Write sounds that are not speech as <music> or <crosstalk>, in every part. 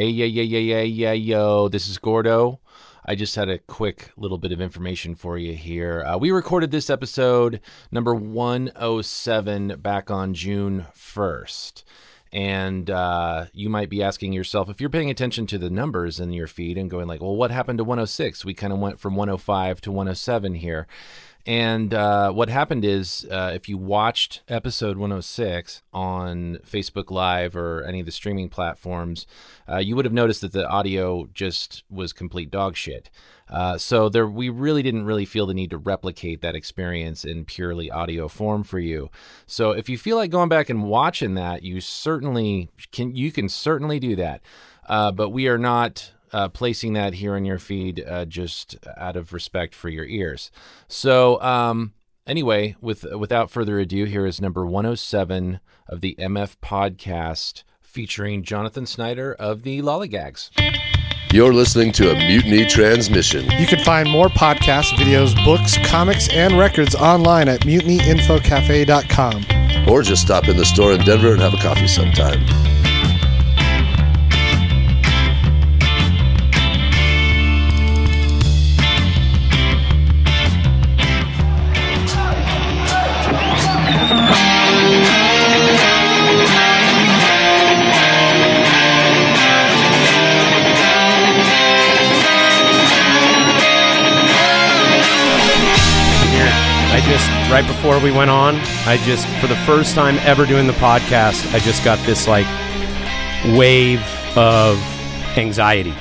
Hey, yeah, yeah, yeah, yeah, yeah, yo. This is Gordo. I just had a quick little bit of information for you here. Uh, we recorded this episode number 107 back on June 1st. And uh, you might be asking yourself if you're paying attention to the numbers in your feed and going like, well, what happened to 106? We kind of went from 105 to 107 here. And uh, what happened is, uh, if you watched episode 106 on Facebook Live or any of the streaming platforms, uh, you would have noticed that the audio just was complete dog shit. Uh, so there, we really didn't really feel the need to replicate that experience in purely audio form for you. So if you feel like going back and watching that, you certainly can. You can certainly do that. Uh, but we are not uh, placing that here in your feed uh, just out of respect for your ears. So, um, anyway, with without further ado, here is number 107 of the MF podcast featuring Jonathan Snyder of the Lollygags. You're listening to a Mutiny Transmission. You can find more podcasts, videos, books, comics, and records online at mutinyinfocafe.com. Or just stop in the store in Denver and have a coffee sometime. Right before we went on, I just for the first time ever doing the podcast, I just got this like wave of anxiety.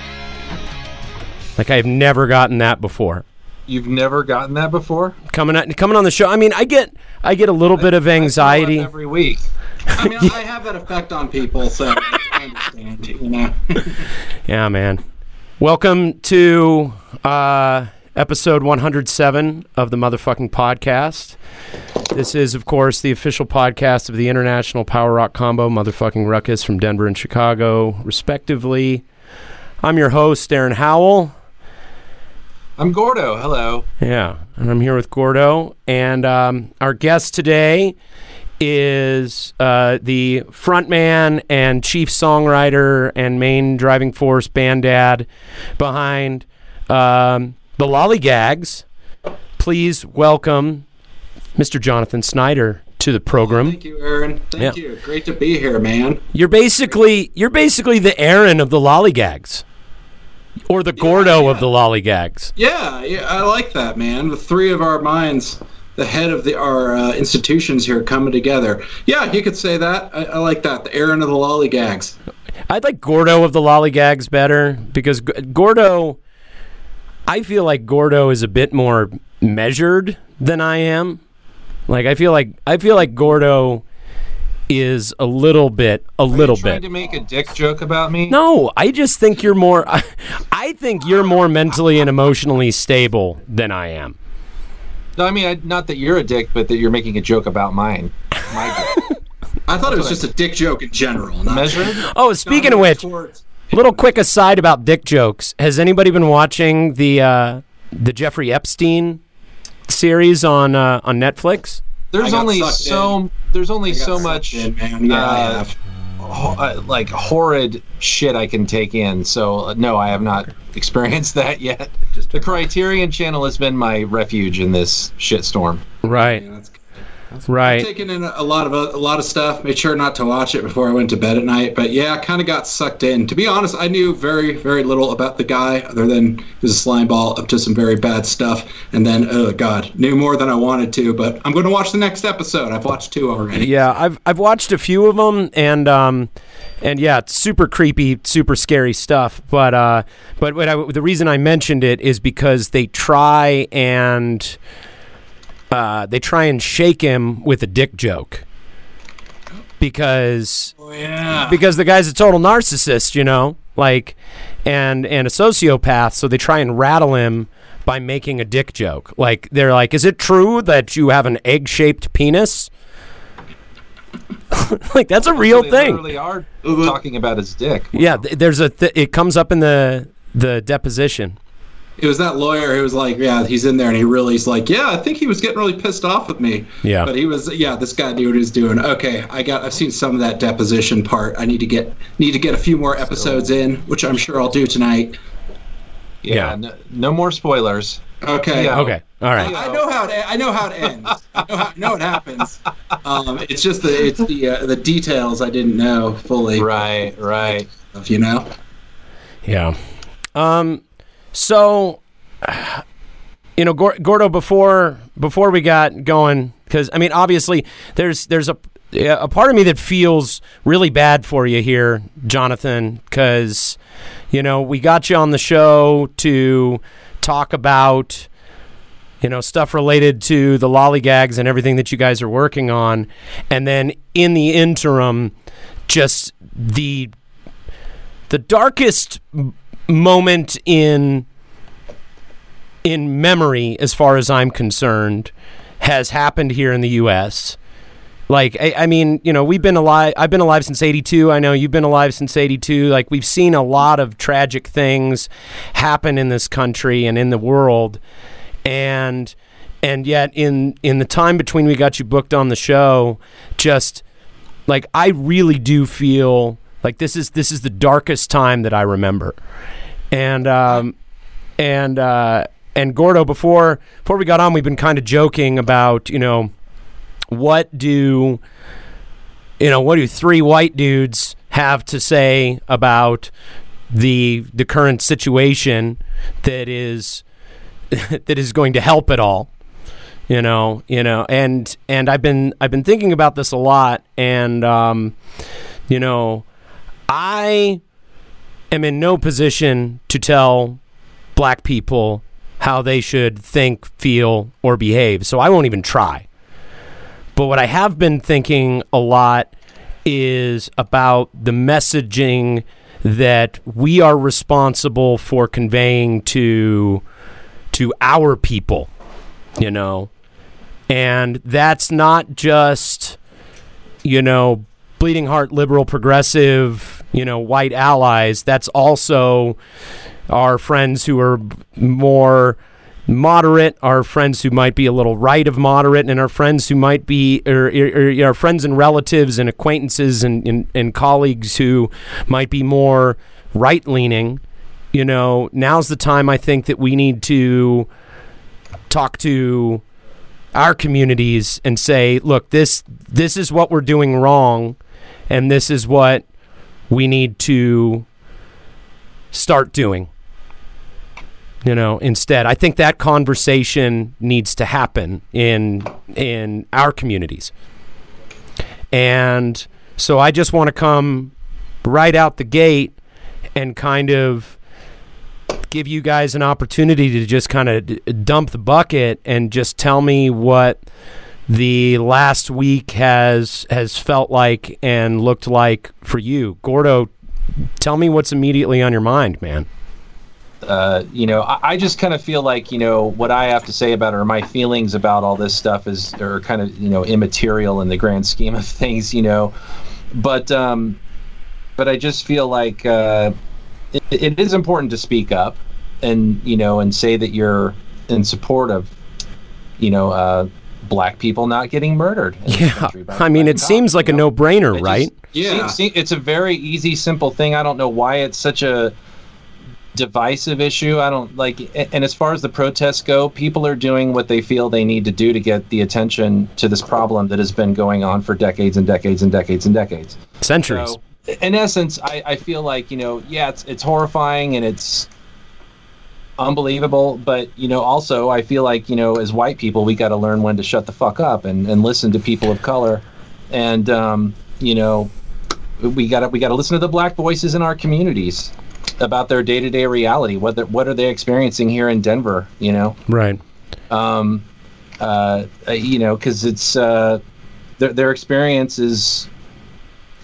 Like I've never gotten that before. You've never gotten that before? Coming on, coming on the show. I mean, I get I get a little bit of I anxiety. every week. I mean, <laughs> I have that effect on people, so I understand. You know, <laughs> Yeah, man. Welcome to uh, episode 107 of the motherfucking podcast. This is, of course, the official podcast of the International Power Rock Combo, motherfucking Ruckus from Denver and Chicago, respectively. I'm your host, Aaron Howell. I'm Gordo. Hello. Yeah, and I'm here with Gordo. And um, our guest today is uh, the frontman and chief songwriter and main driving force band dad behind um, the Lollygags. Please welcome Mr. Jonathan Snyder to the program. thank you, Aaron. Thank Yeah. you. Great to be here, man. You're basically you're basically the Aaron of the Lollygags, or the Gordo of the Lollygags. Yeah, yeah, I like that, man. The three of our minds, the head of the our uh, institutions here, coming together. Yeah, you could say that. I, I like that. The Aaron of the lollygags. I'd like Gordo of the Lollygags better because Gordo, I feel like Gordo is a bit more measured than I am. Like I feel like I feel like Gordo is a little bit, a little bit Are Trying bit. to make a dick joke about me? No, I just think you're more. <laughs> I think you're more mentally and emotionally stable than I am. No, I mean, I, not that you're a dick, but that you're making a joke about mine. My <laughs> dick. I thought it was just a dick joke in general. Not Measured? <laughs> Oh, speaking of which, towards- little quick aside about dick jokes. Has anybody been watching the uh, the Jeffrey Epstein series on uh, on Netflix? There's only sucked so there's only so much in, man. Yeah, uh, have. ho- uh, like horrid shit I can take in. So uh, no, I have not experienced <laughs> that yet. The Criterion Channel has been my refuge in this shitstorm. Right, Yeah, that's right. taken in a lot of a lot of stuff. Made sure not to watch it before I went to bed at night. But yeah, I kind of got sucked in. To be honest, I knew very very little about the guy other than he was a slime ball up to some very bad stuff. And then oh god, knew more than I wanted to. But I'm going to watch the next episode. I've watched two already. Yeah, I've I've watched a few of them, and um, and yeah, it's super creepy, super scary stuff. But uh, but what I, the reason I mentioned it is because they try and uh, they try and shake him with a dick joke. Because Oh, yeah. because the guy's a total narcissist, you know, like, and and a sociopath. So they try and rattle him by making a dick joke. Like they're like, "Is it true that you have an egg-shaped penis?" <laughs> like that's a real They thing. literally are talking about his dick. Yeah, th- there's a th- it comes up in the the deposition. It was that lawyer who was like, yeah, he's in there, and he really is like, yeah, I think he was getting really pissed off with me. Yeah. But he was, yeah, this guy knew what he was doing. Okay, I got, I've seen some of that deposition part. I need to get, need to get a few more episodes in, which I'm sure I'll do tonight. Yeah. Yeah. No, no more spoilers. Okay. Yeah. Okay. All right. I know how it. I know how it ends. I know, how, I know what happens. Um, it's just the it's the uh, the details I didn't know fully. Right. Right. You know. Yeah. Um. So, you know, Gordo, before before we got going, because I mean, obviously, there's there's a a part of me that feels really bad for you here, Jonathan, because you know we got you on the show to talk about you know stuff related to the lollygags and everything that you guys are working on, and then in the interim, just the the darkest moment in in memory as far as I'm concerned has happened here in the US. Like I, I mean, you know, we've been alive I've been alive since 82. I know you've been alive since 82. Like we've seen a lot of tragic things happen in this country and in the world. And and yet in in the time between we got you booked on the show, just like I really do feel like this is this is the darkest time that I remember, and um, and uh, and Gordo before before we got on, we've been kind of joking about you know what do you know what do three white dudes have to say about the the current situation that is <laughs> that is going to help at all you know you know? And and i've been i've been thinking about this a lot and um you know i am in no position to tell black people how they should think feel or behave so i won't even try. But what i have been thinking a lot is about the messaging that we are responsible for conveying to to our people you know? And that's not just you know bleeding heart liberal progressive you know white allies that's also our friends who are more moderate our friends who might be a little right of moderate and our friends who might be or, or, or our friends and relatives and acquaintances and, and, and colleagues who might be more right leaning you know. Now's the time i think that we need to talk to our communities and say, look, this this is what we're doing wrong, and this is what we need to start doing. You know, instead, I think that conversation needs to happen in in our communities. And so I just want to come right out the gate and kind of give you guys an opportunity to just kind of d- dump the bucket and just tell me what the last week has has felt like and looked like for you. Gordo, tell me what's immediately on your mind, man. uh, you know, I, I just kind of feel like, you know, what I have to say about it or my feelings about all this stuff is are kind of, you know, immaterial in the grand scheme of <laughs> things, you know. But um, but I just feel like uh, it, it is important to speak up and you know and say that you're in support of, you know, uh, black people not getting murdered. in Yeah, I mean, it cops, seems like you a no-brainer, It right? just Yeah. seems- see, it's a very easy, simple thing. I don't know why it's such a divisive issue. I don't like. And as far as the protests go, people are doing what they feel they need to do to get the attention to this problem that has been going on for decades and decades and decades and decades. Centuries. So, in essence, I, I feel like you know, yeah, it's it's horrifying and it's unbelievable, but you know, also I feel like you know, as white people, we got to learn when to shut the fuck up and, and listen to people of color, and um, you know, we got to we got to listen to the black voices in our communities about their day to day reality. What the, what are they experiencing here in Denver? You know, right. um, uh, you know, because it's uh, their their experiences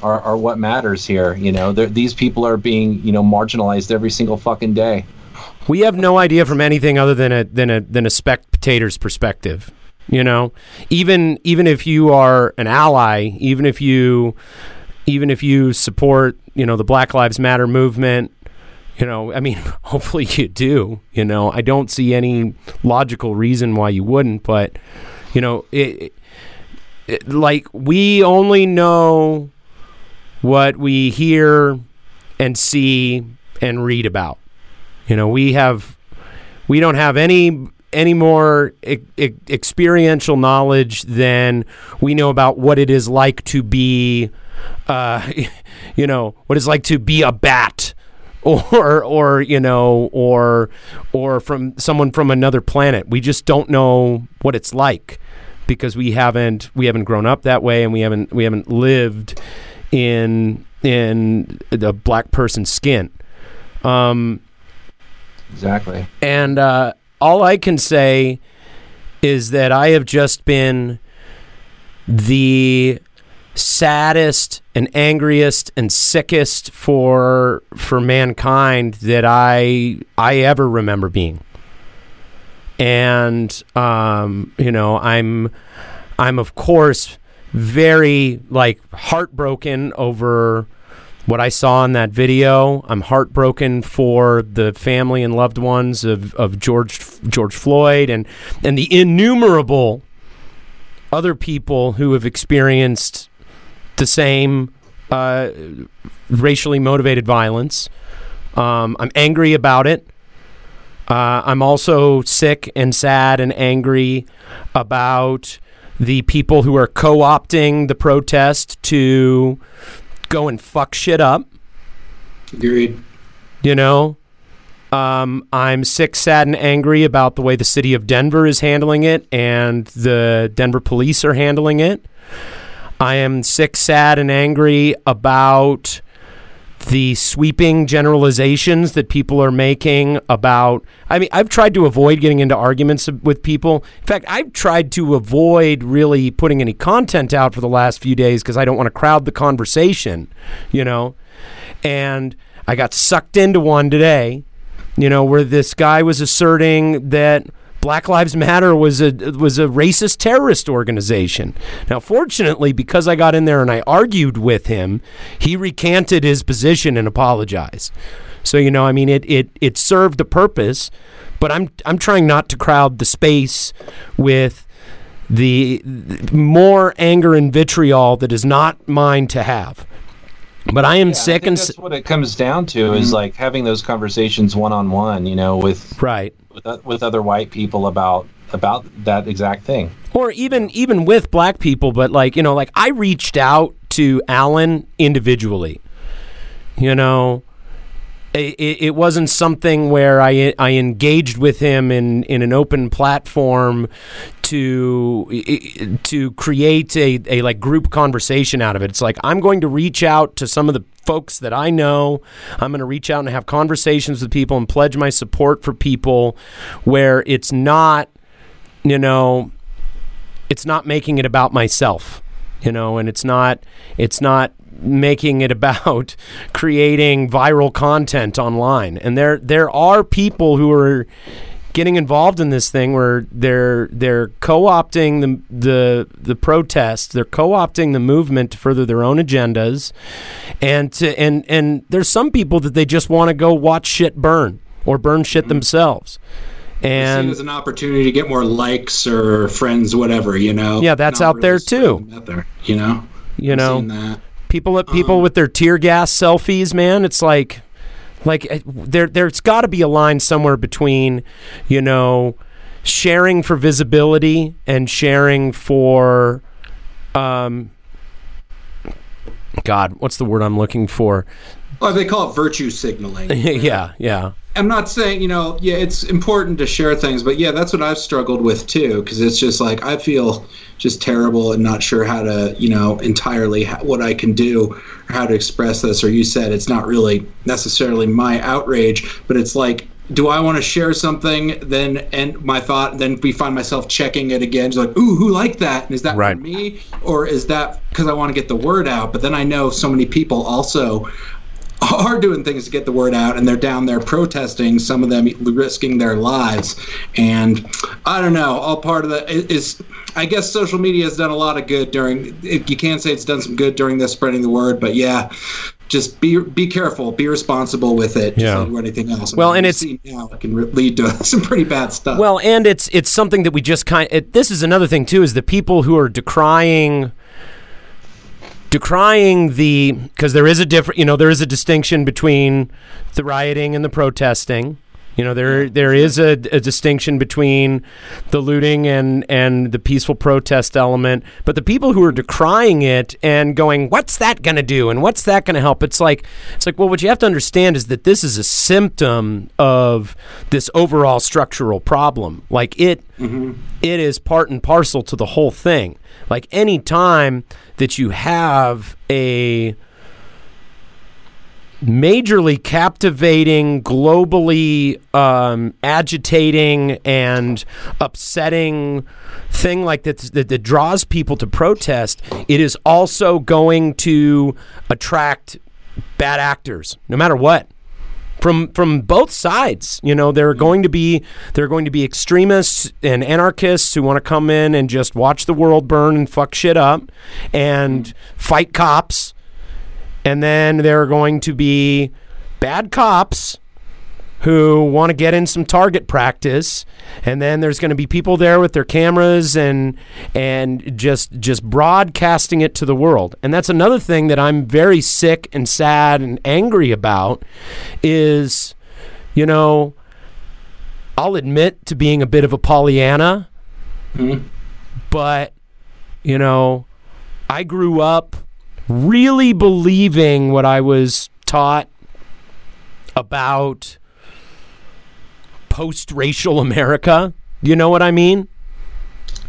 are, are what matters here. You know, They're, these people are being you know marginalized every single fucking day. We have no idea from anything other than a than a than a spectator's perspective. You know, even even if you are an ally, even if you even if you support you know the Black Lives Matter movement, You know, I mean, <laughs> hopefully you do. You know, I don't see any logical reason why you wouldn't, but you know, it, it like we only know what we hear and see and read about. You know, we have we don't have any any more e- e- experiential knowledge than we know about what it is like to be, uh, <laughs> you know, what it's like to be a bat. <laughs> Or, or you know, or, or from someone from another planet. We just don't know what it's like because we haven't we haven't grown up that way, and we haven't we haven't lived in in the black person's skin. Um, Exactly. and uh, all I can say is that I have just been the saddest and angriest and sickest for for mankind that I I ever remember being. And um, you know, I'm I'm of course very like heartbroken over what I saw in that video. I'm heartbroken for the family and loved ones of, of George George Floyd and and the innumerable other people who have experienced the same uh, racially motivated violence. Um, I'm angry about it. Uh, I'm also sick and sad and angry about the people who are co opting the protest to go and fuck shit up. Agreed. You know, um, I'm sick, sad, and angry about the way the city of Denver is handling it and the Denver police are handling it. I am sick, sad, and angry about the sweeping generalizations that people are making about. I mean, I've tried to avoid getting into arguments with people. In fact, I've tried to avoid really putting any content out for the last few days because I don't want to crowd the conversation, you know? And I got sucked into one today, you know, where this guy was asserting that Black Lives Matter was a was a racist terrorist organization. Now, fortunately, because I got in there and I argued with him, he recanted his position and apologized. So you know, I mean, it it it served a purpose, but I'm I'm trying not to crowd the space with the, the more anger and vitriol that is not mine to have. But I am Yeah, I and that's what it comes down to is mm-hmm. like having those conversations one on one, you know, with right. with, with other white people about about that exact thing. or even even with black people but like you know like i reached out to alan individually you know it, it wasn't something where I, I engaged with him in, in an open platform to to create a, a like group conversation out of it. It's like I'm going to reach out to some of the folks that I know. I'm going to reach out and have conversations with people and pledge my support for people where it's not you know it's not making it about myself you know and it's not it's not making it <laughs> about creating viral content online and there there are people who are getting involved in this thing where they're they're co-opting the the the protest they're co-opting the movement to further their own agendas and to and and there's some people that they just want to go watch shit burn or burn shit mm-hmm. themselves See it and as an opportunity to get more likes or friends, whatever, you know. Yeah, that's out there, too. Out there, you know. you know people people with their tear gas selfies man it's like like eh, there there's got to be a line somewhere between you know sharing for visibility and sharing for um god what's the word i'm looking for? Well, they call it virtue signaling. <laughs> yeah yeah I'm not saying, you know, yeah, it's important to share things, but yeah, that's what I've struggled with too, because it's just like I feel just terrible and not sure how to, you know, entirely ha- what I can do or how to express this. Or you said it's not really necessarily my outrage, but it's like, do I want to share something? Then and my thought, then we find myself checking it again, just like, ooh, who liked that? And is that Right. for me, or is that because I want to get the word out? But then I know so many people also are doing things to get the word out and they're down there protesting some of them risking their lives and i don't know all part of that is i guess social media has done a lot of good during it, you can't say it's done some good during this spreading the word but yeah just be be careful, be responsible with it, Yeah. like anything else. I Well, mean, and it's- now it can re- lead to <laughs> some pretty bad stuff. Well, and it's it's something that we just kind. It, this is another thing too: is the people who are decrying, decrying the because there is a different, you know, there is a distinction between the rioting and the protesting. You know, there there is a, a distinction between the looting and and the peaceful protest element. But the people who are decrying it and going, "What's that going to do?" and "What's that going to help?" It's like it's like, well, what you have to understand is that this is a symptom of this overall structural problem. Like it, mm-hmm. it is part and parcel to the whole thing. Like any time that you have a majorly captivating, globally um, agitating, and upsetting thing like that, that that draws people to protest, it is also going to attract bad actors, no matter what. From from both sides, you know, there are going to be there are going to be extremists and anarchists who want to come in and just watch the world burn and fuck shit up and fight cops and then there are going to be bad cops who want to get in some target practice. And then there's going to be people there with their cameras and and just just broadcasting it to the world. And that's another thing that I'm very sick and sad and angry about is you know I'll admit to being a bit of a Pollyanna hmm. but you know I grew up really believing what I was taught about post racial America. You know what I mean?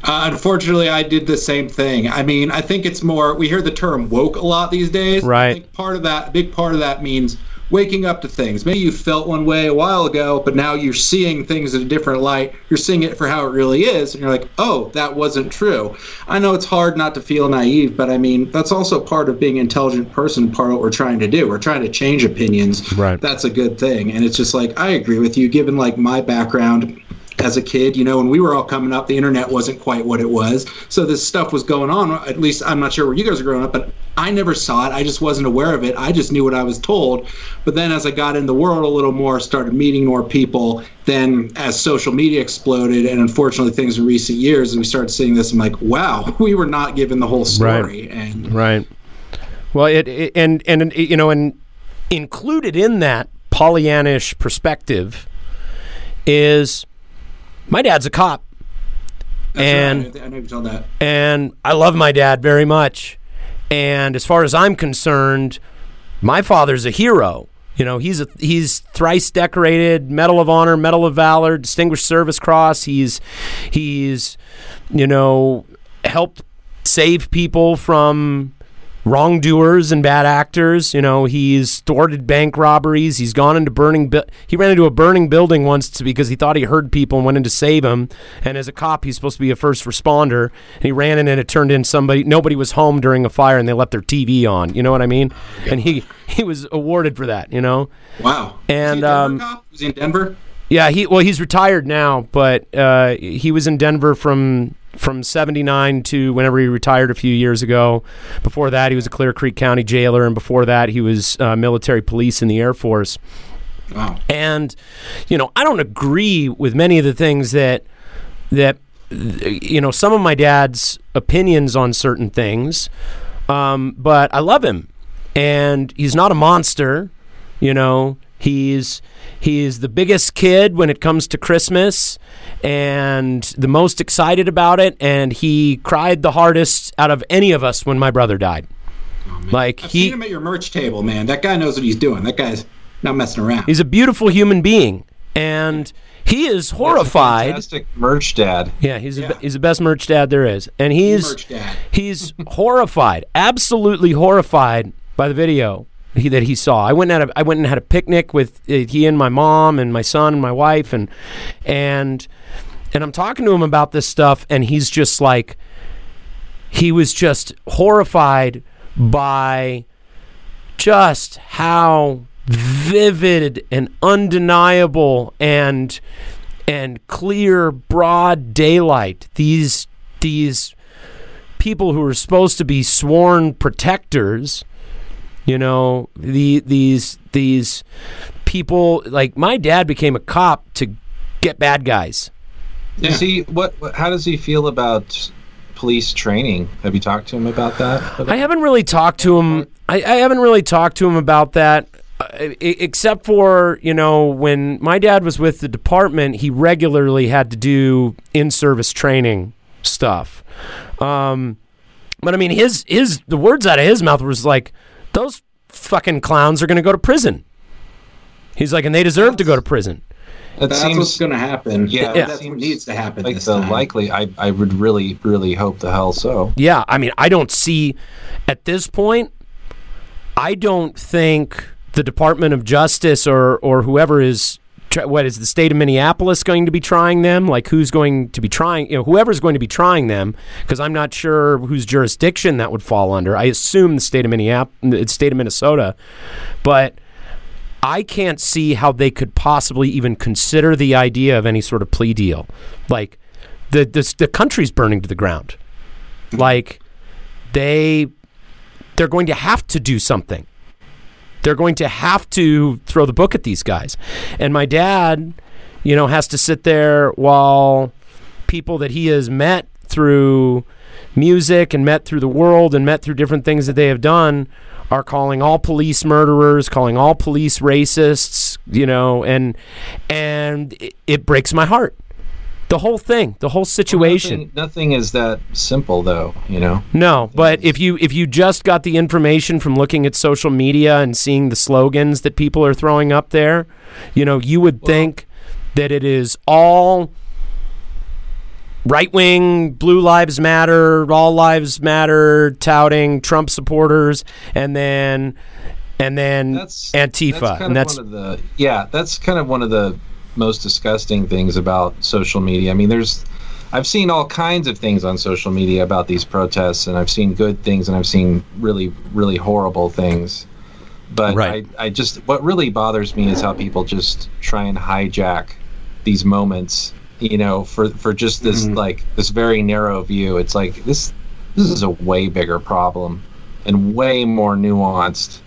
Uh, unfortunately, I did the same thing. I mean, I think it's more. We hear the term woke a lot these days. Right. I think part of that, a big part of that means waking up to things. Maybe you felt one way a while ago, but now you're seeing things in a different light. You're seeing it for how it really is, and you're like, oh, that wasn't true. I know it's hard not to feel naive, but I mean, that's also part of being an intelligent person. Part of what we're trying to do. We're trying to change opinions. Right. That's a good thing, and it's just like I agree with you. Given like my background as a kid, you know, when we were all coming up, the internet wasn't quite what it was. So this stuff was going on. At least I'm not sure where you guys are growing up, but I never saw it. I just wasn't aware of it. I just knew what I was told. But then as I got in the world a little more, started meeting more people, then as social media exploded, and unfortunately things in recent years, and we started seeing this, I'm like, wow, <laughs> we were not given the whole story. And Right. Well, it, it and and you know, and included in that Pollyannish perspective is my dad's a cop. that's and- right. I know you told that. and I love my dad very much. And as far as I'm concerned, my father's a hero. You know, he's a he's thrice decorated, Medal of Honor, Medal of Valor, Distinguished Service Cross. He's he's you know helped save people from wrongdoers and bad actors. You know, he's thwarted bank robberies. He's gone into burning. Bu- he ran into a burning building once because he thought he heard people and went in to save him. And as a cop, he's supposed to be a first responder. And he ran in and it turned in somebody. Nobody was home during a fire and they left their TV on. You know what I mean? And he he was awarded for that. You know. Wow. And, was he a um, cop? was he in Denver? Yeah, he well he's retired now, but uh, he was in Denver from from 79 to whenever he retired a few years ago. Before that, he was a Clear Creek County jailer, and before that, he was uh, military police in the Air Force. Wow. And you know, I don't agree with many of the things that that you know some of my dad's opinions on certain things, um, but I love him, and he's not a monster. You know, he's he's the biggest kid when it comes to Christmas and the most excited about it and he cried the hardest out of any of us when my brother died. Oh, like I've he seen him at your merch table, man. That guy knows what he's doing. That guy's not messing around. he's a beautiful human being and he is horrified. Fantastic merch dad. Yeah, he's Yeah. A, he's the best merch dad there is, and he's merch dad. he's horrified, absolutely horrified by the video he, that he saw. I went a, I went and had a picnic with uh, he and my mom and my son and my wife and and and I'm talking to him about this stuff, and he's just like he was just horrified by just how vivid and undeniable and and clear broad daylight these these people who are supposed to be sworn protectors You know, the these these people like my dad became a cop to get bad guys. Does he what, what? How does he feel about police training? Have you talked to him about that? I haven't really talked to him. I, I haven't really talked to him about that, uh, except for you know when my dad was with the department, he regularly had to do in-service training stuff. Um, but I mean, his his the words out of his mouth was like, "Those fucking clowns are going to go to prison." He's like, and they deserve to go to prison. It That's seems what's going to happen. Yeah, that's it seems needs to happen like this the time. likely. I I would really really hope the hell so. Yeah, I mean, I don't see at this point. I don't think the Department of Justice or or whoever is what is the state of Minneapolis going to be trying them? Like who's going to be trying? You know, whoever's going to be trying them, because I'm not sure whose jurisdiction that would fall under. I assume the state of Minneapolis, state of Minnesota, but. I can't see how they could possibly even consider the idea of any sort of plea deal. Like the the, the country's burning to the ground. Like they they're going to have to do something. They're going to have to throw the book at these guys. And my dad, you know, has to sit there while people that he has met through music and met through the world and met through different things that they have done are calling all police murderers, calling all police racists, you know, and and it, it breaks my heart. The whole thing, the whole situation. Nothing, nothing is that simple though. You know. No, but if you if you just got the information from looking at social media and seeing the slogans that people are throwing up there, you know, you would think that it is all right wing, blue lives matter, all lives matter, touting Trump supporters, and then and then That's Antifa, That's kind and of that's one of the yeah. That's kind of one of the most disgusting things about social media. I mean, there's I've seen all kinds of things on social media about these protests, and I've seen good things, and I've seen really, really horrible things. But Right. I, I just what really bothers me is how people just try and hijack these moments, you know, for for just this mm-hmm. like this very narrow view. It's like this this is a way bigger problem and way more nuanced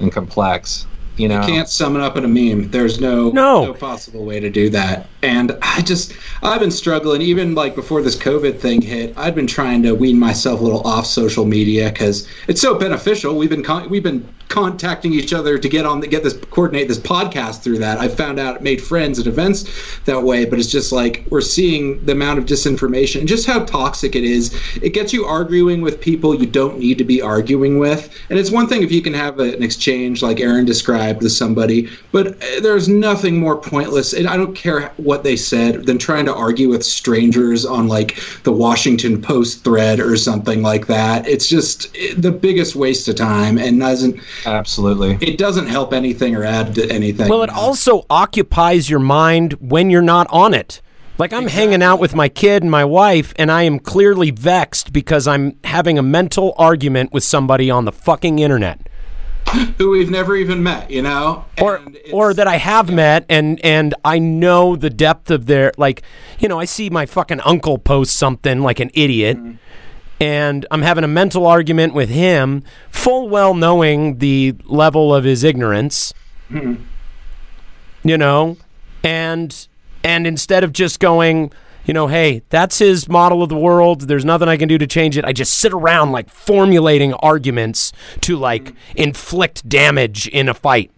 and complex. You know, You can't sum it up in a meme. There's no No. possible way to do that. And I just I've been struggling even like before this COVID thing hit. I've been trying to wean myself a little off social media because it's so beneficial. We've been con- we've been contacting each other to get on the, get this coordinate this podcast through that. I found out it made friends at events that way, but it's just like we're seeing the amount of disinformation and just how toxic it is. It gets you arguing with people you don't need to be arguing with. And it's one thing if you can have a- an exchange like Aaron described with somebody, but uh, there's nothing more pointless. And I don't care what they said than trying to argue with strangers on like the Washington Post thread or something like that. It's just the biggest waste of time and doesn't absolutely. it doesn't help anything or add to anything. Well, it also occupies your mind when you're not on it. Like I'm hanging out with my kid and my wife, and I am clearly vexed because I'm having a mental argument with somebody on the fucking internet, <laughs> who we've never even met, you know, or or that I have met, and and I know the depth of their like, you know, I see my fucking uncle post something like an idiot. Mm-hmm. And I'm having a mental argument with him, full well knowing the level of his ignorance. Mm-hmm. you know and and instead of just going you know hey that's his model of the world. There's nothing i can do to change it. I just sit around like formulating arguments to like inflict damage in a fight.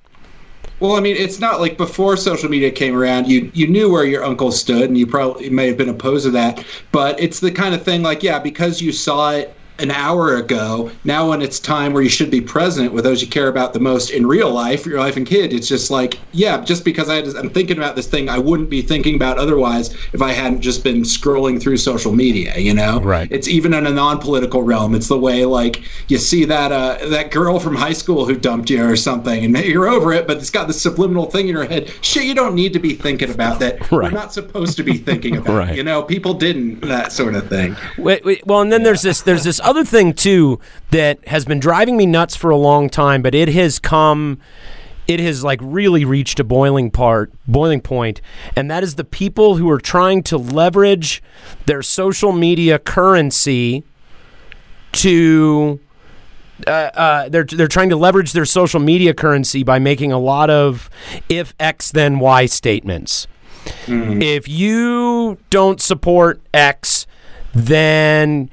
Well, I mean, it's not like before social media came around, you you knew where your uncle stood, and you probably may have been opposed to that. But it's the kind of thing like, yeah, because you saw it an hour ago, now when it's time where you should be present with those you care about the most in real life, your life and kid, it's just like, yeah, just because I I'm thinking about this thing I wouldn't be thinking about otherwise if I hadn't just been scrolling through social media, you know? Right. It's even in a non-political realm. It's the way like you see that uh, that girl from high school who dumped you or something, and <laughs> you're over it, but it's got this subliminal thing in your head. Shit, you don't need to be thinking about that. <laughs> Right. We're not supposed to be thinking about. <laughs> Right. You know, people didn't that sort of thing. Wait, wait, well, and then there's this there's this other thing too that has been driving me nuts for a long time, but it has come it has like really reached a boiling part boiling point and that is the people who are trying to leverage their social media currency to uh, uh, they're they're trying to leverage their social media currency by making a lot of if X then Y statements. If you don't support X, then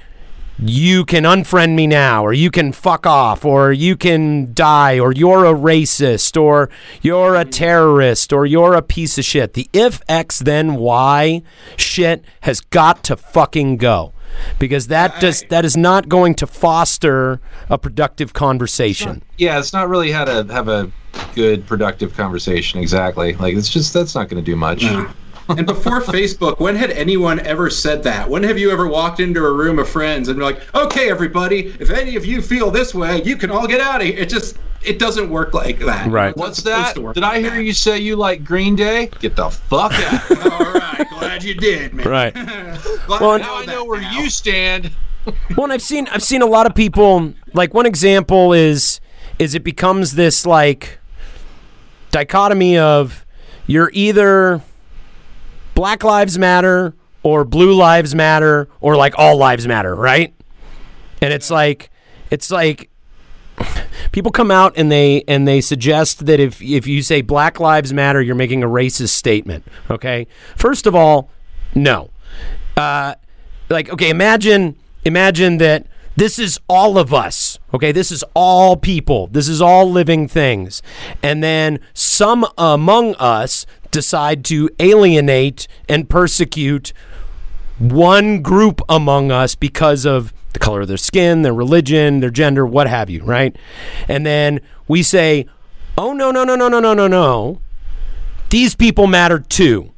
you can unfriend me now, or you can fuck off, or you can die, or you're a racist, or you're a terrorist, or you're a piece of shit. The if X then Y shit has got to fucking go. Because that does that is not going to foster a productive conversation. Yeah, it's not really how to have a good, productive conversation. Exactly. Like it's just that's not going to do much. And before Facebook, when had anyone ever said that? When have you ever walked into a room of friends and be like, "Okay, everybody, if any of you feel this way, you can all get out of here." It just it doesn't work like that. Right. What's that? to work Did I hear that. you say you like Green Day? Get the fuck out. <laughs> all right, glad you did, man. Right. <laughs> Glad Well, I now I know where now. you stand. <laughs> Well, and I've seen I've seen a lot of people like one example is is it becomes this like dichotomy of you're either Black Lives Matter or Blue Lives Matter or like all lives matter, right? And it's like it's like people come out and they and they suggest that if if you say Black Lives Matter, you're making a racist statement. Okay, first of all, no. Uh, like okay, imagine imagine that this is all of us. Okay, this is all people. This is all living things. And then some among us decide to alienate and persecute one group among us because of the color of their skin, their religion, their gender, what have you, right? And then we say, "Oh no, no, no, no, no, no, no, no. These people matter too.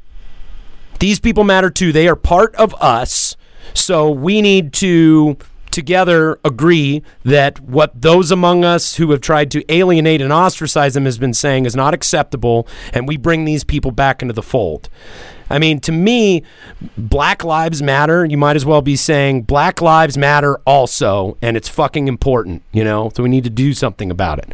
These people matter too. They are part of us." So we need to together agree that what those among us who have tried to alienate and ostracize them has been saying is not acceptable, and we bring these people back into the fold. I mean, to me, Black Lives Matter, you might as well be saying Black Lives Matter also, and it's fucking important, you know? So we need to do something about it.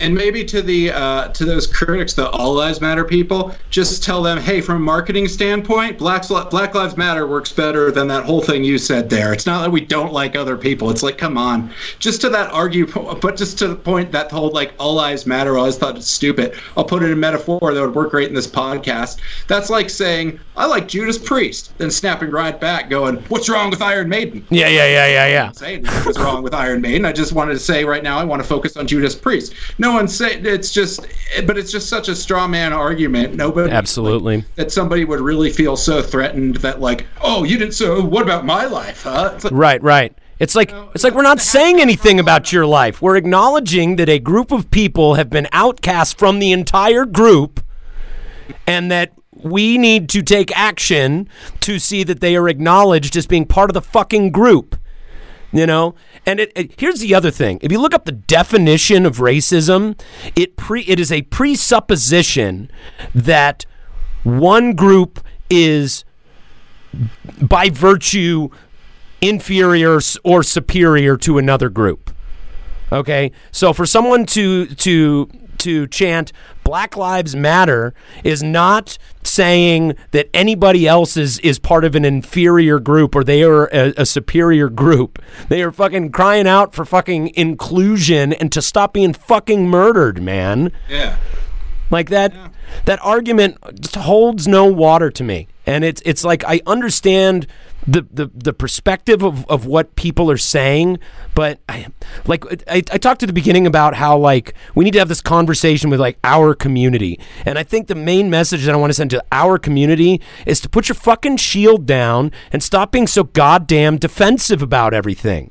And maybe to the uh, to those critics, the All Lives Matter people, just tell them, hey, from a marketing standpoint, Black Black Lives Matter works better than that whole thing you said there. It's not that we don't like other people. It's like, come on, just to that argue, but just to the point that whole like All Lives Matter. I always thought it's stupid. I'll put it in metaphor that would work great in this podcast. That's like saying I like Judas Priest, then snapping right back, going, what's wrong with Iron Maiden? Yeah, yeah, yeah, yeah, yeah. saying what's wrong with Iron Maiden. I just wanted to say right now I want to focus on Judas Priest. No one's saying it's just, but it's just such a straw man argument. Nobody Absolutely. like, that somebody would really feel so threatened that like, oh, you didn't. So what about my life? Huh? Like, Right, right. It's like it's like we're not saying anything about your life. We're acknowledging that a group of people have been outcast from the entire group and that we need to take action to see that they are acknowledged as being part of the fucking group. You know? And it, it- here's the other thing. If you look up the definition of racism, it pre it is a presupposition that one group is by virtue inferior or superior to another group. Okay? So for someone to to to chant Black Lives Matter is not saying that anybody else is, is part of an inferior group or they are a, a superior group. They are fucking crying out for fucking inclusion and to stop being fucking murdered, man. yeah. Like that that argument holds no water to me. And it's it's like I understand the the, the perspective of, of what people are saying, but I like I, I talked at the beginning about how like we need to have this conversation with like our community. And I think the main message that I want to send to our community is to put your fucking shield down and stop being so goddamn defensive about everything.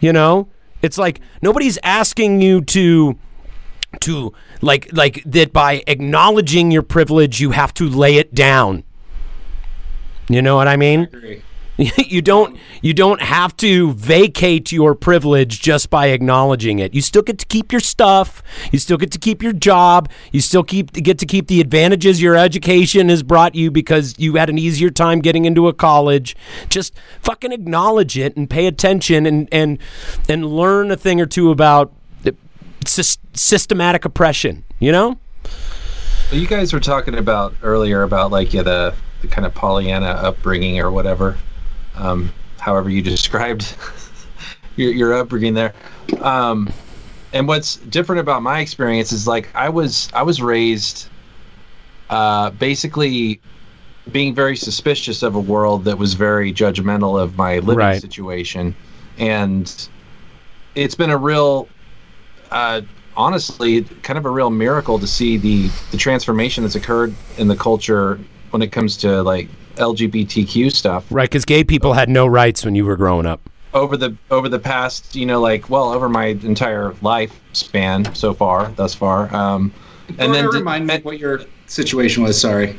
You know? It's like nobody's asking you to to like like that by acknowledging your privilege you have to lay it down you know what i mean? Agree. <laughs> you don't you don't have to vacate your privilege just by acknowledging it. You still get to keep your stuff. You still get to keep your job. You still keep get to keep the advantages your education has brought you because you had an easier time getting into a college. Just fucking acknowledge it and pay attention and and and learn a thing or two about systematic oppression you know? You guys were talking about earlier about like yeah the, the kind of Pollyanna upbringing or whatever, um, however you <laughs> described your, your upbringing there. Um, and what's different about my experience is like I was I was raised uh, basically being very suspicious of a world that was very judgmental of my living Right. situation, and it's been a real, uh, honestly, kind of a real miracle to see the the transformation that's occurred in the culture when it comes to like LGBTQ stuff Right, because gay people had no rights when you were growing up. over the over the past you know like well over my entire lifespan so far thus far um and then di- remind me what your situation was. Sorry.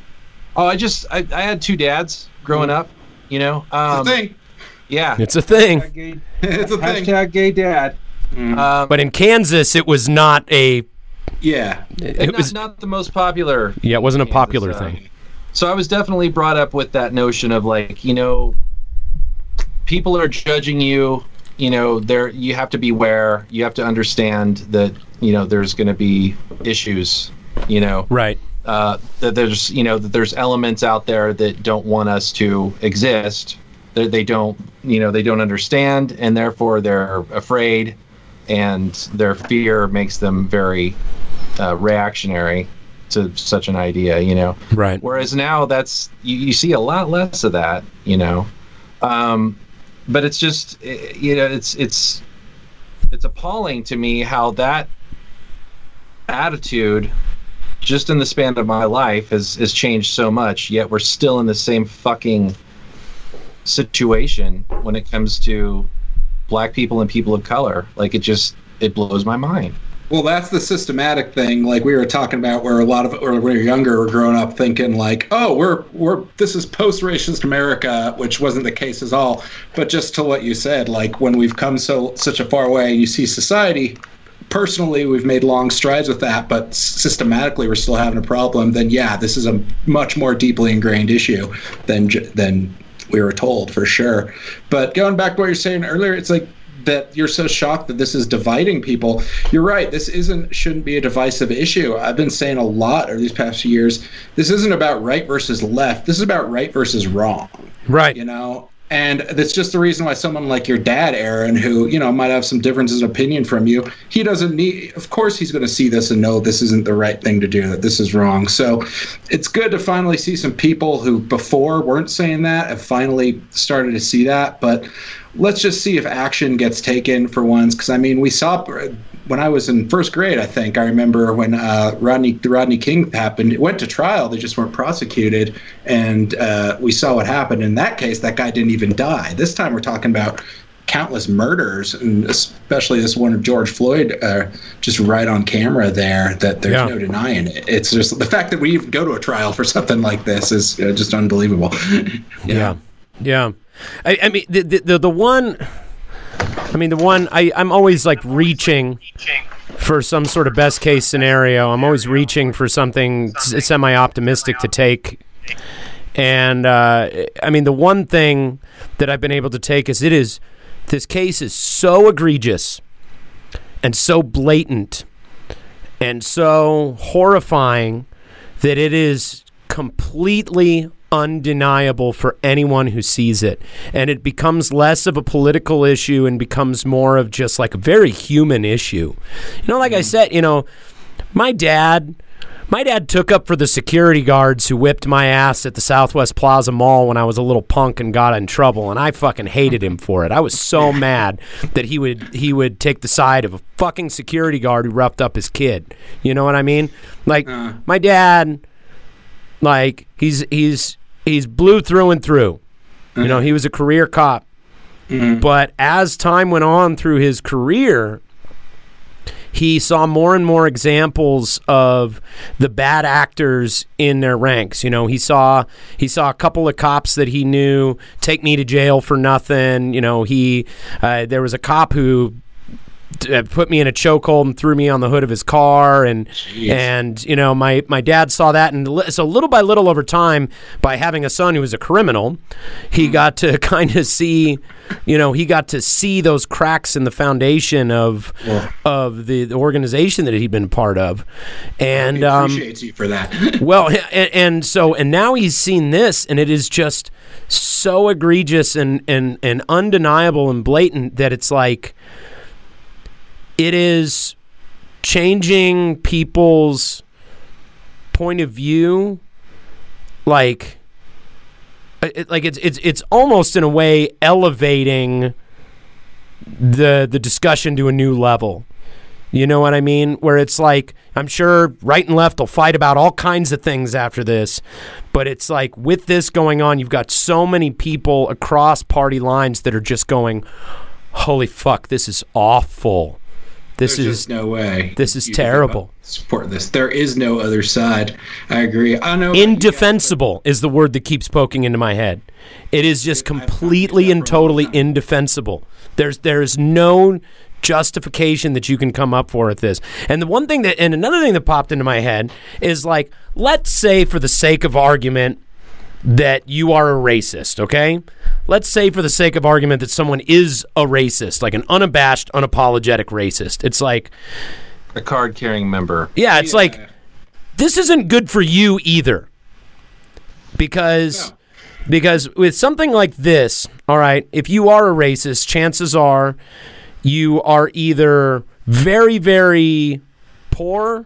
oh i just I, I had two dads growing up you know um the thing. yeah It's a thing. Hashtag gay, <laughs> it's a thing. hashtag gay dad um, But in Kansas, it was not a. Yeah. It and not, was not the most popular yeah, it wasn't a Kansas, popular uh, thing. So I was definitely brought up with that notion of like, you know, people are judging you. You know, there you have to beware. You have to understand that you know there's going to be issues. You know, Right. uh, that there's you know that there's elements out there that don't want us to exist. That they don't you know they don't understand, and therefore they're afraid, and their fear makes them very uh, reactionary to such an idea. You know. Right. Whereas now that's you, you see a lot less of that, you know. Um, but it's just eh, you know it's it's it's appalling to me how that attitude just in the span of my life has has changed so much yet we're still in the same fucking situation when it comes to black people and people of color like it just it blows my mind Well, that's the systematic thing, like we were talking about, where a lot of, or when were younger, we're growing up thinking like, oh, we're we're this is post-racist America, which wasn't the case at all. But just to what you said, like when we've come so such a far way, you see society. Personally, we've made long strides with that, but systematically, we're still having a problem. Then, yeah, this is a much more deeply ingrained issue than than we were told for sure. But going back to what you're saying earlier, it's like that you're so shocked that this is dividing people. You're right. This isn't shouldn't be a divisive issue. I've been saying a lot over these past few years. This isn't about right versus left. This is about right versus wrong. Right. You know. And that's just the reason why someone like your dad, Aaron, who you know might have some differences of opinion from you, he doesn't need. Of course, he's going to see this and know this isn't the right thing to do. That this is wrong. So, it's good to finally see some people who before weren't saying that have finally started to see that. But let's just see if action gets taken for once. Because I mean, we saw when I was in first grade. I think I remember when uh, Rodney the Rodney King happened. It went to trial. They just weren't prosecuted, and uh, we saw what happened. In that case, that guy didn't even die. This time, we're talking about countless murders, and especially this one of George Floyd, uh, just right on camera there. That there's Yeah. no denying it. It's just the fact that we even go to a trial for something like this is uh, just unbelievable. <laughs> Yeah, yeah. I, I mean, the, the the the one. I mean, the one I I'm always like reaching for some sort of best case scenario. I'm always reaching for something semi optimistic to take. And uh, I mean, the one thing that I've been able to take is it is this case is so egregious and so blatant and so horrifying that it is completely undeniable for anyone who sees it. And it becomes less of a political issue and becomes more of just like a very human issue. You know, like I mm-hmm. said, you know, my dad. My dad took up for the security guards who whipped my ass at the Southwest Plaza Mall when I was a little punk and got in trouble, and I fucking hated him for it. I was so <laughs> mad that he would he would take the side of a fucking security guard who roughed up his kid. You know what I mean? Like uh. my dad, like he's he's he's blue through and through. You know, he was a career cop. But as time went on through his career, he saw more and more examples of the bad actors in their ranks. You know, he saw he saw a couple of cops that he knew take me to jail for nothing. You know, he uh, there was a cop who put me in a chokehold and threw me on the hood of his car. And and you know my my dad saw that. And li- so little by little over time by having a son who was a criminal he got to <laughs> kind of see you know he got to see those cracks in the foundation of of the, the organization that he'd been part of. And He um, appreciates you for that. <laughs> well, and, and so and now he's seen this, and it is just so egregious and and and undeniable and blatant that it's like it is changing people's point of view, like. It, like it's it's it's almost in a way elevating the the discussion to a new level. You know what I mean? Where it's like, I'm sure right and left will fight about all kinds of things after this, but it's like with this going on, you've got so many people across party lines that are just going, "Holy fuck, this is awful. This There's is no way. this is terrible." Support this. There is no other side. I agree. I know. Indefensible is the word that keeps poking into my head. It is just completely and totally indefensible. There's there's no justification that you can come up for at this. And the one thing that and another thing that popped into my head is like let's say for the sake of argument that you are a racist, okay? Let's say for the sake of argument that someone is a racist, like an unabashed, unapologetic racist. It's like A card carrying member. yeah, it's like this isn't good for you either. Because because with something like this, all right, if you are a racist, chances are you are either very very poor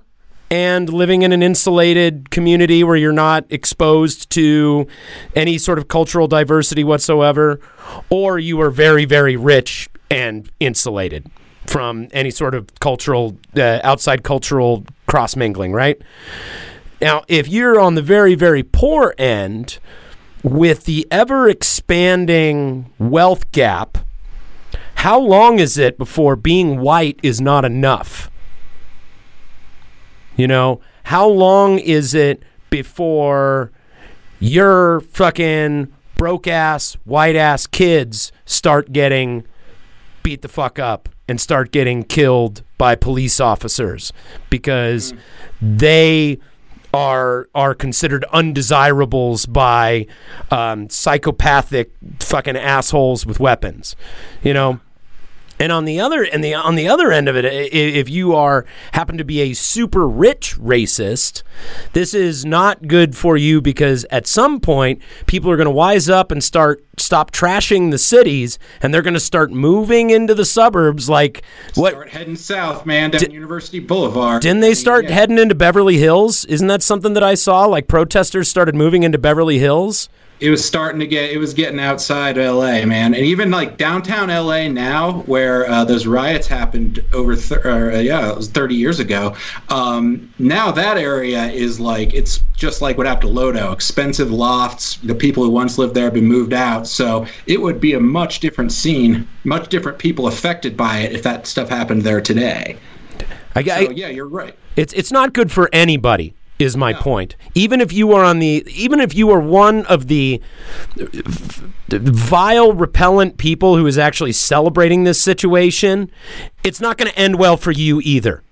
and living in an insulated community where you're not exposed to any sort of cultural diversity whatsoever, or you are very, very rich and insulated from any sort of cultural, uh, outside cultural cross mingling, right? Now, if you're on the very, very poor end, with the ever expanding wealth gap, how long is it before being white is not enough? You know, how long is it before your fucking broke ass, white ass kids start getting beat the fuck up and start getting killed by police officers because they are are considered undesirables by um, psychopathic fucking assholes with weapons, you know. And on the other and the on the other end of it, if you are happen to be a super rich racist, this is not good for you because at some point people are going to wise up and start stop trashing the cities, and they're going to start moving into the suburbs. Like what? Start heading south, man, down University Boulevard. Didn't they start yeah. heading into Beverly Hills? Isn't that something that I saw? Like protesters started moving into Beverly Hills. It was starting to get. It was getting outside LA, man, and even like downtown LA now, where uh, those riots happened over. Th- or, uh, yeah, it was 30 years ago. Um, now that area is like it's just like what happened to Lodo. Expensive lofts. The people who once lived there have been moved out, so it would be a much different scene, much different people affected by it if that stuff happened there today. I, So yeah, you're right. It's it's not good for anybody. Is my point. Even if you are on the, even if you are one of the vile, repellent people who is actually celebrating this situation, it's not going to end well for you either.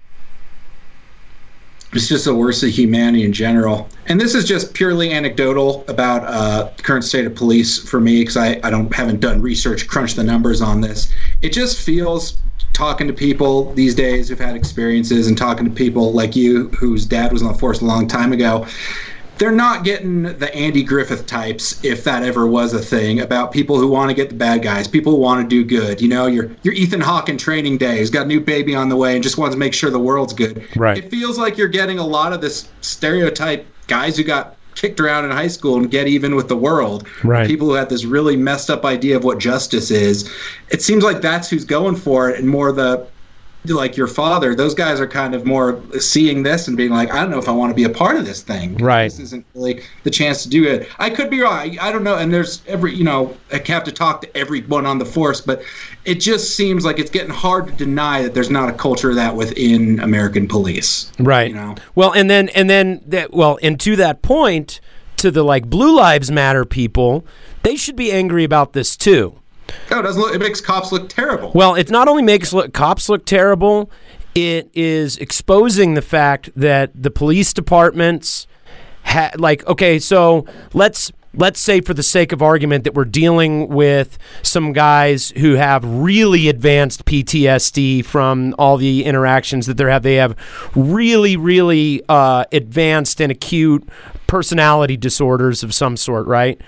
it's just the worst of humanity in general. And this is just purely anecdotal about uh, the current state of police for me because I, I don't haven't done research, crunched the numbers on this. It just feels talking to people these days who've had experiences and talking to people like you whose dad was on the force a long time ago. They're not getting the Andy Griffith types, if that ever was a thing, about people who want to get the bad guys, people who want to do good. You know, your your Ethan Hawke in Training Day has got a new baby on the way and just wants to make sure the world's good. Right. It feels like you're getting a lot of this stereotype guys who got kicked around in high school and get even with the world. Right. People who had this really messed up idea of what justice is. It seems like that's who's going for it and more the like your father, those guys are kind of more seeing this and being like, I don't know if I want to be a part of this thing. Right. This isn't really the chance to do it. I could be wrong. I, I don't know. And there's every, you know, I have to talk to everyone on the force, but it just seems like it's getting hard to deny that there's not a culture of that within American police. Right. You know? Well, and then and then that well, and to that point, to the like Blue Lives Matter people, they should be angry about this too. No, it doesn't look. It makes cops look terrible. Well, it not only makes look, cops look terrible, it is exposing the fact that the police departments ha- like okay, so let's let's say for the sake of argument that we're dealing with some guys who have really advanced PTSD from all the interactions that they have they have really really uh, advanced and acute personality disorders of some sort, right?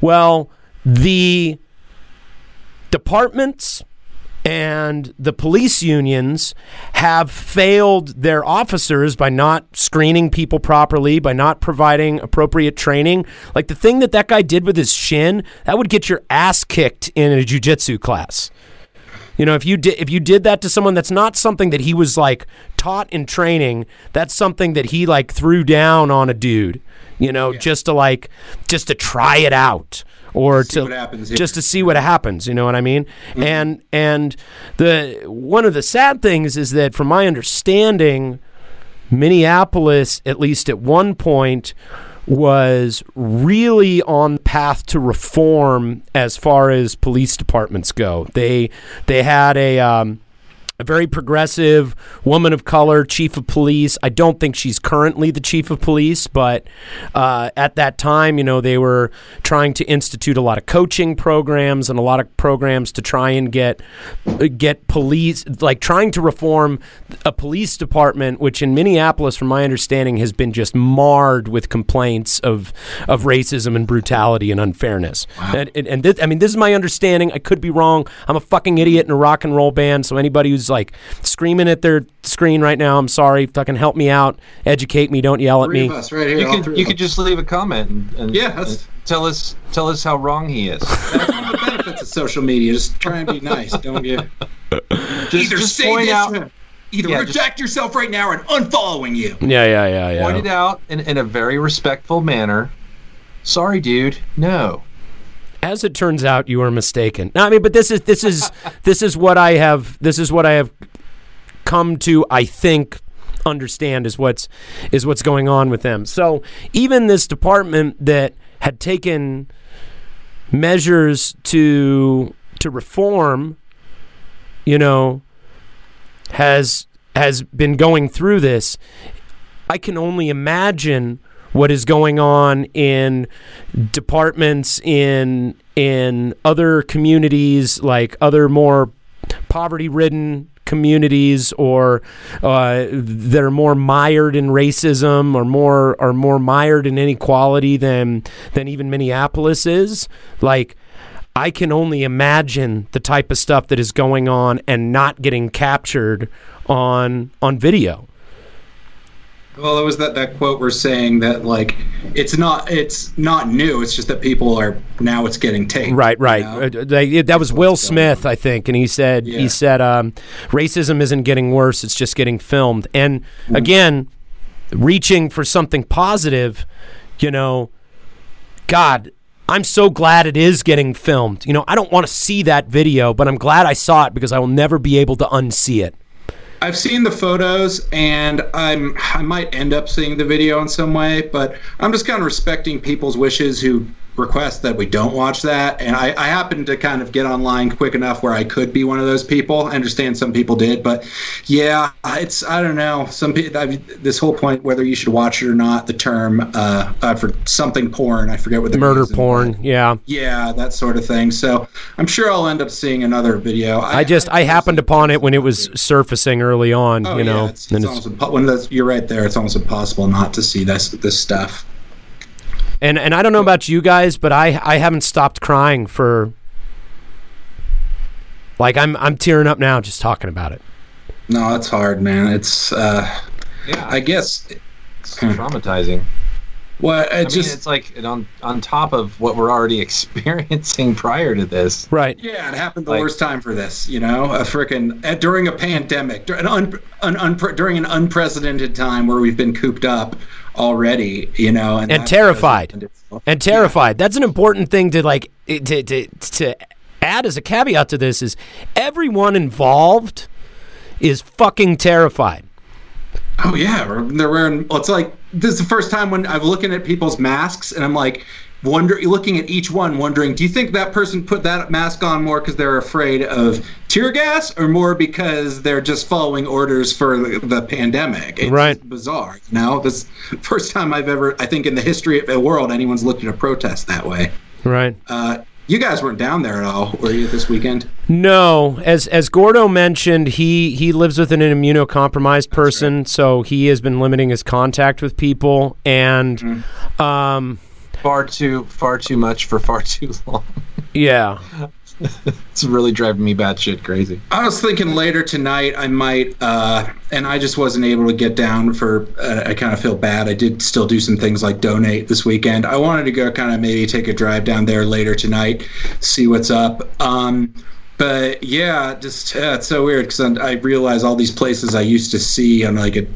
Well, the departments and the police unions have failed their officers by not screening people properly, by not providing appropriate training. Like the thing that that guy did with his shin, that would get your ass kicked in a jujitsu class. You know, if you did if you did that to someone, that's not something that he was like taught in training. That's something that he like threw down on a dude. You know, just to like just to try it out or See to what happens just to see what happens. You know what I mean? Mm-hmm. And and the one of the sad things is that, from my understanding, Minneapolis, at least at one point, was really on the path to reform as far as police departments go. They they had a um, a very progressive woman of color chief of police. I don't think she's currently the chief of police, but uh, at that time, you know, they were trying to institute a lot of coaching programs and a lot of programs to try and get get police like trying to reform a police department, which in Minneapolis, from my understanding, has been just marred with complaints of of racism and brutality and unfairness. And, and, and this, I mean, this is my understanding. I could be wrong. I'm a fucking idiot in a rock and roll band. So anybody who's like screaming at their screen right now, I'm sorry. Fucking help me out. Educate me. Don't yell at me. of us right here. You could you could just leave a comment and, and Yeah, and tell us tell us how wrong he is. That's one of the benefits of social media. Just try and be nice. Don't get. <laughs> Just, Either just say point this, out either Yeah, reject yourself right now, or unfollowing you. Yeah, yeah, yeah, yeah. point it out in, in a very respectful manner. Sorry, dude. No. As it turns out, you are mistaken. No, I mean, but this is this is <laughs> this is what I have. This is what I have come to. I think understand is what's is what's going on with them. So even this department that had taken measures to to reform, you know, has has been going through this. I can only imagine what is going on in departments in in other communities like other more poverty ridden communities or uh, that are more mired in racism or more are more mired in inequality than than even Minneapolis is. Like I can only imagine the type of stuff that is going on and not getting captured on on video Well, it was that that quote we're saying that like it's not it's not new. It's just that people are now it's getting taped. Right, right. you know? Uh, that was Will Smith, I think, and he said he said um, racism isn't getting worse; it's just getting filmed. And Mm. again, reaching for something positive, you know, God, I'm so glad it is getting filmed. You know, I don't want to see that video, but I'm glad I saw it because I will never be able to unsee it. I've seen the photos, and I'm I might end up seeing the video in some way, but I'm just kind of respecting people's wishes who request that we don't watch that. And I, I happened to kind of get online quick enough where I could be one of those people. I understand some people did, but yeah, it's I don't know. Some people I this whole point whether you should watch it or not. The term uh, uh for something porn, I forget what the Murder porn, yeah. Yeah, that sort of thing. So I'm sure I'll end up seeing another video. I just I happened upon it when it was surfacing early on, Oh, you know. yeah, it's, and it's it's- almost impo- when that's, you're right there. It's almost impossible not to see this this stuff. And and I don't know about you guys, but I I haven't stopped crying for like I'm I'm tearing up now just talking about it. No, it's hard, man. It's uh, Yeah. I guess it's traumatizing. well, it I mean, just it's like it on on top of what we're already <laughs> experiencing prior to this. Right. yeah, it happened the like- worst time for this. You know, a freaking uh, during a pandemic, dur- an un, an unpre- during an unprecedented time where we've been cooped up already. You know, and, And terrified. doesn't lend itself- and terrified. That's an important thing to like to, to to add as a caveat to this is everyone involved is fucking terrified. Oh yeah, they're wearing. Well, it's like this is the first time when I'm looking at people's masks, and I'm like, wonder looking at each one, wondering, do you think that person put that mask on more because they're afraid of tear gas, or more because they're just following orders for the, the pandemic? It's Right. bizarre. You know, this first time I've ever, I think, in the history of the world, anyone's looked at a protest that way. Right. Uh, you guys weren't down there at all, were you, this weekend? No, as as Gordo mentioned, he he lives with an immunocompromised person, so he has been limiting his contact with people, and um, Far too far too much for far too long. yeah, <laughs> It's really driving me batshit crazy. I was thinking later tonight I might, uh, and I just wasn't able to get down for. Uh, I kind of feel bad. I did still do some things like donate this weekend. I wanted to go kind of maybe take a drive down there later tonight, see what's up. Um, but yeah, just uh, it's so weird because I realize all these places I used to see on like a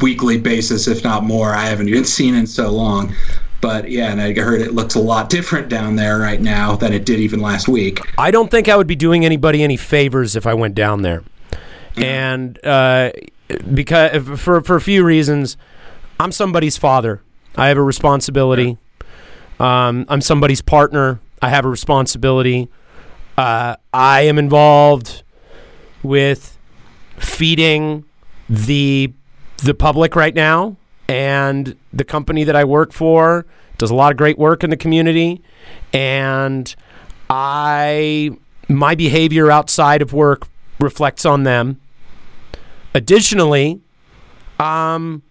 weekly basis, if not more, I haven't even seen in so long. But yeah, and I heard it looks a lot different down there right now than it did even last week. I don't think I would be doing anybody any favors if I went down there, and uh, because for for a few reasons, I'm somebody's father. I have a responsibility. Um, I'm somebody's partner. I have a responsibility. Uh, I am involved with feeding the the public right now, and the company that I work for does a lot of great work in the community, and I my behavior outside of work reflects on them. Additionally, um,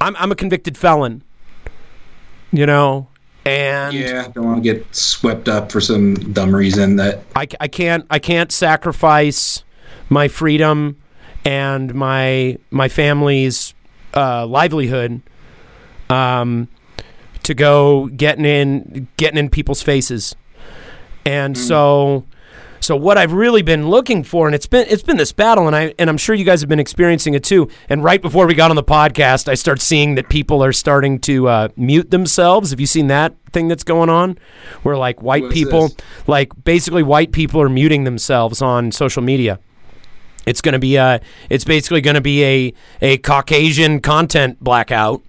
I'm I'm a convicted felon. You know, and Yeah, don't want to get swept up for some dumb reason that I, I can't I can't sacrifice my freedom and my my family's uh, livelihood um, to go getting in getting in people's faces, and so so what I've really been looking for, and it's been it's been this battle, and I and I'm sure you guys have been experiencing it too. And right before we got on the podcast, I start seeing that people are starting to uh, mute themselves. Have you seen that thing that's going on, where like white people, this? like basically white people are muting themselves on social media? It's going to be a. It's basically going to be a a Caucasian content blackout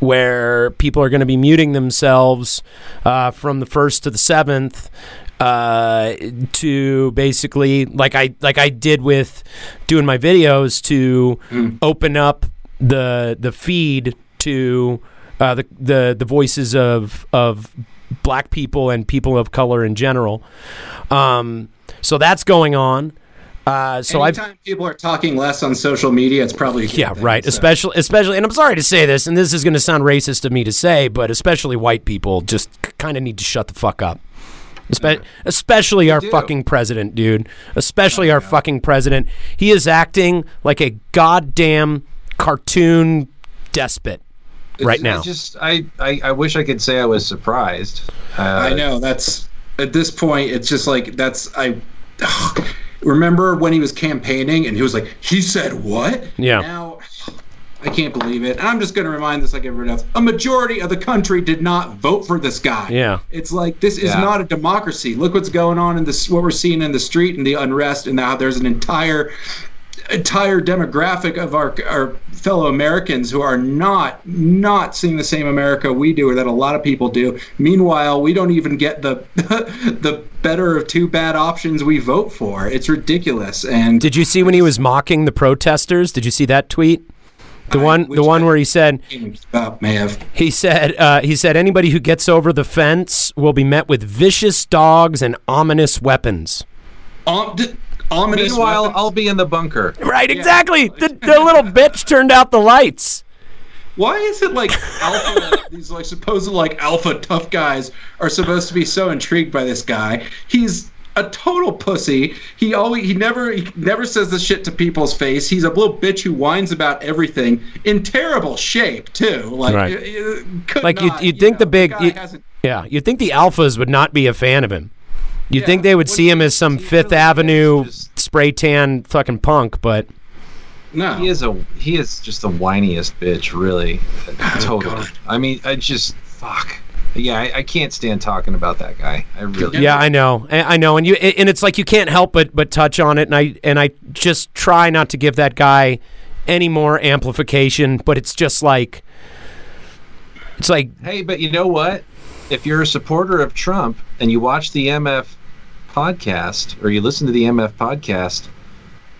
where people are going to be muting themselves uh, from the first to the seventh uh, to basically like I like I did with doing my videos to open up the the feed to uh, the the the voices of of black people and people of color in general. Um, so that's going on. Uh, so I've anytime people are talking less on social media, it's probably a good yeah, thing, right. so. Especially, especially, and I'm sorry to say this, and this is going to sound racist of me to say, but especially white people just kind of need to shut the fuck up. Espe- especially our do. fucking president, dude. Especially our fucking president. He is acting like a goddamn cartoon despot right I now. just I, I I wish I could say I was surprised. Uh, I know that's at this point. It's just like that's I. remember when he was campaigning and he was like, he said what? Yeah. Now, I can't believe it. And I'm just going to remind this like everyone else. A majority of the country did not vote for this guy. Yeah. It's like this is Yeah. not a democracy. Look what's going on in this. What we're seeing in the street and the unrest, and now there's an entire entire demographic of our our fellow Americans who are not not seeing the same America we do or that a lot of people do. Meanwhile, we don't even get the <laughs> the better of two bad options we vote for. It's ridiculous. And Did you see when he was mocking the protesters? Did you see that tweet? The one, the one where he said, may have He said, uh, he said, anybody who gets over the fence will be met with vicious dogs and ominous weapons. um, ominous. Meanwhile, weapons. I'll be in the bunker. Right, exactly. The, the little bitch turned out the lights. Why is it like alpha? <laughs> these like supposed like alpha tough guys are supposed to be so intrigued by this guy. He's a total pussy. He always he never he never says this shit to people's face. He's a little bitch who whines about everything in terrible shape too. Like Right. uh, uh, could Like, you'd- not, you'd you think the big- guy you- Yeah, you'd think the alphas would not be a fan of him. You'd Yeah, think they would what see him as some Fifth really Avenue just- spray tan fucking punk, but no. He is a he is just the whiniest bitch, really. Oh, totally. God. I mean, I just fuck. Yeah, I, I can't stand talking about that guy. I really. yeah, I know, I I know, and you and it's like you can't help but but touch on it, and I and I just try not to give that guy any more amplification, but it's just like it's like Hey, but you know what? If you're a supporter of Trump and you watch the MF podcast or you listen to the MF podcast,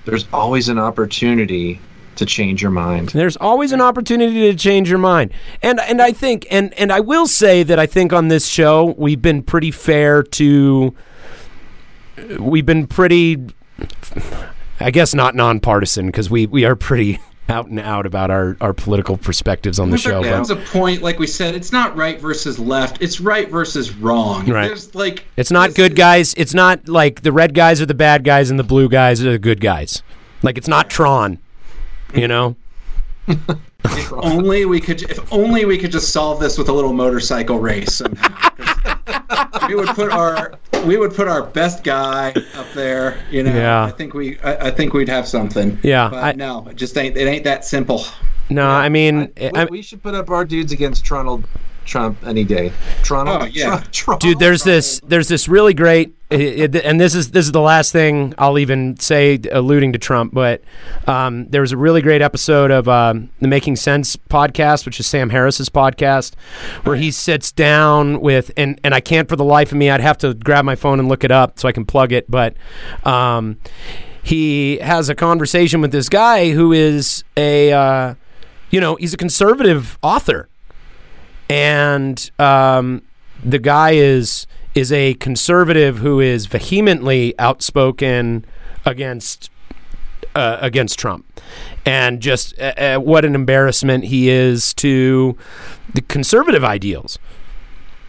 there's always an opportunity to change your mind. There's always an opportunity to change your mind. And and I think and and I will say that I think on this show we've been pretty fair to we've been pretty I guess not nonpartisan because we we are pretty out and out about our, our political perspectives on the show. There But comes a point, like we said, it's not right versus left. It's right versus wrong. Right. There's like it's not good is- guys. It's not like the red guys are the bad guys and the blue guys are the good guys. Like it's not Tron, you know? <laughs> If only we could. If only we could just solve this with a little motorcycle race somehow. <laughs> we would put our we would put our best guy up there. You know. Yeah. I think we. I, I think we'd have something. Yeah, But I- no, it just ain't. It ain't that simple. No, I mean, We, I, we should put up our dudes against Donald Trump any day. Donald, Oh, yeah. Trump, <laughs> Trump. dude there's this there's this really great it, it- and this is this is the last thing i'll even say alluding to trump but um, there was a really great episode of um, the making sense podcast which is sam harris's podcast where he sits down with and and i can't for the life of me i'd have to grab my phone and look it up so i can plug it but um, he has a conversation with this guy who is a uh, you know he's a conservative author and um, the guy is is a conservative who is vehemently outspoken against uh, against Trump, and just uh, uh, what an embarrassment he is to the conservative ideals.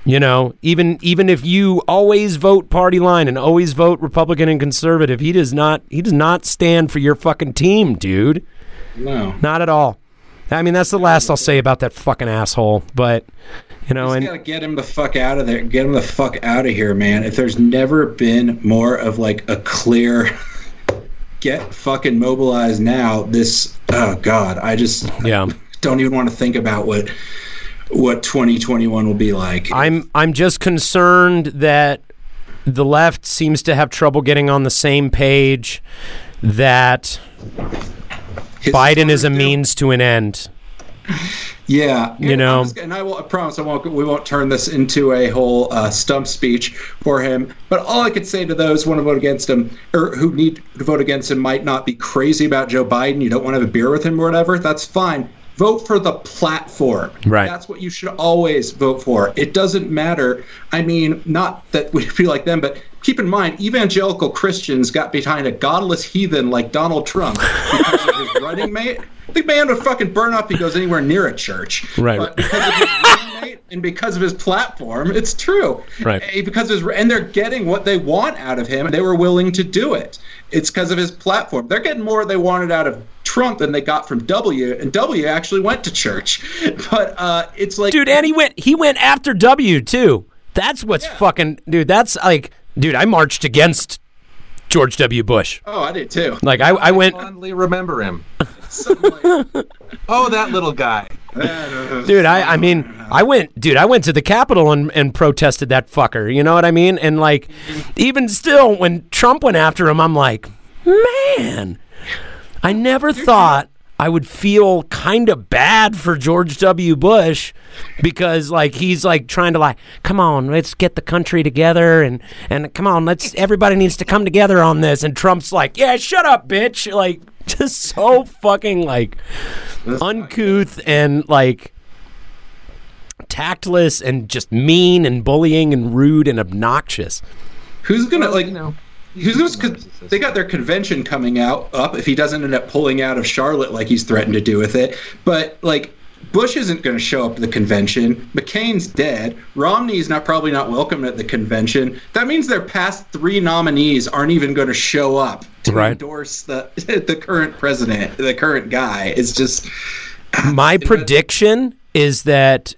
You know, even even if you always vote party line and always vote Republican and conservative, he does not he does not stand for your fucking team, dude. No. Not at all. I mean, that's the last I'll say about that fucking asshole. But you know, Just and gotta get him the fuck out of there. Get him the fuck out of here, man. If there's never been more of like a clear <laughs> get fucking mobilized now, this oh god, I just yeah. <laughs> don't even want to think about what what 2021 will be like. I'm I'm just concerned that the left seems to have trouble getting on the same page that His Biden is a means to an end. Yeah, You and know. Just- and I will I promise I won't. We won't turn this into a whole uh, stump speech for him. But all I could say to those who want to vote against him or who need to vote against him might not be crazy about Joe Biden. You don't want to have a beer with him or whatever. That's fine. Vote for the platform. Right. That's what you should always vote for. It doesn't matter. I mean, not that we <laughs> feel like them, but keep in mind, evangelical Christians got behind a godless heathen like Donald Trump because of his running mate. The man would fucking burn up if he goes anywhere near a church. Right. But because of his running mate and because of his platform, it's true. Right. Because of his, and they're getting what they want out of him. They were willing to do it. It's because of his platform. They're getting more they wanted out of Trump than they got from W, and W actually went to church. <laughs> But uh, it's like, Dude, and he went he went after W too. That's what's fucking dude, that's like dude, I marched against George W. Bush. oh, I did too. Like I, I went fondly remember him. <laughs> Oh, that little guy. Dude, I, I mean, I went, dude, I went to the Capitol and, and protested that fucker. You know what I mean? And like, even still, when Trump went after him, I'm like, man, I never thought I would feel kind of bad for George W. Bush because like he's like trying to like, come on, let's get the country together and and come on, let's everybody needs to come together on this. And Trump's like, yeah, shut up, bitch. <laughs> Like, just so fucking like uncouth and like tactless and just mean and bullying and rude and obnoxious. who's gonna like? You Who's gonna? Cause they got their convention coming out up. If he doesn't end up pulling out of Charlotte like he's threatened to do with it, but like. Bush isn't going to show up to the convention. McCain's dead. Romney's not probably not welcome at the convention. That means their past three nominees aren't even going to show up to Right. endorse the <laughs> the current president, the current guy. It's just <sighs> My prediction is that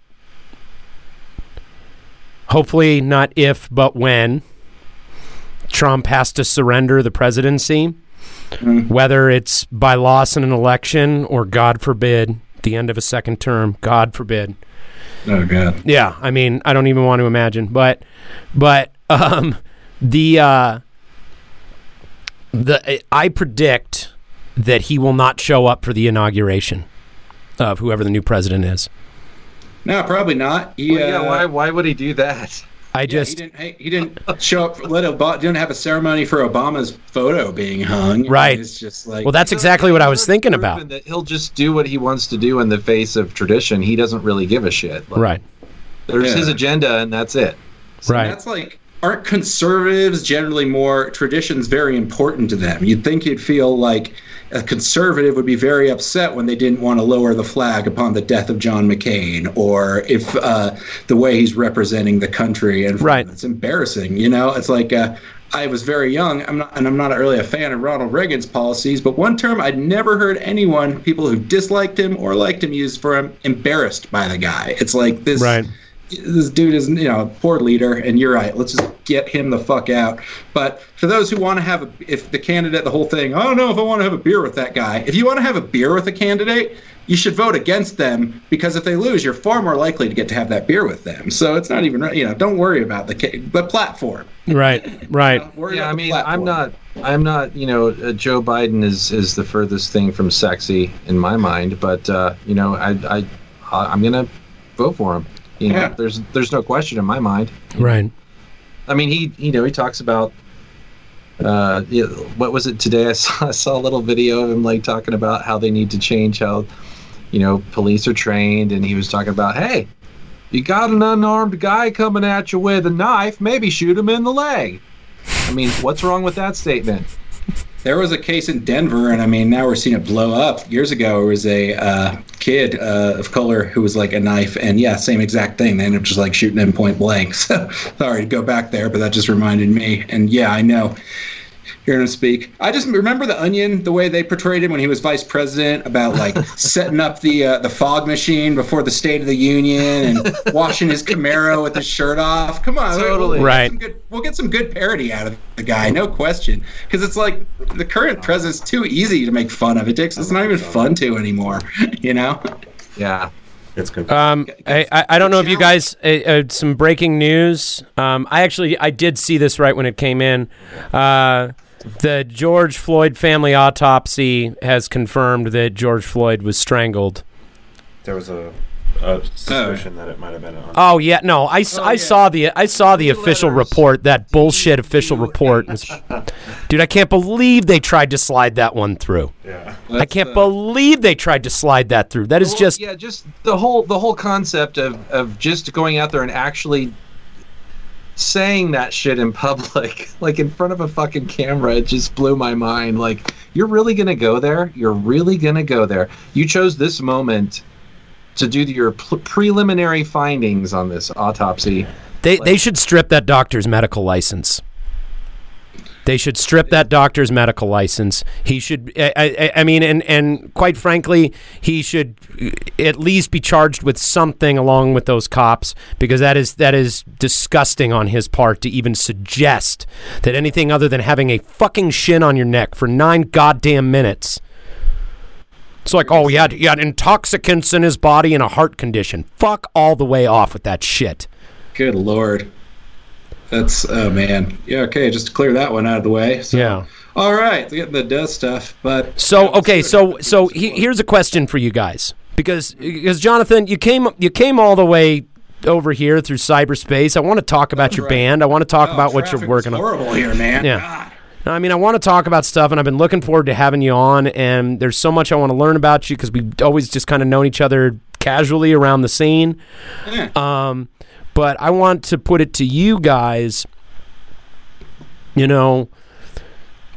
hopefully not if but when Trump has to surrender the presidency, whether it's by loss in an election or God forbid the end of a second term, God forbid. oh god. Yeah, I mean, I don't even want to imagine, but but um the uh the I predict that he will not show up for the inauguration of whoever the new president is. No, probably not. He, Well, yeah, uh, why why would he do that? I Yeah, just he didn't. Hey, he didn't <laughs> show up. Let Obama didn't have a ceremony for Obama's photo being hung. Right. It's just like well, that's exactly what I was thinking about. That he'll just do what he wants to do in the face of tradition. He doesn't really give a shit. Like, Right, There's Yeah. his agenda, and that's it. right. That's like aren't conservatives generally more traditions very important to them? You'd think you'd feel like a conservative would be very upset when they didn't want to lower the flag upon the death of John McCain, or if uh, the way he's representing the country and Right. it's embarrassing. You know, it's like. Uh, I was very young, I'm not, and I'm not really a fan of Ronald Reagan's policies. But one term I'd never heard anyone, people who disliked him or liked him, use for him, embarrassed by the guy. It's like this Right. This dude is you know a poor leader and you're right. Let's just get him the fuck out. But for those who want to have a if the candidate the whole thing i don't know if i want to have a beer with that guy if you want to have a beer with a candidate you should vote against them because if they lose you're far more likely to get to have that beer with them. So it's not even you know don't worry about the ca- the platform. Right, right. Don't Yeah, I the mean, I'm not, I'm not, you know, uh, Joe Biden is is the furthest thing from sexy in my mind, but uh, you know, I, I, I'm gonna vote for him. You know, Yeah. there's there's no question in my mind. Right. I mean, he, you know, he talks about. Uh, yeah, what was it today? I <laughs> saw, I saw a little video of him like talking about how they need to change how, you know, police are trained, and he was talking about, hey, you got an unarmed guy coming at you with a knife, maybe shoot him in the leg. I mean, what's wrong with that statement? There was a case in Denver, and I mean, now we're seeing it blow up. Years ago, there was a uh, kid uh, of color who was like a knife, and yeah, same exact thing. They ended up just like shooting him point blank. <laughs> So sorry to go back there, but that just reminded me. And yeah, I know. Hearing him speak, I just remember the Onion, the way they portrayed him when he was vice president, about like <laughs> setting up the uh, the fog machine before the State of the Union and <laughs> washing his Camaro with his shirt off. Come on, Totally. we'll, Right. Get good, we'll get some good parody out of the guy, no question. Because it's like the current president's too easy to make fun of. It takes it's not even fun to anymore. <laughs> You know? Yeah. It's good. Um, I, I I don't know if you guys uh, uh, some breaking news. Um, I actually I did see this right when it came in. Uh, the George Floyd family autopsy has confirmed that George Floyd was strangled. there was a, a oh. suspicion that it might have been on. Oh yeah, no, I, s- oh, I saw the I saw the official letters. report, that bullshit official report. <laughs> Dude, I can't believe they tried to slide that one through. yeah. I can't uh, believe they tried to slide that through. That is Well, just yeah, just the whole the whole concept of of just going out there and actually saying that shit in public, <laughs> like in front of a fucking camera, it just blew my mind. Like, you're really gonna go there? You're really gonna go there? You chose this moment to do your pl- preliminary findings on this autopsy. They they should strip that doctor's medical license. They should strip that doctor's medical license. He should. I, I, I mean, and and quite frankly, he should uh, at least be charged with something along with those cops because that is that is disgusting on his part to even suggest that anything other than having a fucking shin on your neck for nine goddamn minutes. It's like, oh, he had, he had intoxicants in his body and a heart condition. Fuck all the way off with that shit. Good lord. That's oh man. Yeah, okay, just to clear that one out of the way. So, Yeah. All right, getting the does stuff, but So okay, so so he, here's a question for you guys because because Jonathan, you came you came all the way over here through cyberspace. I want to talk about your right. band. I want to talk Oh, about what you're working on. Horrible here, man. Yeah. God. I mean, I want to talk about stuff, and I've been looking forward to having you on. And there's so much I want to learn about you because we've always just kind of known each other casually around the scene. Yeah. Um, but I want to put it to you guys. You know,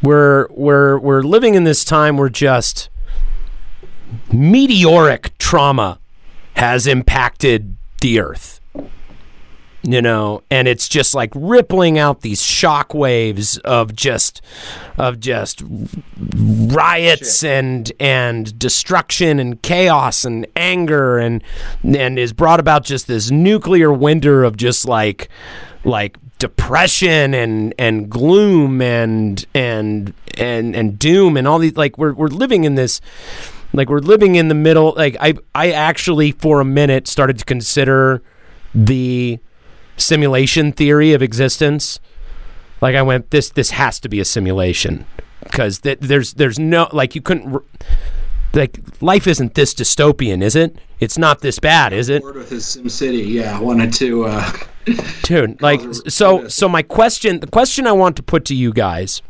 we're we're we're living in this time where just meteoric trauma has impacted the earth. You know, and it's just like rippling out these shock waves of just of just riots and and destruction and chaos and anger and and is brought about just this nuclear winter of just like like depression and and gloom and and and and doom and all these like we're we're living in this like we're living in the middle like I I actually for a minute started to consider the simulation theory of existence like I went this this has to be a simulation because th- there's there's no like you couldn't. r- Like life isn't this dystopian, is it? It's not this bad, is it? With his Sim City, yeah, I wanted to. Uh, <laughs> dude like so so my question the question i want to put to you guys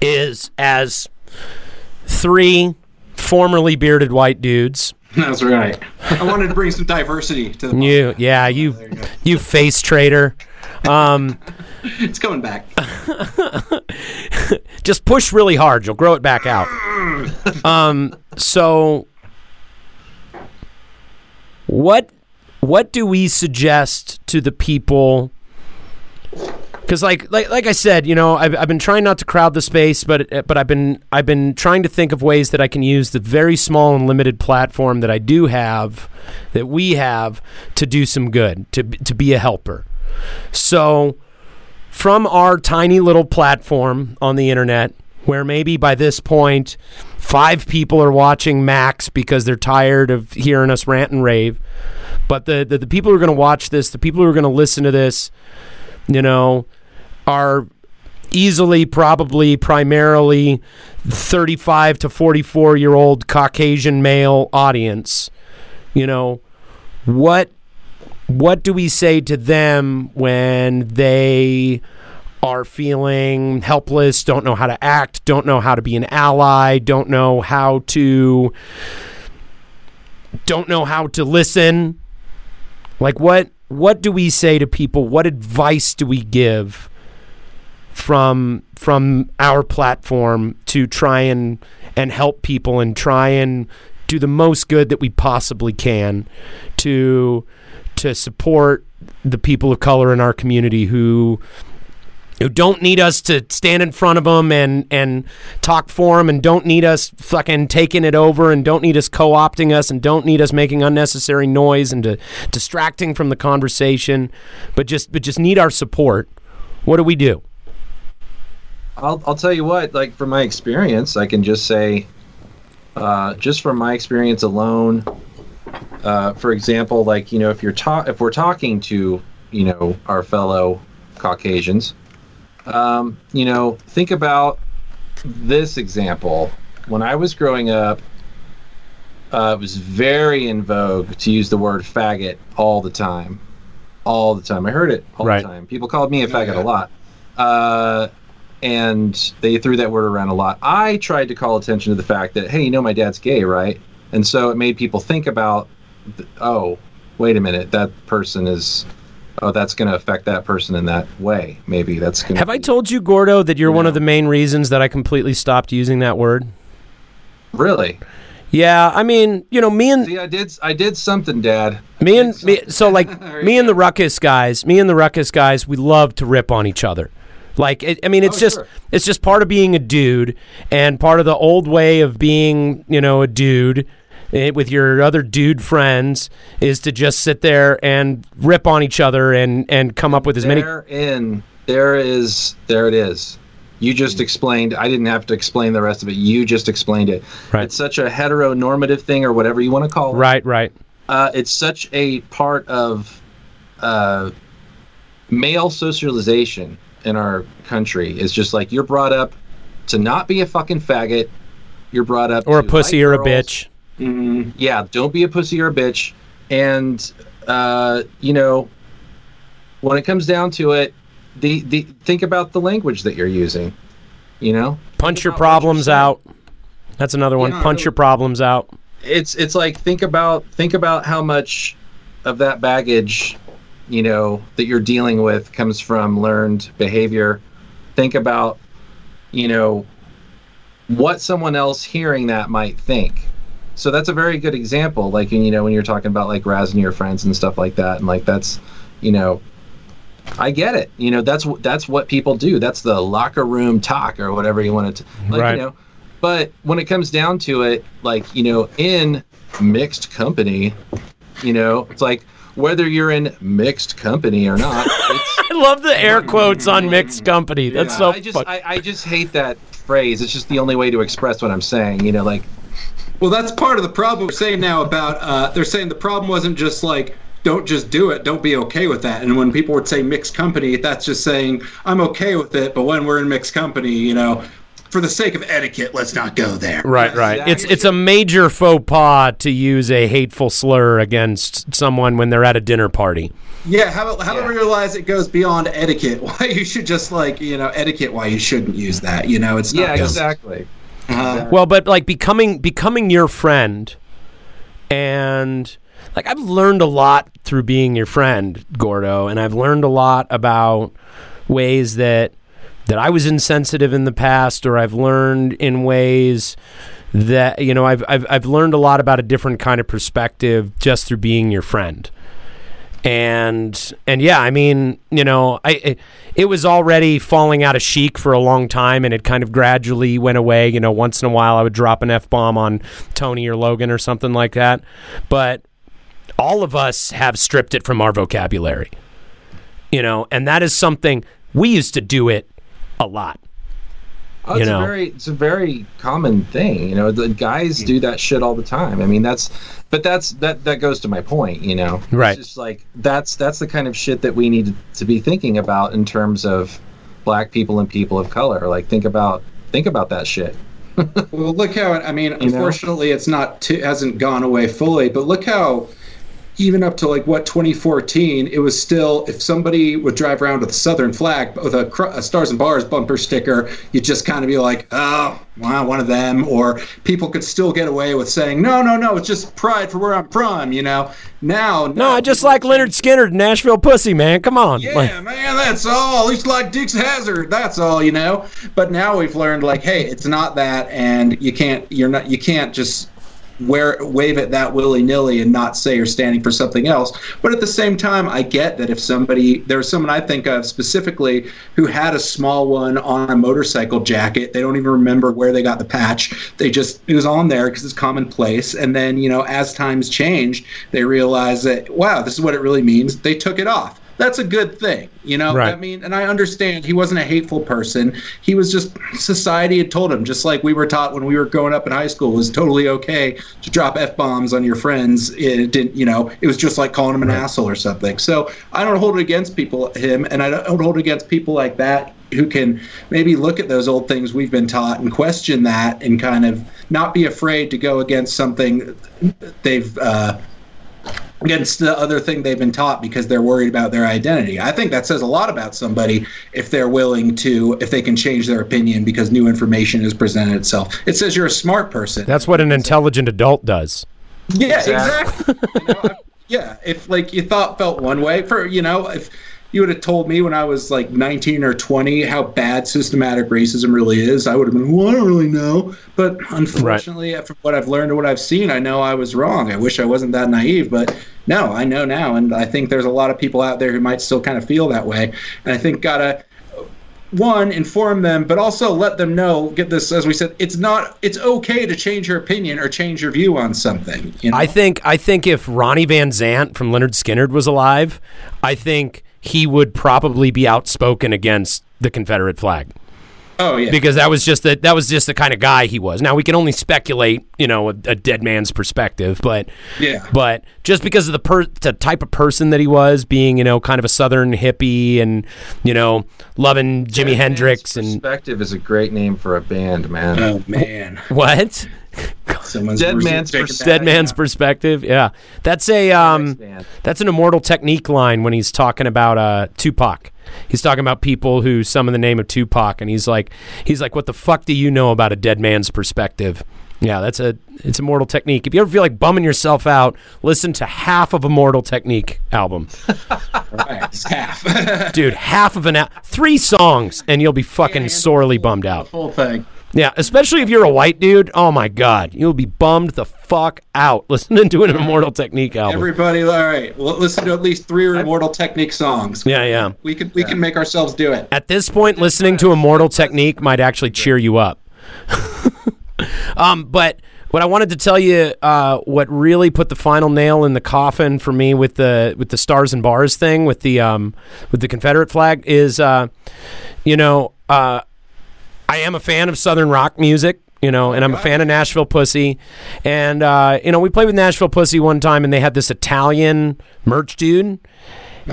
is as three formerly bearded white dudes <laughs> that's right. I wanted to bring some diversity to the. you yeah you There you you face trader um <laughs> It's coming back. <laughs> just push really hard you'll grow it back out um so what what do we suggest to the people because like, like like I said, you know, I've, I've been trying not to crowd the space, but uh, but I've been I've been trying to think of ways that I can use the very small and limited platform that I do have, that we have, to do some good, to to be a helper. So, from our tiny little platform on the internet, where maybe by this point, five people are watching max because they're tired of hearing us rant and rave, but the the, the people who are going to watch this, the people who are going to listen to this you know, are easily, probably, primarily 35 to 44 year old Caucasian male audience. You know, what what do we say to them when they are feeling helpless, don't know how to act, don't know how to be an ally, don't know how to don't know how to listen? Like what what do we say to people? What advice do we give from from our platform to try and and help people and try and do the most good that we possibly can to to support the people of color in our community who who don't need us to stand in front of them and and talk for them and don't need us fucking taking it over and don't need us co-opting us and don't need us making unnecessary noise and to, distracting from the conversation but just but just need our support what do we do? I'll, I'll tell you what, like from my experience, I can just say, uh, just from my experience alone, uh, for example, like, you know, if you're ta- if we're talking to, you know, our fellow Caucasians, um, you know, think about this example. When I was growing up, uh, it was very in vogue to use the word faggot all the time. All the time. I heard it all Right. the time. People called me a faggot a lot. Uh, and they threw that word around a lot. I tried to call attention to the fact that, hey, you know, my dad's gay, right? And so it made people think about, th- oh, wait a minute, that person is, oh, that's going to affect that person in that way. Maybe that's going to. have i told you gordo that you're one of the main reasons that i completely stopped using that word Really? yeah i mean you know me and See, I did, I did something, Dad. Me and me, so like <laughs> me you and the ruckus guys, me and the ruckus guys, we love to rip on each other. Like it, I mean, it's Oh, just sure. it's just part of being a dude and part of the old way of being, you know, a dude with your other dude friends is to just sit there and rip on each other and and come up with as many. Therein, there is, there it is. You just explained. I didn't have to explain the rest of it. You just explained it. Right. It's such a heteronormative thing, or whatever you want to call it. Right, right, uh, it's such a part of uh, male socialization in our country. It's just like you're brought up to not be a fucking faggot. You're brought up or a pussy or a bitch. Mm, Yeah, don't be a pussy or a bitch. And uh, you know, when it comes down to it, the, the think about the language that you're using. You know, Punch your about what you're problems out. That's another one. Yeah, Punch your problems out. it's it's like think about think about how much of that baggage you know that you're dealing with comes from learned behavior think about you know what someone else hearing that might think so that's a very good example like you know when you're talking about like razzing your friends and stuff like that and like that's you know I get it. You know, that's that's what people do. That's the locker room talk or whatever you want to like, Right. you know. But when it comes down to it, like, you know, in mixed company, you know, it's like whether you're in mixed company or not, <laughs> it's I love the air quotes on mixed company. That's yeah, so I just. I, I just hate that phrase. It's just the only way to express what I'm saying, you know, like Well, that's part of the problem we're saying now about uh, they're saying the problem wasn't just like don't just do it, don't be okay with that. And when people would say mixed company, that's just saying I'm okay with it, but when we're in mixed company, you know, for the sake of etiquette, let's not go there. Right, right. It's it's a major faux pas to use a hateful slur against someone when they're at a dinner party. Yeah, how about how do we realize it goes beyond etiquette? <laughs> Why you should just like you know etiquette? Why you shouldn't use that? You know, it's not Yeah, just- exactly. Uh, Well, but like becoming becoming your friend, and like I've learned a lot through being your friend, Gordo, and I've learned a lot about ways that that I was insensitive in the past, or I've learned in ways that you know I've I've I've learned a lot about a different kind of perspective just through being your friend. And and yeah, I mean, you know, I it, it was already falling out of chic for a long time, and it kind of gradually went away. You know, once in a while I would drop an f bomb on Tony or Logan or something like that, but all of us have stripped it from our vocabulary. You know, and that is something we used to do it a lot. Oh, You know. a very it's a very common thing. You know, the guys hmm. do that shit all the time. I mean, that's but that's that that goes to my point. You know, Right. It's just like that's that's the kind of shit that we need to be thinking about in terms of black people and people of color. Like, think about think about that shit. Well, look how I mean. know? Unfortunately, it's not too, hasn't gone away fully. But look how even up to like what 2014, it was still if somebody would drive around with a Southern flag with a, a Stars and Bars bumper sticker, you'd just kind of be like, oh, wow, one of them. Or people could still get away with saying, no, no, no, it's just pride for where I'm from. You know. Now, No, I just like Lynyrd Skynyrd, Nashville Pussy, man. Come on. Yeah, Like- man, that's all. At least like Dukes Hazard, that's all, you know. But now we've learned, like, hey, it's not that, and you can't, you're not, you can't just wear wave it that willy nilly and not say you're standing for something else. But at the same time, I get that if somebody, there's someone I think of specifically who had a small one on a motorcycle jacket. They don't even remember where they got the patch. They just it was on there because it's commonplace. And then you know, as times changed, they realized that wow, this is what it really means. They took it off that's a good thing, you know. Right. I mean, and I understand he wasn't a hateful person. He was just society had told him, just like we were taught when we were growing up in high school, it was totally okay to drop f bombs on your friends. It didn't, you know, it was just like calling him an asshole or something. So I don't hold it against people, him, and I don't hold it against people like that who can maybe look at those old things we've been taught and question that and kind of not be afraid to go against something they've. Uh, against the other thing they've been taught because they're worried about their identity. I think that says a lot about somebody if they're willing to, if they can change their opinion because new information has presented itself. It says you're a smart person. That's what an intelligent adult does. yeah, Exactly. exactly. <laughs> You know, yeah, if like you thought felt one way for you know if you would have told me when I was like 19 or 20 how bad systematic racism really is, I would have been, well, I don't really know. But unfortunately, from what I've learned and what I've seen, I know I was wrong. I wish I wasn't that naive, but no, I know now. And I think there's a lot of people out there who might still kind of feel that way. And I think gotta, one, inform them, but also let them know, get this, as we said, it's not, it's okay to change your opinion or change your view on something. You know? I think I think if Ronnie Van Zant from Lynyrd Skynyrd was alive, I think he would probably be outspoken against the Confederate flag oh, yeah. because that was just the that was just the kind of guy he was. Now we can only speculate, you know, a, a dead man's perspective, but Yeah. but just because of the per, the type of person that he was, being you know kind of a southern hippie and you know loving Jimi Dead Hendrix Man's and perspective is a great name for a band, man. Oh man, what someone's Dead man's pers- dead man's perspective. Yeah, that's a um. That's an immortal technique line when he's talking about uh, Tupac. He's talking about people who summon the name of Tupac, and he's like, he's like, what the fuck do you know about a dead man's perspective? Yeah, that's a it's immortal technique. If you ever feel like bumming yourself out, listen to half of Immortal Technique album, <laughs> Right, half. <laughs> dude. half of an al- three songs, and you'll be fucking sorely bummed out. Full thing. Yeah, especially if you're a white dude. Oh my god, you'll be bummed the fuck out <laughs> listening to an Immortal Technique album. Everybody, all right. Well, listen to at least three Immortal Technique songs. yeah, yeah. We can we can make ourselves do it. At this point, listening to Immortal Technique might actually cheer you up. <laughs> um, but what I wanted to tell you, uh, what really put the final nail in the coffin for me with the with the stars and bars thing with the um, with the Confederate flag is, uh, you know, uh, I am a fan of Southern rock music. You know, and I'm a fan of Nashville Pussy, and uh, you know we played with Nashville Pussy one time, and they had this Italian merch dude,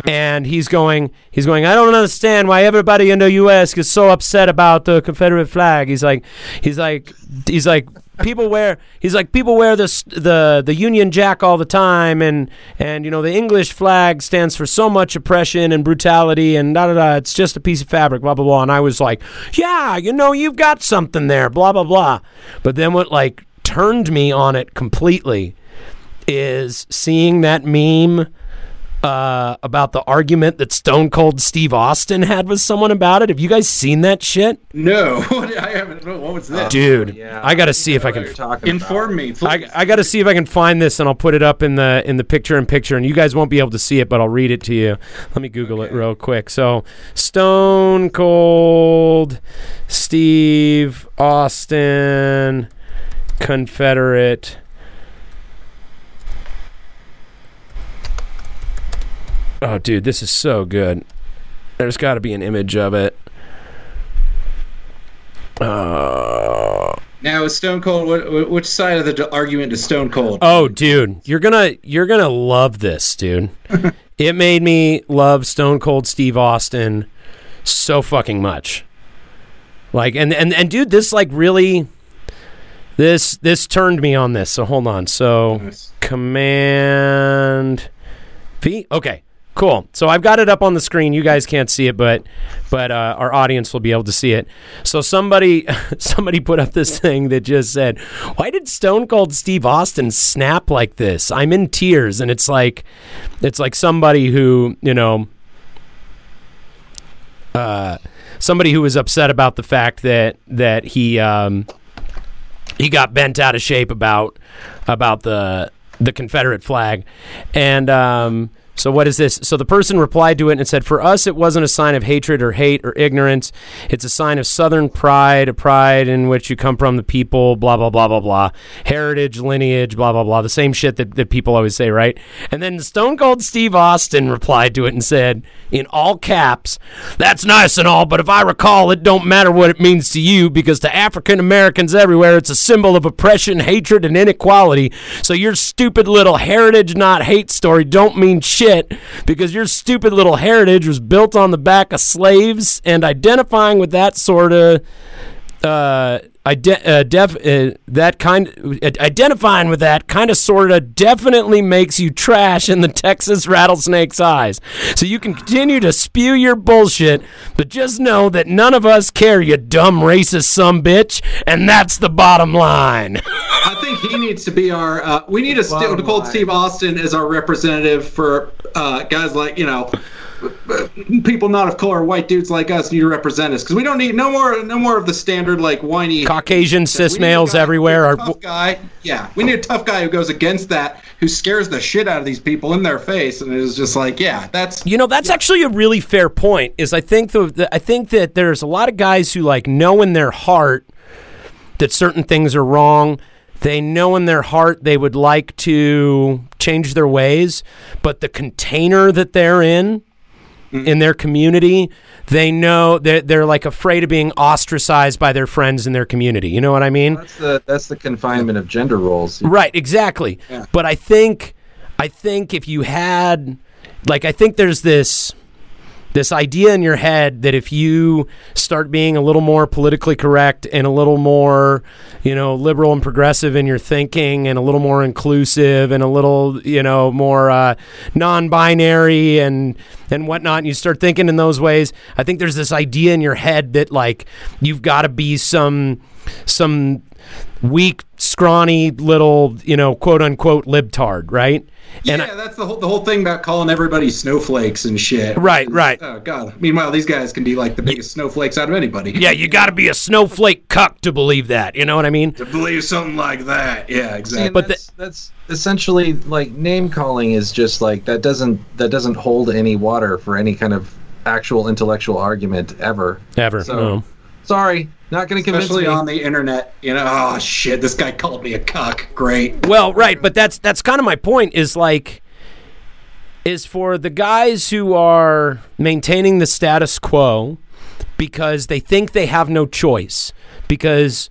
and he's going, he's going. I don't understand why everybody in the U.S. is so upset about the Confederate flag. He's like, he's like, he's like, people wear. He's like, people wear this the the Union Jack all the time, and and you know the English flag stands for so much oppression and brutality, and da da da. It's just a piece of fabric, blah blah blah. And I was like, yeah, you know, you've got something there, blah blah blah. But then what like turned me on it completely is seeing that meme uh, about the argument that Stone Cold Steve Austin had with someone about it. Have you guys seen that shit? No, <laughs> I haven't. What was this? Dude, yeah. I got to see if I can you're talking Inform me, please. I, I got to see if I can find this and I'll put it up in the in the picture in picture and you guys won't be able to see it but I'll read it to you. Let me google it real quick. So, Stone Cold Steve Austin Confederate Oh dude, this is so good. There's got to be an image of it. Uh, now, Stone Cold? What, which side of the argument is Stone Cold? Oh, dude, you're gonna you're gonna love this, dude. <laughs> it made me love Stone Cold Steve Austin so fucking much. Like, and and and dude, this like really, this this turned me on this. So hold on. So Nice. Command V. Okay, cool. So I've got it up on the screen. You guys can't see it, but but uh, our audience will be able to see it. So somebody <laughs> somebody put up this thing that just said, "Why did Stone Cold Steve Austin snap like this? I'm in tears." And it's like it's like somebody who you know. Uh, somebody who was upset about the fact that that he um, he got bent out of shape about about the the Confederate flag, and um, so what is this? So the person replied to it and said, "For us, it wasn't a sign of hatred or hate or ignorance. It's a sign of Southern pride, a pride in which you come from, the people, blah blah blah blah blah, heritage, lineage, blah blah blah. The same shit that, that people always say, right?" And then Stone Cold Steve Austin replied to it and said, in all caps, "That's nice and all, but if I recall, it don't matter what it means to you because to African Americans everywhere, it's a symbol of oppression, hatred, and inequality. So your stupid little heritage, not hate story don't mean shit because your stupid little heritage was built on the back of slaves, and identifying with that sort of uh, ide- uh, def- uh, that kind uh, identifying with that kind of sort of definitely makes you trash in the <laughs> Texas rattlesnake's eyes. So you can continue to spew your bullshit, but just know that none of us care, you dumb racist some bitch, and that's the bottom line. <laughs> I think he needs to be our. Uh, we need a Stone Bottom Cold line. Steve Austin as our representative for uh, guys like you know Uh, people not of color, white dudes like us need to represent us because we don't need no more no more of the standard like whiny Caucasian cis males everywhere are. tough guy. Yeah, we need a tough guy who goes against that, who scares the shit out of these people in their face, and is just like, yeah, that's You know, that's actually a really fair point. Is I think the, the I think that there's a lot of guys who like know in their heart that certain things are wrong. They know in their heart they would like to change their ways, but the container that they're in Mm-hmm. in their community, they know they're, they're like afraid of being ostracized by their friends in their community. You know what I mean? That's the that's the confinement of gender roles. Right, exactly. But I think I think if you had like I think there's this this idea in your head that if you start being a little more politically correct and a little more, you know, liberal and progressive in your thinking and a little more inclusive and a little, you know, more uh, non-binary and and whatnot, and you start thinking in those ways, I think there's this idea in your head that like you've got to be some some weak, scrawny little, you know, quote unquote libtard, right? yeah. And I- that's the whole the whole thing about calling everybody snowflakes and shit. Right, right. Oh god. Meanwhile, these guys can be like the biggest snowflakes out of anybody. yeah, you got to be a snowflake cuck to believe that. You know what I mean? To believe something like that. Yeah, exactly. and But that's, that's essentially like name calling is just like that doesn't that doesn't hold any water for any kind of actual intellectual argument ever. Ever. So no. sorry, not going to convince Especially me. on the internet, you know. Oh shit, this guy called me a cuck. Great. Well, right, but that's that's kind of my point. Is like, is for the guys who are maintaining the status quo because they think they have no choice because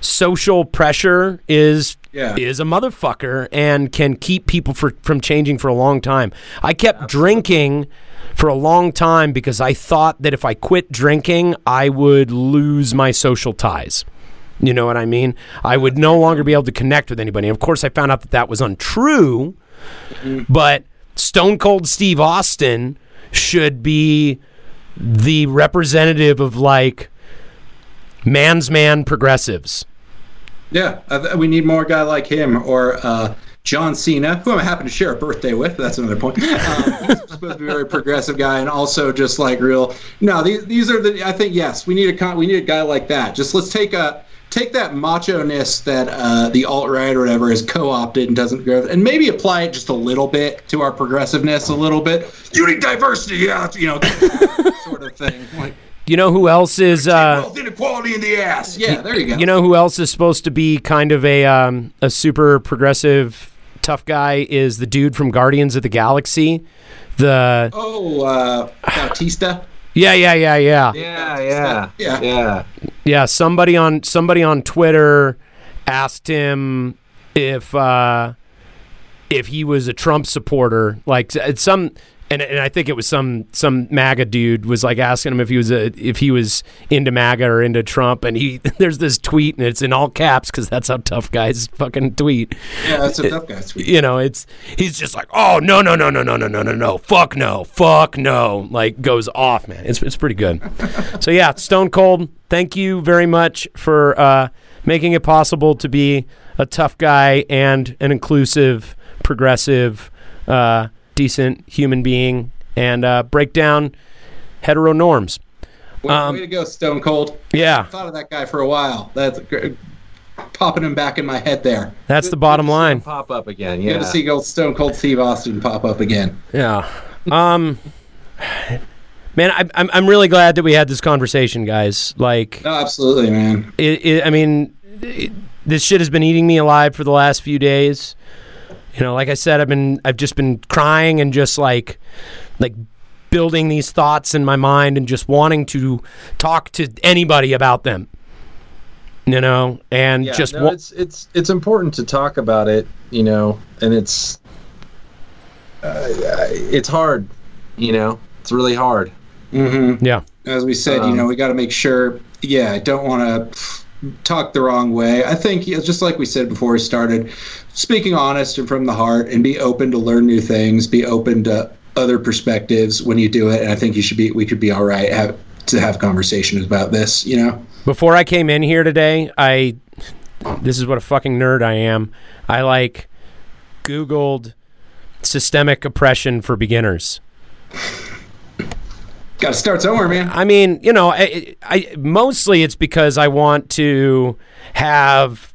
social pressure is Yeah. is a motherfucker and can keep people for, from changing for a long time. I kept drinking for a long time because I thought that if I quit drinking, I would lose my social ties. You know what I mean? I would no longer be able to connect with anybody. Of course, I found out that that was untrue, mm-hmm. but Stone Cold Steve Austin should be the representative of like man's man progressives. Yeah, we need more guy like him or uh, John Cena, who I happen to share a birthday with. That's another point. <laughs> Um, supposed to be a very progressive guy, and also just like real. No, these these are the. I think yes, we need a con- we need a guy like that. Just let's take a take that macho ness that uh, the alt right or whatever has co opted and doesn't grow, and maybe apply it just a little bit to our progressiveness a little bit. You need diversity, yeah, you know, <laughs> sort of thing. Like You know who else is uh, wealth inequality in the ass. Yeah, there you go. You know who else is supposed to be kind of a um, a super progressive tough guy is the dude from Guardians of the Galaxy. The Oh, uh, Bautista. yeah yeah yeah yeah Yeah, yeah, Yeah. yeah. yeah. Somebody on somebody on Twitter asked him if uh, if he was a Trump supporter. Like some. And, and I think it was some some MAGA dude was like asking him if he was a if he was into MAGA or into Trump, and he <laughs> there's this tweet and it's in all caps because that's how tough guys fucking tweet. Yeah, that's a tough guy. Sweet. you know, it's he's just like, oh no no no no no no no no no, fuck no, fuck no, like goes off, man. It's it's pretty good. <laughs> so yeah, Stone Cold, thank you very much for uh, making it possible to be a tough guy and an inclusive, progressive, uh, decent human being, and uh, break down hetero norms. Way, Um, way to go, Stone Cold. Yeah, I Thought of that guy for a while. That's gr- popping him back in my head there. that's the bottom line. Pop up again. Yeah. Good Yeah. to see Gold Stone Cold Steve Austin pop up again. Yeah. Um. Man, I, I'm I'm really glad that we had this conversation, guys. Like, No, absolutely, man. it, it, I mean, it, this shit has been eating me alive for the last few days. You know, like I said, I've been I've just been crying and just like like building these thoughts in my mind and just wanting to talk to anybody about them. You know, and Yeah, just no, wa- it's it's it's important to talk about it, you know, and it's uh, it's hard, you know, it's really hard. Mm-hmm. yeah. As we said, you Um, know, we got to make sure. Yeah, I don't want to talk the wrong way. I think yeah, just like we said before we started, speaking honest and from the heart, and be open to learn new things. Be open to other perspectives when you do it. And I think you should be. We could be all right have, to have conversations about this. You know. Before I came in here today, I this is what a fucking nerd I am. I like googled systemic oppression for beginners. Got to start somewhere, man. I mean, you know, I, I mostly it's because I want to have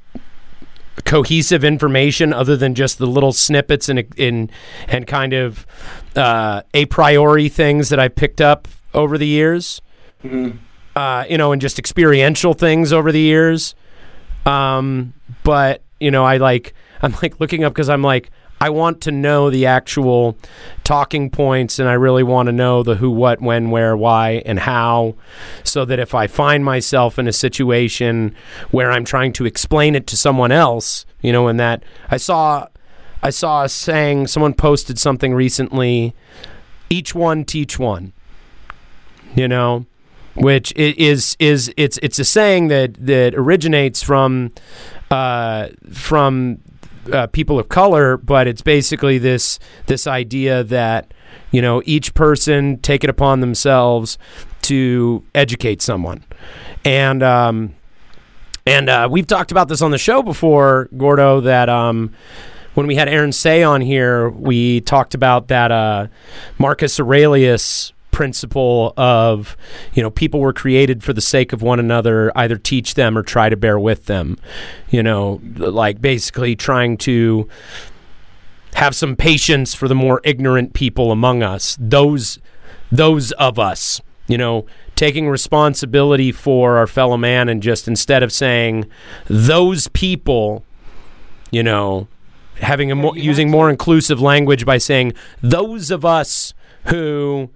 cohesive information other than just the little snippets and in and kind of uh, a priori things that I picked up over the years. Uh, you know, and just experiential things over the years. Um, but you know, I like I'm like looking up because I'm like I want to know the actual talking points, and I really want to know the who, what, when, where, why, and how, so that if I find myself in a situation where I'm trying to explain it to someone else, you know, and that I saw, I saw a saying someone posted something recently. Each one teach one. You know, which is is it's it's a saying that that originates from uh, from uh, people of color, but it's basically this this idea that you know each person take it upon themselves to educate someone, and um, and uh, we've talked about this on the show before, Gordo. That um, when we had Aaron Say on here, we talked about that uh, Marcus Aurelius principle of you know people were created for the sake of one another either teach them or try to bear with them. You know like basically trying to have some patience for the more ignorant people among us those those of us you know taking responsibility for our fellow man and just instead of saying those people you know having a more, you have using more inclusive language by saying those of us who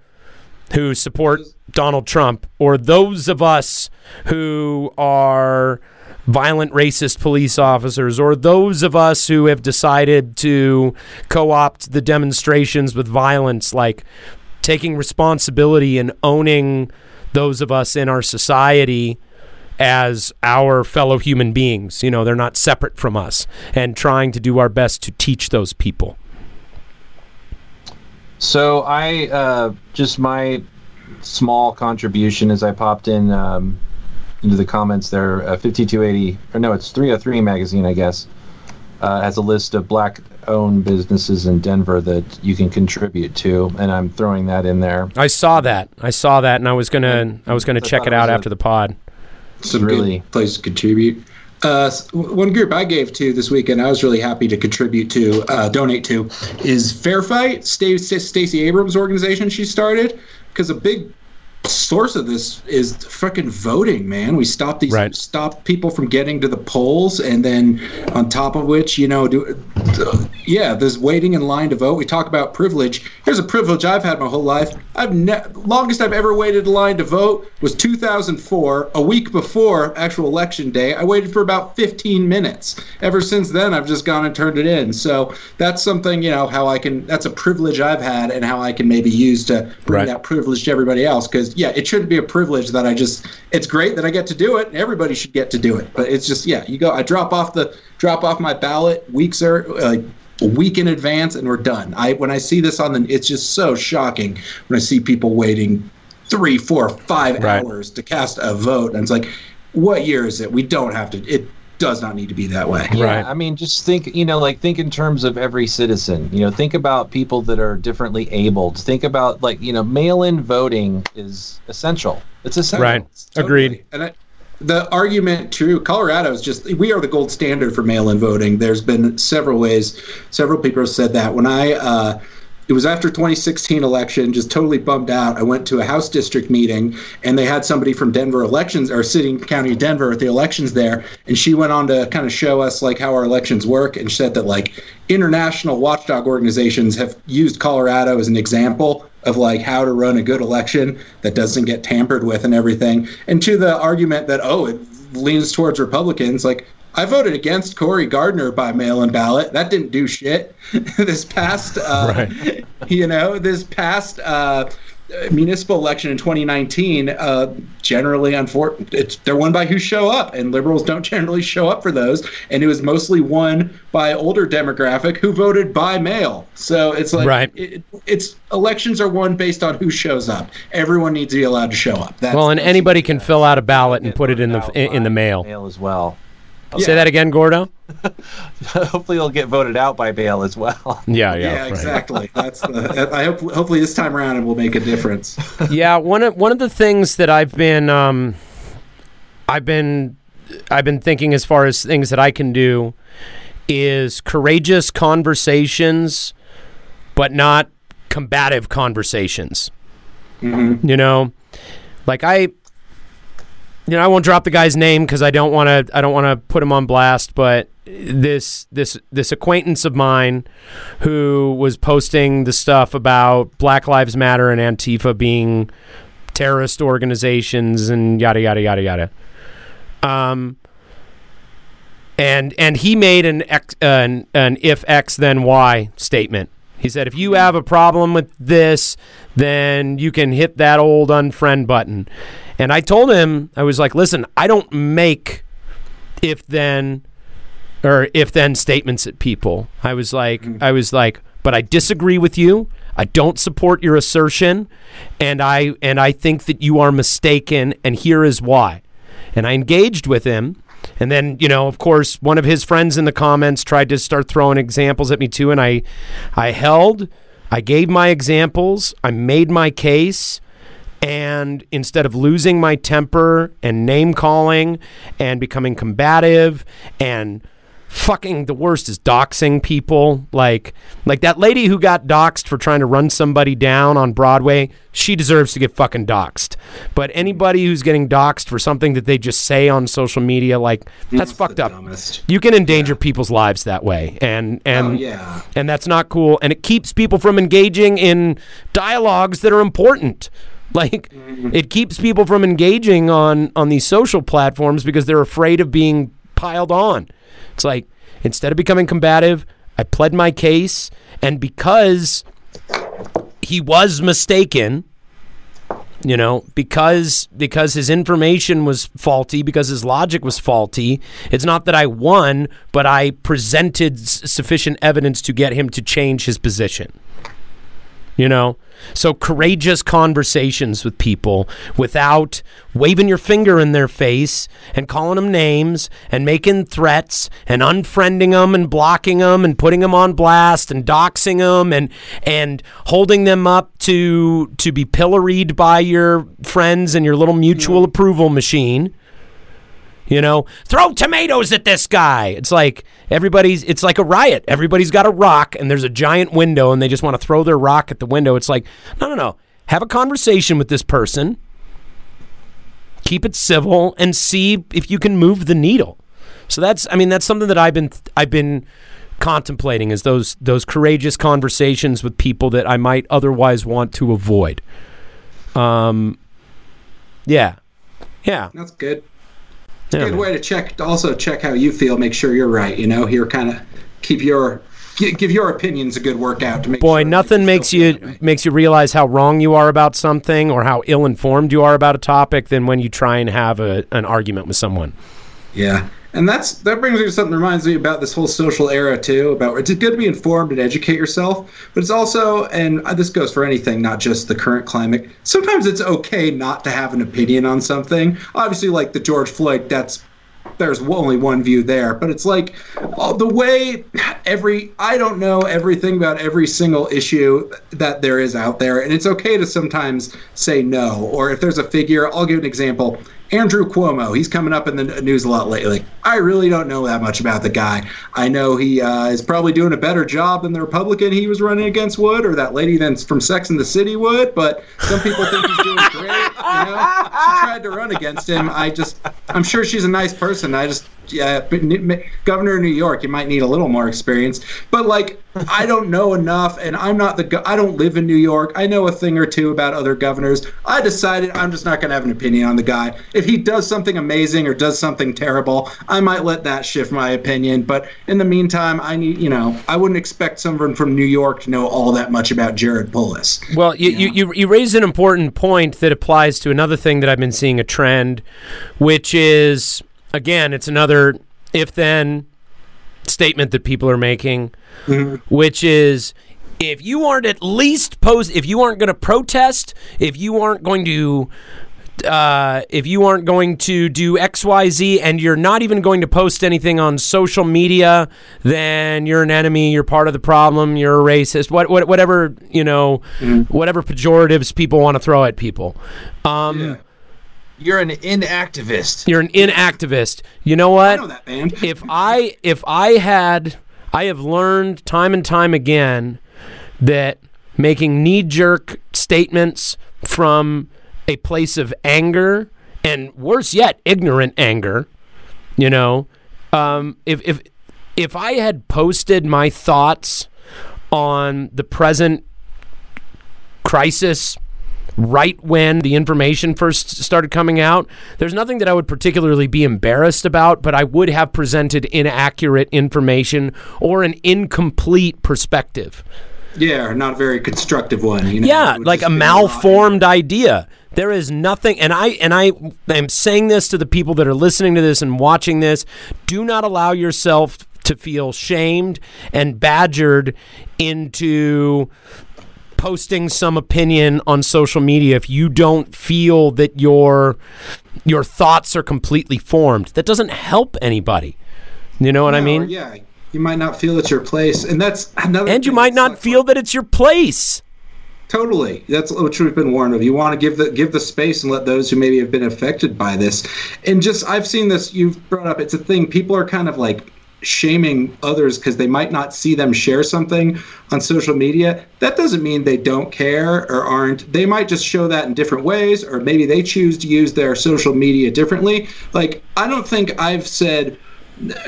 who support Donald Trump or those of us who are violent racist police officers or those of us who have decided to co-opt the demonstrations with violence like taking responsibility and owning those of us in our society as our fellow human beings. You know they're not separate from us and trying to do our best to teach those people So I uh, just my small contribution as I popped in um, into the comments there. Uh, 5280 or no, it's 303 magazine, I guess, uh, has a list of black-owned businesses in Denver that you can contribute to, and I'm throwing that in there. i saw that i saw that and i was gonna i was gonna I check thought it it out was a- after the pod Some Really? good place to contribute. Uh, one group I gave to this weekend, I was really happy to contribute to, uh, donate to, is Fair Fight, Stacey Abrams' organization she started. Because a big source of this is fucking voting, man. We stop these, Right. stop people from getting to the polls, and then on top of which, you know, do, Uh, yeah, there's waiting in line to vote. We talk about privilege. Here's a privilege I've had my whole life. I've ne- longest I've ever waited in line to vote was 2004, a week before actual election day. I waited for about 15 minutes. Ever since then, I've just gone and turned it in. So that's something, you know, how I can. That's a privilege I've had, and how I can maybe use to bring Right. that privilege to everybody else. Because yeah, it shouldn't be a privilege that I just. It's great that I get to do it, and everybody should get to do it. But it's just yeah, you go. I drop off the drop off my ballot weeks or like a week in advance, and we're done. I when I see this on the, it's just so shocking when I see people waiting three, four, five Right. hours to cast a vote, and it's like, what year is it? We don't have to. It does not need to be that way. Yeah, Right. I mean, just think, you know, like think in terms of every citizen. You know, think about people that are differently abled. Think about like, you know, mail-in voting is essential. It's essential. Right. Agreed. And I, the argument true, Colorado is just we are the gold standard for mail-in voting. There's been several ways, several people have said that. When I, uh, it was after 2016 election, just totally bummed out. I went to a House district meeting, and they had somebody from Denver elections or City County of Denver at the elections there, and she went on to kind of show us like how our elections work, and said that like international watchdog organizations have used Colorado as an example of like how to run a good election that doesn't get tampered with and everything. And to the argument that oh it leans towards Republicans, like I voted against Cory Gardner by mail-in ballot. That didn't do shit. <laughs> this past, uh, <laughs> you know, this past uh, municipal election in 2019, uh, generally, unfor- it's they're won by who show up, and liberals don't <laughs> generally show up for those. And it was mostly won by older demographic who voted by mail. So it's like Right. it, it's elections are won based on who shows up. Everyone needs to be allowed to show up. That's, well and anybody can fill out a ballot and put it in the in, in the mail Mail as well. Say that again gordo <laughs> Hopefully, it'll get voted out by mail as well. <laughs> yeah yeah, Yeah, right. exactly. That's the. I hope. Hopefully, this time around, it will make a difference. <laughs> yeah one of one of the things that I've been um, I've been I've been thinking as far as things that I can do is courageous conversations, but not combative conversations. You know, like I, you know, I won't drop the guy's name because I don't want to. I don't want to put him on blast. But this this this acquaintance of mine who was posting the stuff about Black Lives Matter and Antifa being terrorist organizations and yada yada yada yada. Um, and and he made an X, uh, an, an if X then Y statement. He said, if you have a problem with this, then you can hit that old unfriend button. And I told him, I was like, listen, I don't make if then or if then statements at people. I was like, mm-hmm. I was like, but I disagree with you. I don't support your assertion, and I and I think that you are mistaken, and here is why. And I engaged with him, and then you know, of course, one of his friends in the comments tried to start throwing examples at me too, and I, I held, I gave my examples, I made my case. And instead of losing my temper and name calling and becoming combative and fucking the worst is doxing people like like that lady who got doxed for trying to run somebody down on Broadway she deserves to get fucking doxed but anybody who's getting doxed for something that they just say on social media like that's fucked up. dumbest. you can endanger people's lives that way. And oh, and Oh, yeah. and that's not cool. And it keeps people from engaging in dialogues that are important <laughs> like it keeps people from engaging on on these social platforms because they're afraid of being piled on. It's like instead of becoming combative, I pled my case, and because he was mistaken, you know, because because his information was faulty, because his logic was faulty. It's not that I won, but I presented s- sufficient evidence to get him to change his position. You know, so courageous conversations with people without waving your finger in their face and calling them names and making threats and unfriending them and blocking them and putting them on blast and doxing them and and holding them up to to be pilloried by your friends and your little mutual approval machine. You know, throw tomatoes at this guy. It's like everybody's, it's like a riot. Everybody's got a rock and there's a giant window and they just want to throw their rock at the window. It's like, no, no, no. Have a conversation with this person, keep it civil, and see if you can move the needle. So that's, I mean, that's something that I've been, I've been contemplating is those, those courageous conversations with people that I might otherwise want to avoid. Um, yeah. Yeah. That's good. Yeah, good way to check. Also check how you feel. Make sure you're right. You know, here kind of keep your give your opinions a good workout to make. Boy, sure nothing makes still feel that you way. makes you realize how wrong you are about something or how ill-informed you are about a topic than when you try and have a, an argument with someone. Yeah. And that's that brings me to something that reminds me about this whole social era too. About it's good to be informed and educate yourself, but it's also and this goes for anything, not just the current climate. Sometimes it's okay not to have an opinion on something. Obviously, like the George Floyd, that's there's only one view there, but it's like uh, the way every I don't know everything about every single issue that there is out there, and it's okay to sometimes say no. Or if there's a figure, I'll give an example. Andrew Cuomo, he's coming up in the news a lot lately. I really don't know that much about the guy. I know he uh, is probably doing a better job than the Republican he was running against would, or that lady from Sex and the City would. But some people think he's doing great. You know, she tried to run against him. I just, I'm sure she's a nice person. I just, yeah, but n- m- governor of New York, you might need a little more experience. But like, <laughs> I don't know enough, and I'm not the. Go- I don't live in New York. I know a thing or two about other governors. I decided I'm just not going to have an opinion on the guy. If he does something amazing or does something terrible, I might let that shift my opinion. But in the meantime, I need, you know, I wouldn't expect someone from New York to know all that much about Jared Polis. Well, you, you, you, you raise an important point that applies to another thing that I've been seeing a trend, which is, again, it's another if then statement that people are making, which is if you aren't at least post, if you aren't going to protest, if you aren't going to. Uh, if you aren't going to do X, Y, Z, and you're not even going to post anything on social media, then you're an enemy. You're part of the problem. You're a racist. What, what whatever you know, whatever pejoratives people want to throw at people. Um, You're an inactivist. You're an inactivist. You know what? I know that band. if I if I had I have learned time and time again that making knee jerk statements from a place of anger and worse yet ignorant anger you know um, if if if I had posted my thoughts on the present crisis right when the information first started coming out. There's nothing that I would particularly be embarrassed about, but I would have presented inaccurate information or an incomplete perspective. Yeah, not a very constructive one. You know? Yeah, like a malformed idea. There is nothing and I and I am saying this to the people that are listening to this and watching this, do not allow yourself to feel shamed and badgered into posting some opinion on social media if you don't feel that your your thoughts are completely formed. That doesn't help anybody. You know what I mean? Yeah, you might not feel it's your place, and that's another. And you might not feel that it's your place. Totally. That's what we've been warned of. You want to give the give the space and let those who maybe have been affected by this. And just I've seen this you've brought up it's a thing people are kind of like shaming others because they might not see them share something on social media. That doesn't mean they don't care or aren't. They might just show that in different ways or maybe they choose to use their social media differently. Like I don't think I've said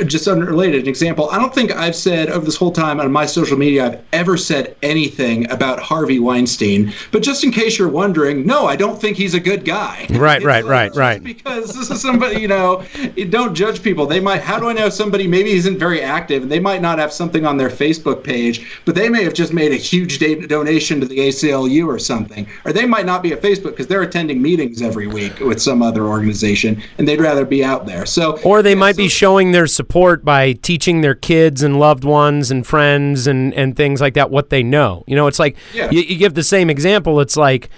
just unrelated an example. I don't think I've said over this whole time on my social media I've ever said anything about Harvey Weinstein. But just in case you're wondering, no, I don't think he's a good guy. Right, right, right, right. Because this is somebody, you know, don't judge people. They might. How do I know somebody maybe isn't very active and they might not have something on their Facebook page, but they may have just made a huge donation to the ACLU or something, or they might not be at Facebook because they're attending meetings every week with some other organization and they'd rather be out there. So Or they yeah, might be showing their support by teaching their kids and loved ones and friends and, and things like that what they know. You know, it's like Yeah. you, you give the same example. It's like,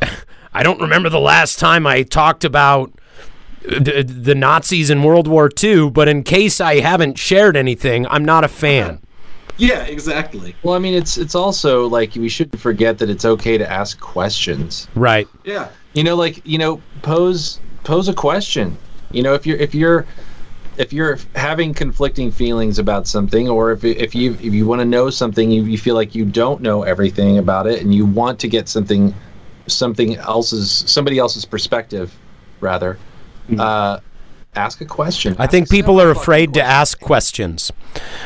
<laughs> I don't remember the last time I talked about the, the Nazis in World War II, but in case I haven't shared anything, I'm not a fan. <laughs> Yeah, exactly. Well, I mean, it's it's also like we shouldn't forget that it's okay to ask questions. Right. Yeah. You know, like you know, pose pose a question. You know, if you're if you're if you're having conflicting feelings about something, or if if you if you want to know something, you, you feel like you don't know everything about it, and you want to get something something else's somebody else's perspective, rather. Uh, ask a question. I think Ask people are fucking afraid to ask questions.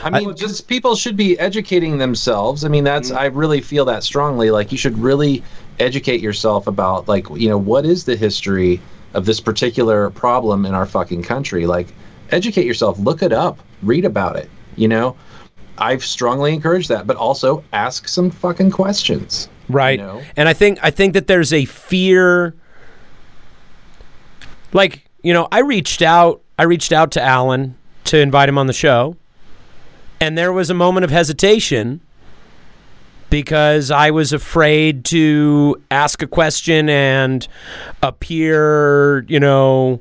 I mean, just people should be educating themselves. I mean, that's I really feel that strongly. Like you should really educate yourself about like you know what is the history of this particular problem in our fucking country. Like educate yourself, look it up, read about it. You know, I've strongly encouraged that, but also ask some fucking questions. right know? and i think i think that there's a fear like you know i reached out i reached out to alan to invite him on the show and there was a moment of hesitation because i was afraid to ask a question and appear you know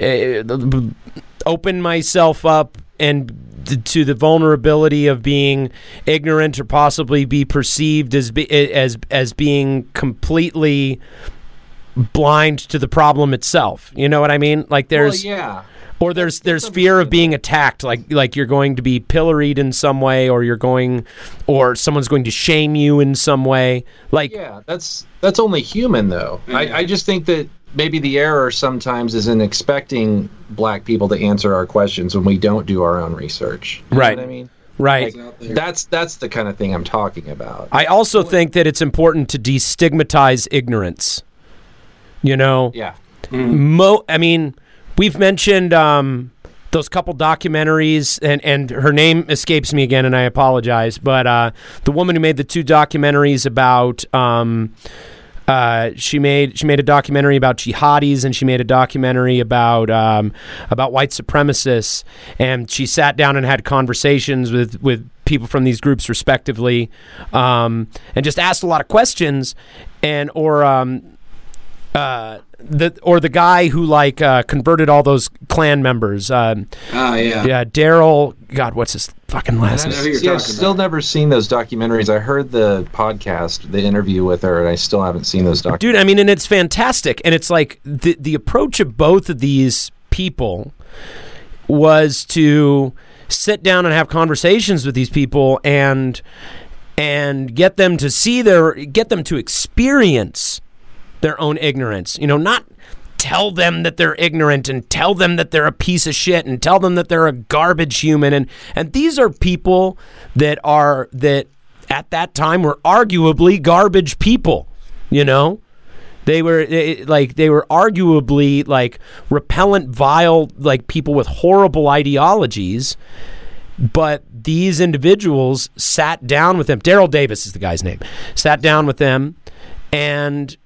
eh, open myself up and to the vulnerability of being ignorant or possibly be perceived as be, as as being completely blind to the problem itself. You know what I mean? Like there's well, yeah. or there's there's fear of being attacked like like you're going to be pilloried in some way or you're going or someone's going to shame you in some way. Like Yeah, that's that's only human though. I, mm. I just think that maybe the error sometimes is in expecting black people to answer our questions when we don't do our own research. You know Right. what I mean? right. Like, that's that's the kind of thing I'm talking about. I also think that it's important to destigmatize ignorance. You know, yeah. Mo, I mean, we've mentioned um, those couple documentaries, and, and her name escapes me again, and I apologize. But uh, the woman who made the two documentaries about. Um, uh, she made she made a documentary about jihadis and she made a documentary about um, about white supremacists. And she sat down and had conversations with with people from these groups respectively um, and just asked a lot of questions. And or um, uh, the or the guy who like uh, converted all those Klan members. Um, Ah, yeah. yeah, Daryl. God, what's his fucking last name? know who you're See, I've talking still about. never seen those documentaries. I heard the podcast, the interview with her, and I still haven't seen those documentaries. dude i mean and it's fantastic and it's like the the approach of both of these people was to sit down and have conversations with these people and and get them to see their get them to experience their own ignorance. You know not tell them that they're ignorant and tell them that they're a piece of shit and tell them that they're a garbage human. And and these are people that are that at that time were arguably garbage people you know? They were eh, like they were arguably like repellent vile like people with horrible ideologies. But these individuals sat down with them. Daryl davis is the guy's name. Sat down with them and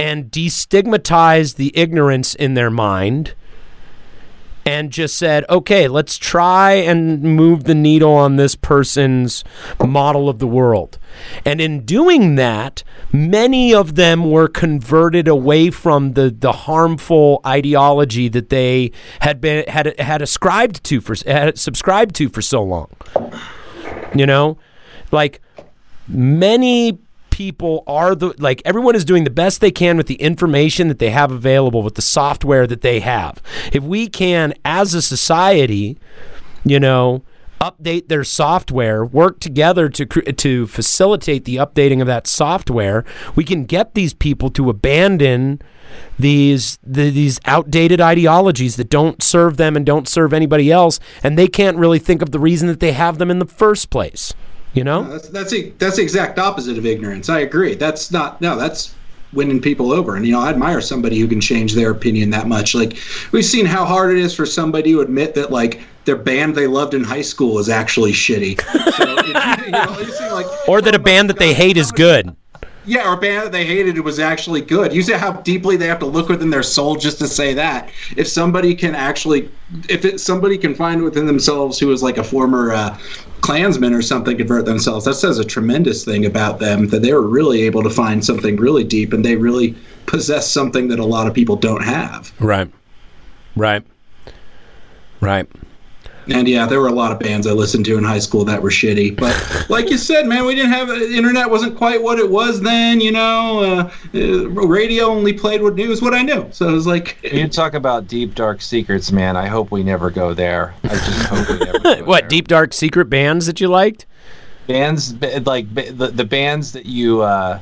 and destigmatized the ignorance in their mind and just said, okay, let's try and move the needle on this person's model of the world. And in doing that, many of them were converted away from the, the harmful ideology that they had been had had ascribed to for had subscribed to for so long. You know, like many people are the like everyone is doing the best they can with the information that they have available with the software that they have if we can as a society you know update their software, work together to to facilitate the updating of that software, we can get these people to abandon these the, these outdated ideologies that don't serve them and don't serve anybody else, and they can't really think of the reason that they have them in the first place. You know, That's that's the, that's the exact opposite of ignorance. I agree. That's not no. That's winning people over. And you know, I admire somebody who can change their opinion that much. Like we've seen how hard it is for somebody to admit that like their band they loved in high school is actually shitty. So, you know, you see, like, or that oh a band my that they hate is good. Yeah, or a band that they hated it was actually good. You see how deeply they have to look within their soul just to say that. If somebody can actually, if it, somebody can find within themselves who is like a former uh, Klansman or something, convert themselves, that says a tremendous thing about them that they were really able to find something really deep and they really possess something that a lot of people don't have. Right. Right. Right. And yeah, there were a lot of bands I listened to in high school that were shitty. But like you said, man, we didn't have the internet wasn't quite what it was then. You know, uh, uh, radio only played what news what I knew. So it was like, <laughs> You talk about deep dark secrets, man. I hope we never go there. I just hope we never. Go <laughs> What there. deep dark secret bands that you liked? bands like the, the bands that you uh,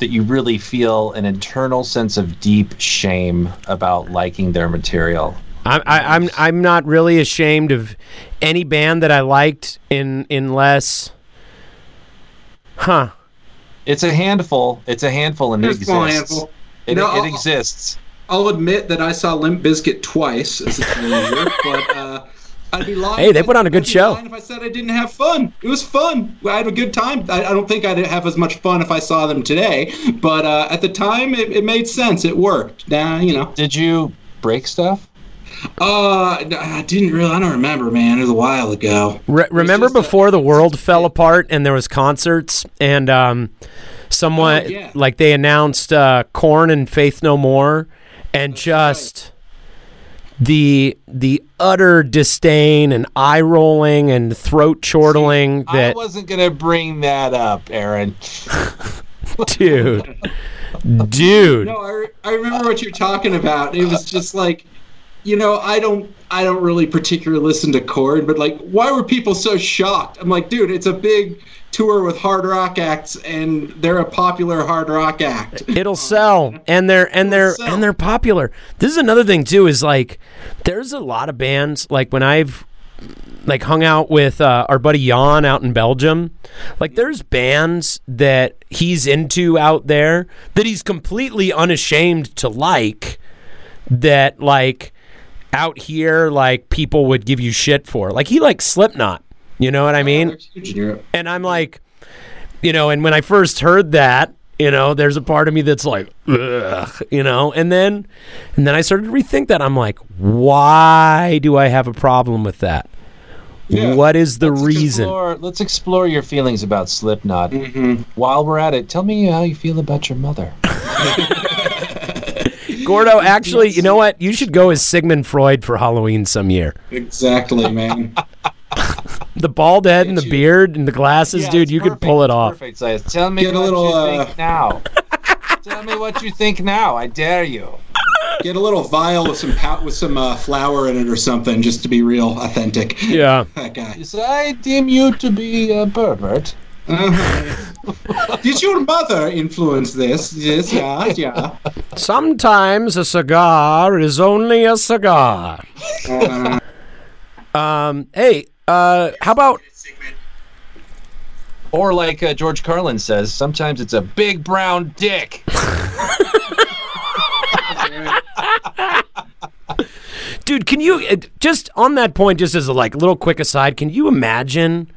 that you really feel an internal sense of deep shame about liking their material. I, I, I'm I'm not really ashamed of any band that I liked in unless, huh? It's a handful. It's a handful, and it It's small exists. handful. It, No, it I'll- exists. I'll admit that I saw Limp Bizkit twice as a teenager, <laughs> but uh, I'd be lying. Hey, they put on a good I'd be show. lying If I said I didn't have fun, it was fun. I had a good time. I, I don't think I'd have as much fun if I saw them today, but uh, at the time, it, it made sense. It worked. Now, you know. Did you break stuff? Uh, I didn't really. I don't remember, man. It was a while ago. Re- remember a- before the world fell apart and there was concerts and um, someone Oh, yeah. like they announced uh, Korn and Faith No More, and just the the utter disdain and eye rolling and throat chortling I that I wasn't gonna bring that up, Aaron. <laughs> dude, <laughs> dude. No, I, re- I remember what you're talking about. It was just like, you know, I don't I don't really particularly listen to Korn, but like, why were people so shocked? I'm like, dude, it's a big tour with hard rock acts, and they're a popular hard rock act. It'll sell, and they're and they're sell. and they're popular. This is another thing too. Is like there's a lot of bands like when I've like hung out with uh, our buddy Jan out in Belgium. Like there's bands that he's into out there that he's completely unashamed to like. That like out here, like people would give you shit for. Like he likes Slipknot. You know what I mean? They're huge in Europe. And I'm like, you know, and when I first heard that, you know, there's a part of me that's like, Ugh, you know, and then, and then I started to rethink that. I'm like, why do I have a problem with that? Yeah. What is the Let's reason? Explore, let's explore your feelings about Slipknot. Mm-hmm. While we're at it, tell me how you feel about your mother. <laughs> Gordo, actually, you know what? You should go as Sigmund Freud for Halloween some year. Exactly, man. <laughs> <laughs> The bald head and the you. beard and the glasses, Yeah, dude, it's you could pull it off. Perfect size. Tell me Get a what little, you uh, think now. <laughs> Tell me what you think now. I dare you. Get a little vial with some pow- with some uh, flour in it or something, just to be real authentic. Yeah. That guy. Yes, I deem you to be a pervert. Uh-huh. <laughs> Did your mother influence this? Yes, yeah, yeah. Sometimes a cigar is only a cigar. Uh, Um, hey, uh, how about Or like uh, George Carlin says, sometimes it's a big brown dick. <laughs> dude can you uh, just on that point just as a like little quick aside can you imagine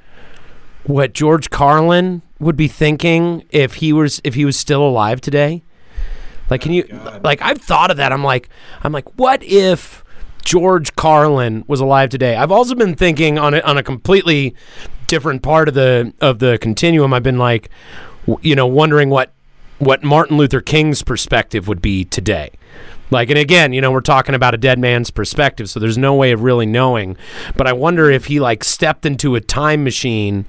what george carlin would be thinking if he was if he was still alive today. Like can oh, you like i've thought of that. I'm like i'm like what if george carlin was alive today? I've also been thinking on a, on a completely different part of the of the continuum. I've been like w- you know wondering what what martin luther king's perspective would be today like, and again, you know, we're talking about a dead man's perspective, so there's no way of really knowing. But I wonder if he like stepped into a time machine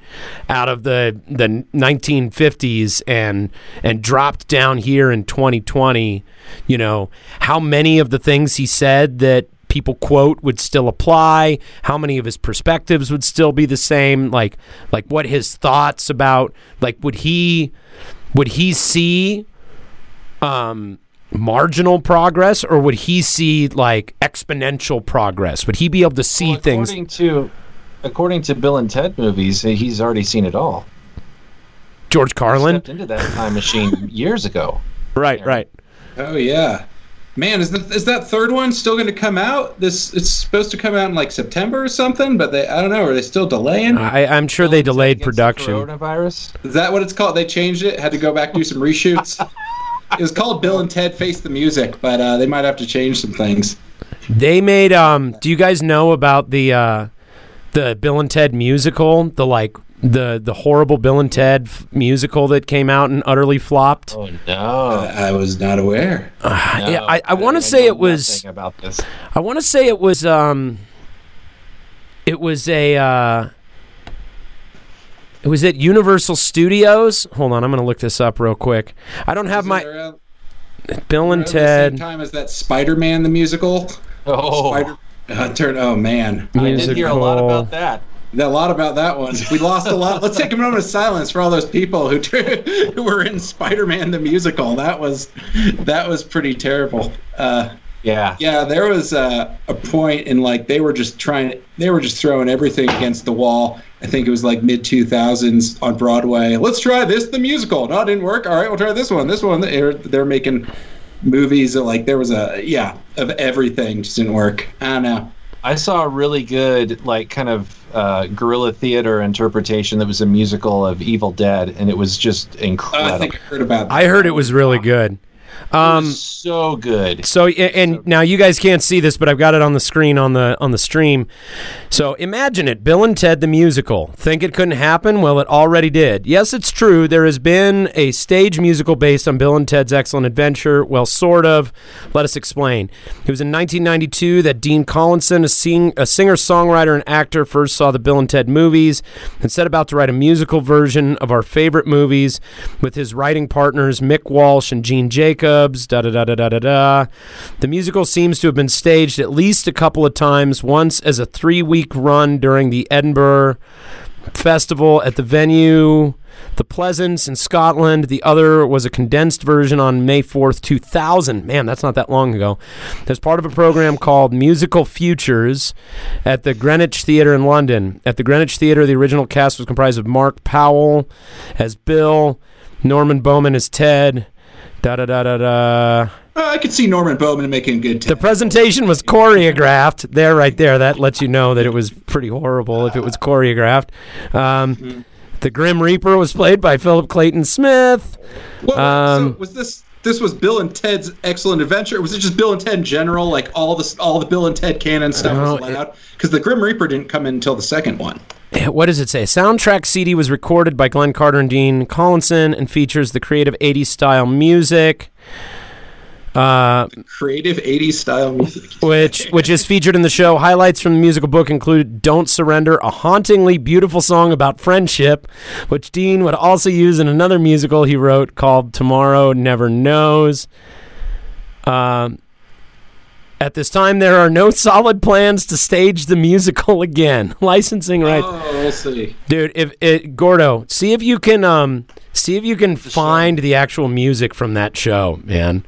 out of the the 1950s and and dropped down here in 2020. You know, how many of the things he said that people quote would still apply, how many of his perspectives would still be the same, like like what his thoughts about like would he would he see um marginal progress or would he see like exponential progress? Would he be able to see Well, things according to according to Bill and Ted movies, eh, he's already seen it all. George Carlin? Stepped into that time machine <laughs> years ago. Right, right. Oh yeah, man, is that is that third one still going to come out? This it's supposed to come out in like September or something, but they I don't know. Are they still delaying? I, I'm sure they delayed Against the production. Coronavirus. Is that what it's called? They changed it. Had to go back do some reshoots. <laughs> it was called Bill and Ted Face the Music, but uh, they might have to change some things. They made um do you guys know about the uh the Bill and Ted musical, the like the the horrible Bill and Ted f- musical that came out and utterly flopped? Oh no! I was not aware. yeah, I, I want to say it was about this. I want to say it was um it was a uh it was at Universal Studios. Hold on, I'm going to look this up real quick. I don't have Is my it around- Bill and around the same Ted time as that Spider-Man the musical. Oh, Spider. Uh, turn. Oh man, I did hear a lot about that. a lot about that one. We lost a lot. Let's take a moment of silence for all those people who <laughs> who were in Spider-Man the musical. That was that was pretty terrible. Uh, Yeah. Yeah, there was uh, a point in like they were just trying, they were just throwing everything against the wall. I think it was like mid 2000s on Broadway. Let's try this, the musical. No, it didn't work. All right, we'll try this one. This one. They're, they're making movies that like there was a, yeah, of everything just didn't work. I don't know. I saw a really good, like, kind of uh, guerrilla theater interpretation that was a musical of Evil Dead, and it was just Uh, incredible. I think I heard about that. I heard it was really good. Um so good. So and now you guys can't see this, but I've got it on the screen on the on the stream. So imagine it, Bill and Ted the musical. Think it couldn't happen? Well, it already did. Yes, it's true. There has been a stage musical based on Bill and Ted's Excellent Adventure. Well, sort of. Let us explain. It was in 1992 that Dean Collinson, a, sing, a singer, songwriter, and actor, first saw the Bill and Ted movies and set about to write a musical version of our favorite movies with his writing partners Mick Walsh and Gene Jacobs. Da da da da da da da. The musical seems to have been staged at least a couple of times. Once as a three-week run during the Edinburgh Festival at the venue. The Pleasance in Scotland. The other was a condensed version on May 4th, 2000. Man, that's not that long ago. As part of a program called Musical Futures at the Greenwich Theatre in London. At the Greenwich Theatre, the original cast was comprised of Mark Powell as Bill, Norman Bowman as Ted. Da da da da da. Uh, I could see Norman Bowman making good. The presentation was choreographed. There, right there. That lets you know that it was pretty horrible if it was choreographed. Um, the Grim Reaper was played by Philip Clayton Smith. What, Um, so was this this was Bill and Ted's Excellent Adventure? Was it just Bill and Ted in general? Like all the all the Bill and Ted canon stuff was allowed? Because the Grim Reaper didn't come in until the second one. Eh, what does it say? Soundtrack CD was recorded by Glenn Carter and Dean Collinson and features the creative 80s style music. Uh, Creative '80s style music. which which is featured in the show. Highlights from the musical book include "Don't Surrender," a hauntingly beautiful song about friendship, which Dean would also use in another musical he wrote called "Tomorrow Never Knows." Um, at this time, there are no <laughs> solid plans to stage the musical again. <laughs> Licensing rights, Oh, we'll see. dude. If it, Gordo, see if you can um see if you can find the actual music from that show, man.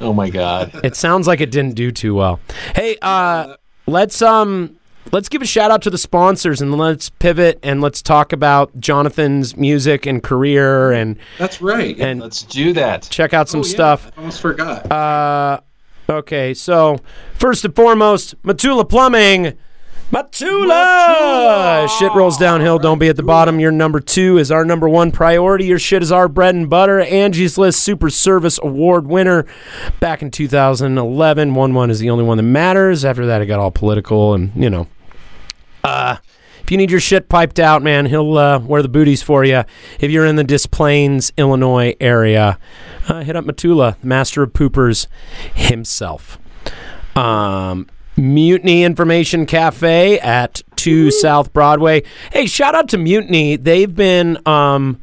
Oh my god. It sounds like it didn't do too well. Hey, uh, let's um, let's give a shout out to the sponsors and let's pivot and let's talk about Jonathan's music and career and That's right. and Let's do that. check out some Oh, yeah, stuff. I almost forgot. Uh, okay, so first and foremost, Matula Plumbing. Matula! Shit rolls downhill. Don't be at the bottom. Your number two is our number one priority. Your shit is our bread and butter. Angie's List Super Service Award winner back in 2011. 1 1 is the only one that matters. After that, it got all political and, you know. Uh, if you need your shit piped out, man, he'll uh, wear the booties for you. If you're in the Des Plaines, Illinois area, uh, hit up Matula, master of poopers himself. Um, Mutiny Information Cafe at 2 South Broadway. Hey, shout out to Mutiny. They've been um,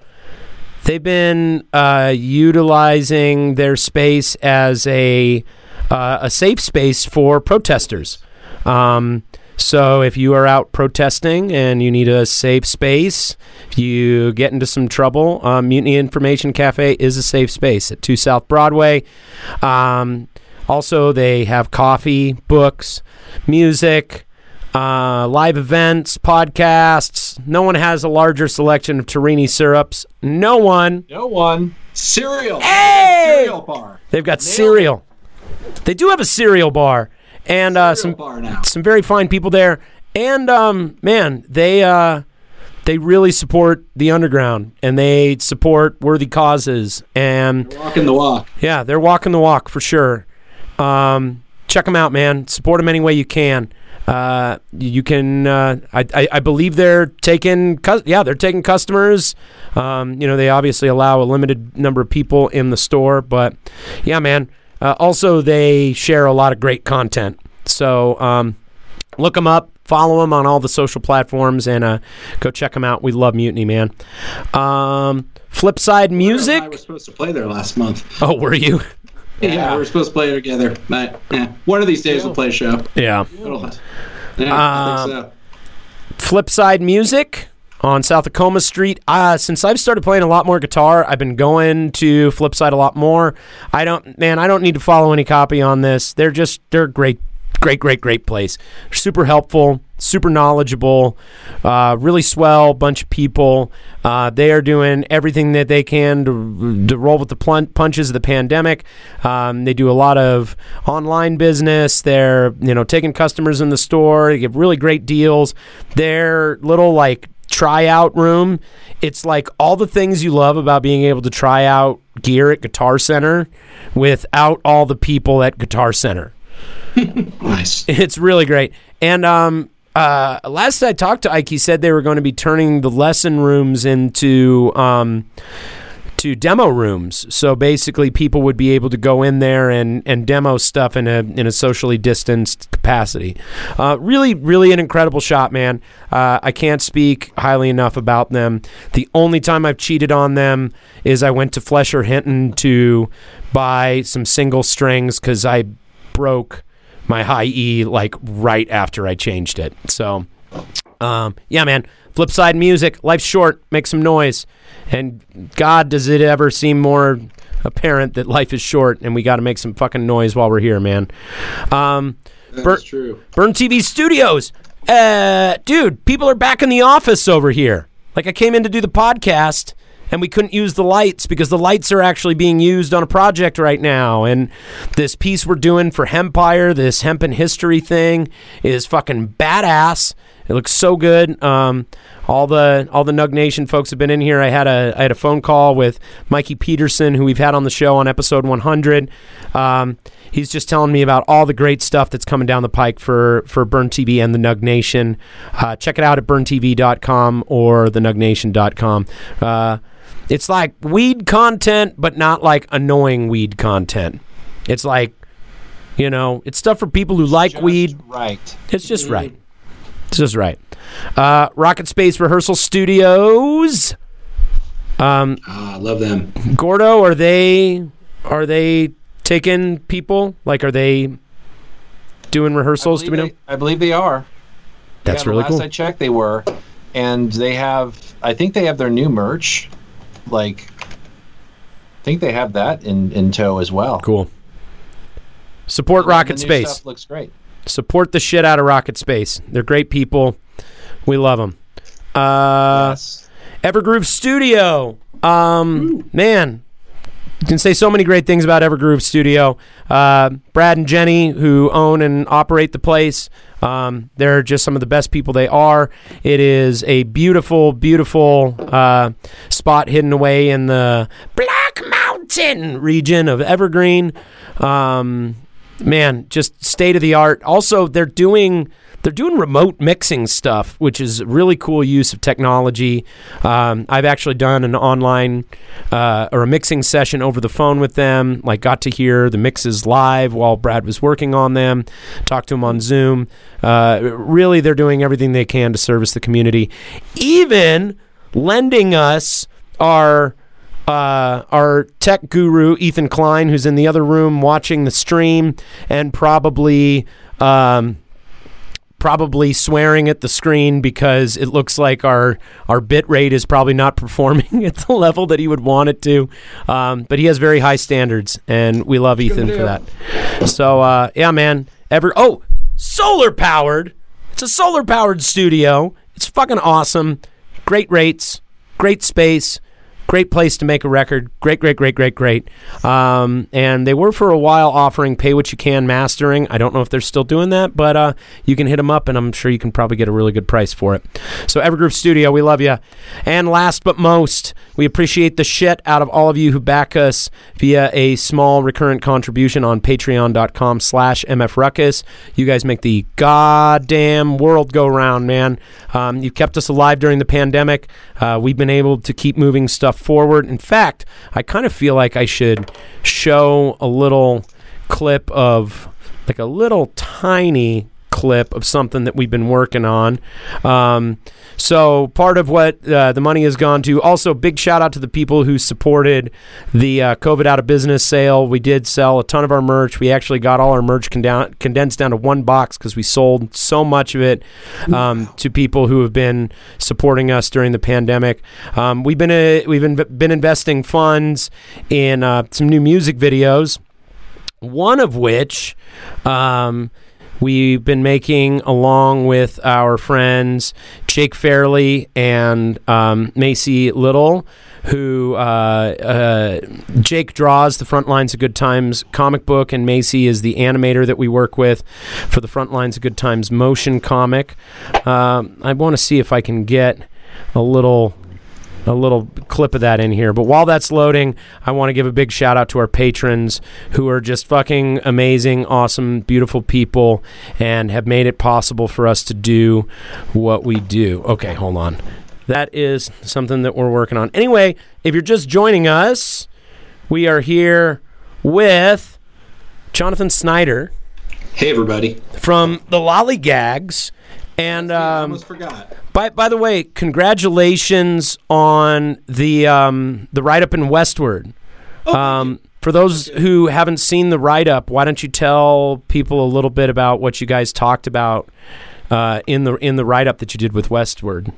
they've been uh, utilizing their space as a uh, a safe space for protesters. Um, so if you are out protesting and you need a safe space, if you get into some trouble, um, Mutiny Information Cafe is a safe space at 2 South Broadway. Um, also, they have coffee, books, music, uh, live events, podcasts. No one has a larger selection of Torani syrups. No one. No one. Cereal. Hey! Cereal bar. They've got cereal. They do have a cereal bar and uh, some some very fine people there. And um, man, they uh, they really support the underground and they support worthy causes. And Walking the walk. yeah, they're walking the walk for sure. Um, check them out, man. Support them any way you can. Uh, you can. Uh, I, I, I believe they're taking. Cus- yeah, they're taking customers. Um, you know, they obviously allow a limited number of people in the store, but yeah, man. Uh, also, they share a lot of great content. So um, look them up, follow them on all the social platforms, and uh, go check them out. We love Mutiny, man. Um, Flipside Music. I was supposed to play there last month. Oh, were you? Yeah, we're supposed to play it together. But yeah, one of these days we'll play a show. Yeah. Yeah, think so. Flipside Music on South Tacoma Street. Uh, since I've started playing a lot more guitar, I've been going to Flipside a lot more. I don't, man, I don't need to follow any copy on this. They're just, they're great, great, great, great place. Super helpful, super knowledgeable, uh, really swell bunch of people. Uh, they are doing everything that they can to, to roll with the punches of the pandemic. Um, they do a lot of online business. They're you know taking customers in the store. They give really great deals. Their little like tryout room. It's like all the things you love about being able to try out gear at Guitar Center without all the people at Guitar Center. Nice. <laughs> It's really great. And um, uh, last I talked to Ike, he said they were going to be turning the lesson rooms into um, to demo rooms. So basically, people would be able to go in there and, and demo stuff in a in a socially distanced capacity. Uh, really, really an incredible shot, man. Uh, I can't speak highly enough about them. The only time I've cheated on them is I went to Flesher Hinton to buy some single strings because I broke my high E like right after I changed it. So, um, yeah, man. Flip side music. Life's short. Make some noise. And God, does it ever seem more apparent that life is short and we got to make some fucking noise while we're here, man. Um, That's Bur- true. Burn TV Studios. Uh, dude, people are back in the office over here. Like I came in to do the podcast and we couldn't use the lights because the lights are actually being used on a project right now. And this piece we're doing for Hempire, this hemp and history thing, is fucking badass. It looks so good. Um, all the all the Nug Nation folks have been in here. I had a I had a phone call with Mikey Peterson, who we've had on the show on episode 100. Um, he's just telling me about all the great stuff that's coming down the pike for for Burn TV and the Nug Nation. Uh, check it out at burntv.com or thenugnation.com. Uh, it's like weed content, but not like annoying weed content. It's like, you know, it's stuff for people who like Just weed. Right. It's just right. It's just right. Uh, Rocket Space Rehearsal Studios. Um, Ah, I love them. Gordo, are they are they taking people? Like, are they doing rehearsals? Do we know? They- I believe they are. That's Yeah, really last cool. I checked, they were, and they have. I think they have their new merch. Like, I think they have that in in tow as well. Cool. Support Rocket Space. stuff looks great. Support the shit out of Rocket Space. They're great people. We love them. Uh, yes. Evergroove Studio. Um, man, you can say so many great things about Evergroove Studio. Uh, Brad and Jenny, who own and operate the place, um, they're just some of the best people they are. It is a beautiful, beautiful uh, spot hidden away in the Black Mountain region of Evergreen. Um, man, just state of the art. Also, they're doing they're doing remote mixing stuff, which is really cool use of technology. Um, I've actually done an online uh, or a mixing session over the phone with them. Like, got to hear the mixes live while Brad was working on them. Talked to him on Zoom. Uh, really, they're doing everything they can to service the community, even lending us our uh, our tech guru Ethan Klein, who's in the other room watching the stream, and probably um, probably swearing at the screen because it looks like our our bit rate is probably not <laughs> performing at the level that he would want it to. Um, but he has very high standards, and we love Ethan for that. So uh, yeah, man. Ever oh, solar powered. It's a solar powered studio. It's fucking awesome. Great rates, great space, great place to make a record. Great, great, great, great, great. Um, and they were for a while offering pay what you can mastering. I don't know if they're still doing that, but uh, you can hit them up, and I'm sure you can probably get a really good price for it. So Evergroove Studio, we love you. And last but most, we appreciate the shit out of all of you who back us via a small recurrent contribution on patreon.com slash mfruckus. You guys make the goddamn world go round, man. Um, you've kept us alive during the pandemic. Uh, we've been able to keep moving stuff forward. In fact, I kind of feel like I should show a little clip of like a little tiny clip of something that we've been working on. Um, so part of what uh, the money has gone to. Also, big shout out to the people who supported the uh, COVID out of business sale. We did sell a ton of our merch. We actually got all our merch condensed down to one box because we sold so much of it um, to people who have been supporting us during the pandemic. Um, we've been uh, we've been, been investing funds in uh, some new music videos. One of which. Um, We've been making, along with our friends Jake Fairley and um, Macy Little, who uh, uh, Jake draws the Front Lines of Good Times comic book, and Macy is the animator that we work with for the Front Lines of Good Times motion comic. Um, I want to see if I can get a little a little clip of that in here. But while that's loading, I want to give a big shout out to our patrons who are just fucking amazing, awesome, beautiful people and have made it possible for us to do what we do. Okay, hold on. That is something that we're working on. Anyway, if you're just joining us, we are here with Jonathan Snyder Hey, everybody. from the Lollygags. And I um, almost forgot. by by the way, congratulations on the um, the write up in Westword. Um, for those who haven't seen the write up, why don't you tell people a little bit about what you guys talked about uh, in the in the write up that you did with Westword?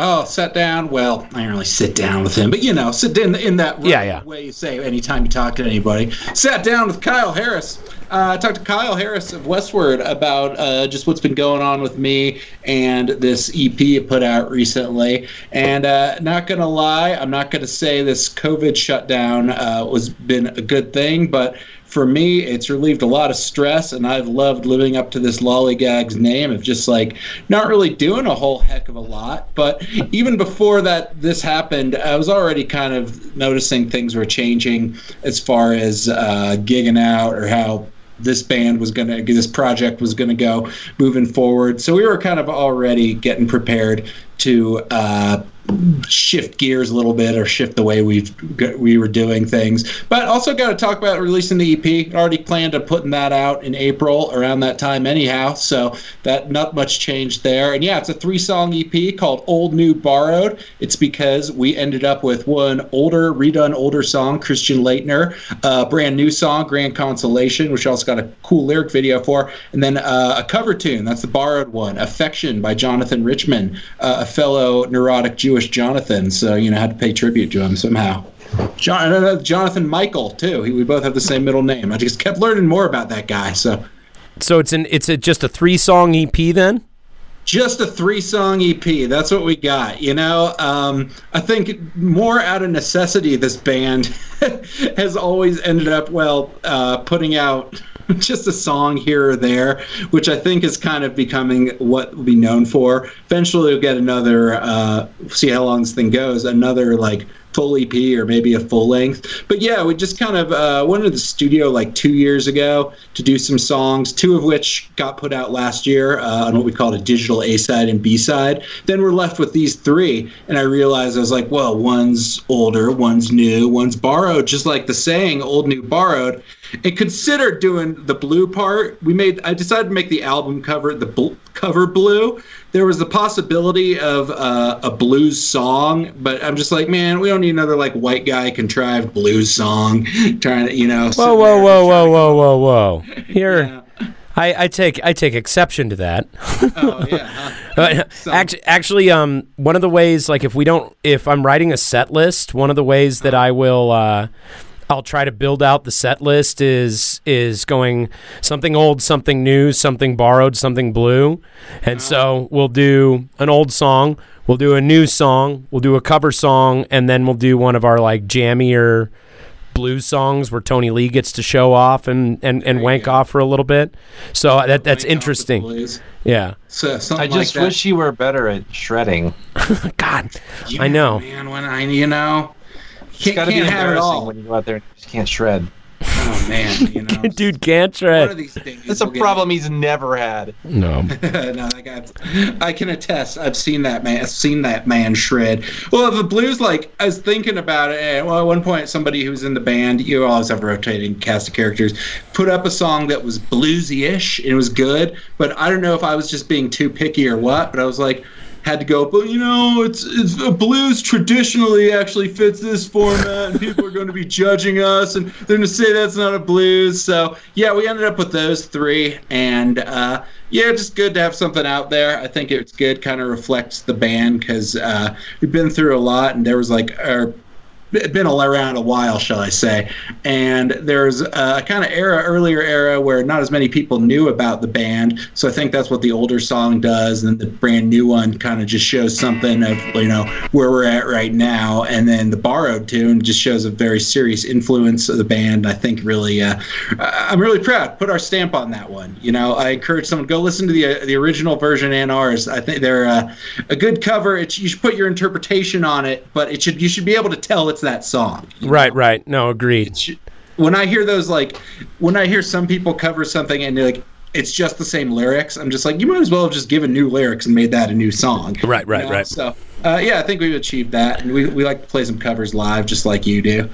Oh, sat down. Well, I didn't really sit down with him, but you know, sit in in that Yeah, yeah. way you say anytime you talk to anybody. Sat down with Kyle Harris. Uh, I talked to Kyle Harris of Westword about uh, just what's been going on with me and this EP you put out recently. And uh, not gonna lie, I'm not gonna say this COVID shutdown uh, was been a good thing, but for me, it's relieved a lot of stress, and I've loved living up to this lollygags name of just like not really doing a whole heck of a lot. But even before that, this happened, I was already kind of noticing things were changing as far as uh, gigging out or how this band was gonna, this project was gonna go moving forward. So we were kind of already getting prepared to. Uh, shift gears a little bit or shift the way we've we were doing things. But also got to talk about releasing the ep already planned on putting that out in april around that time anyhow so that not much changed there. And yeah it's a three song ep called old new borrowed. It's because we ended up with one older redone older song christian laettner a brand new song grand consolation which also got a cool lyric video for and then uh, a cover tune. That's the borrowed one affection by jonathan richman uh, a fellow neurotic jewish jonathan so you know had to pay tribute to him somehow. John, uh, jonathan michael too. He, we both have the same middle name. I just kept learning more about that guy so. So it's an it's a, just a three song EP then. Just a three song EP. That's what we got. You know, um, I think more out of necessity, this band <laughs> has always ended up, well, uh, putting out <laughs> just a song here or there, which I think is kind of becoming what we'll be known for. Eventually, we'll get another, uh, see how long this thing goes, another like full EP or maybe a full length. But yeah, we just kind of uh, went to the studio like two years ago to do some songs, two of which got put out last year uh, on what we called a digital A side and B side. Then we're left with these three, and I realized I was like, well, one's older, one's new, one's borrowed, just like the saying, old, new, borrowed. And considered doing the blue part. We made. I decided to make the album cover the bl- cover blue. There was the possibility of uh, a blues song, but I'm just like, man, we don't need another like white guy contrived blues song <laughs> trying to, you know. Whoa whoa whoa whoa whoa whoa whoa! Here, Yeah. I, I take I take exception to that. <laughs> Oh yeah. huh? Actually, actually, um, one of the ways, like if we don't, if I'm writing a set list, one of the ways that I will, uh, I'll try to build out the set list is is going something old, something new, something borrowed, something blue, and so we'll do an old song, we'll do a new song, we'll do a cover song, and then we'll do one of our like jammier blues songs where Tony Lee gets to show off and and, and wank off for a little bit. So that that's Wank interesting. Yeah. So I just like wish you were better at shredding. <laughs> God, Yeah, I know. man. When I, you know, It's can't, got to be can't have it embarrassing all. when you go out there and you just can't shred. Oh man, you know. dude can't One of these days That's a problem he's never had. No. <laughs> no, that guy, I can attest. I've seen that man. I've seen that man shred. Well, the blues, like I was thinking about it. Eh, well, at one point, somebody who's in the band, you always have a rotating cast of characters, put up a song that was bluesy-ish. And it was good, but I don't know if I was just being too picky or what. But I was like. Had to go, but you know, it's, it's blues traditionally actually fits this format, and people are going to be judging us, and they're going to say that's not a blues. So yeah, we ended up with those three, and uh, yeah, just good to have something out there. I think it's good, kind of reflects the band because uh, we've been through a lot, and there was like our been around a while, shall I say. And there's a kind of era, earlier era, where not as many people knew about the band. So I think that's what the older song does. And the brand new one kind of just shows something of, you know, where we're at right now. And then the borrowed tune just shows a very serious influence of the band. I think really, uh, I'm really proud. Put our stamp on that one. You know, I encourage someone go listen to the the original version and ours. I think they're uh, a good cover. It's, you should put your interpretation on it, but it should you should be able to tell it's that song. Right, know? right. No, agreed. It should- when I hear those, like when I hear some people cover something and they're like. It's just the same lyrics. I'm just like, you might as well have just given new lyrics and made that a new song. Right, right, You know? right. So, uh, yeah, I think we've achieved that, and we, we like to play some covers live, just like you do.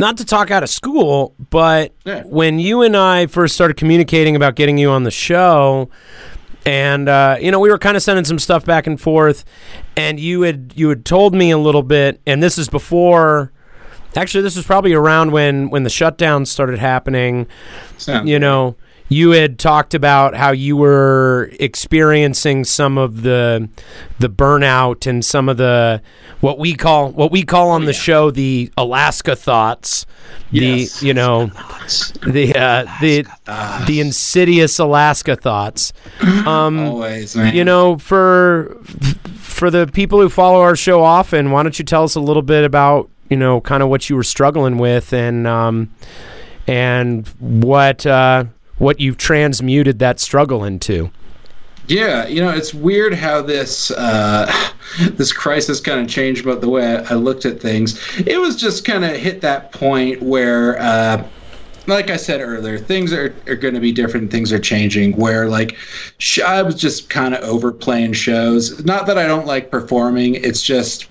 Not to talk out of school, but Yeah. when you and I first started communicating about getting you on the show, and uh, you know we were kind of sending some stuff back and forth, and you had you had told me a little bit, and this is before. Actually, this was probably around when when the shutdown started happening. Sounds you know you had talked about how you were experiencing some of the the burnout and some of the what we call what we call on the show the Alaska thoughts Yes. the you know the uh, the the insidious Alaska thoughts <clears throat> um always, man. you know for for the people who follow our show often why don't you tell us a little bit about you know kind of what you were struggling with and um and what uh what you've transmuted that struggle into Yeah, you know, it's weird how this uh, <laughs> this crisis kind of changed about the way I, looked at things. It was just kind of hit that point where, uh, like I said earlier, things are, are going to be different. Things are changing. Where like sh- I was just kind of overplaying shows. Not that I don't like performing. It's just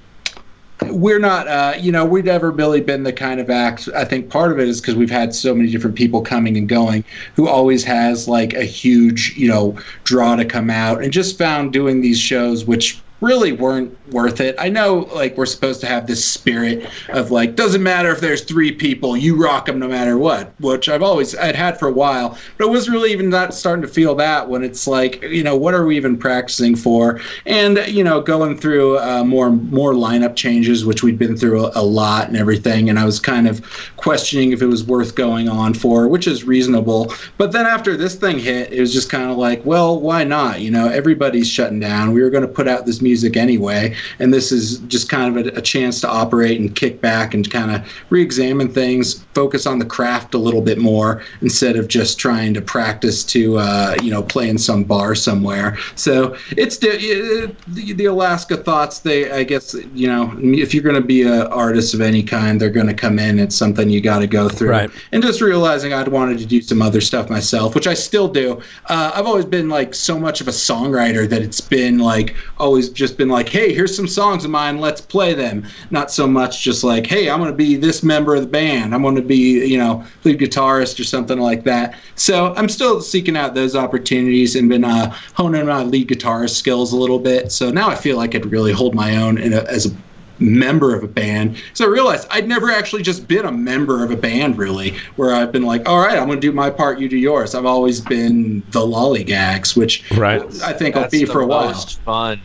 we're not uh, you know we've never really been the kind of act i think part of it is because we've had so many different people coming and going who always has like a huge you know draw to come out and just found doing these shows which really weren't worth it. I know like we're supposed to have this spirit of like doesn't matter if there's three people you rock them no matter what which i've always i'd had for a while. But it was really even not starting to feel that when it's like you know what are we even practicing for? And you know going through uh, more more lineup changes which we'd been through a, a lot and everything. And i was kind of questioning if it was worth going on for which is reasonable. But then after this thing hit it was just kind of like well why not? You know everybody's shutting down. We were going to put out this music anyway and this is just kind of a, a chance to operate and kick back and kind of re-examine things focus on the craft a little bit more instead of just trying to practice to uh, you know play in some bar somewhere. So it's the, the, the alaska thoughts they i guess you know if you're going to be an artist of any kind they're going to come in. It's something you got to go through. Right. and just realizing i'd wanted to do some other stuff myself which i still do. Uh, i've always been like so much of a songwriter that it's been like always just been like hey here's some songs of mine let's play them not so much just like hey i'm going to be this member of the band i'm going to be you know lead guitarist or something like that so i'm still seeking out those opportunities and been uh, honing my lead guitarist skills a little bit so now i feel like i could really hold my own in a, as a member of a band. So I realized I'd never actually just been a member of a band really, where I've been like, all right, I'm going to do my part, you do yours. I've always been the lollygags, which Right. I think I'll be the for a while. fun.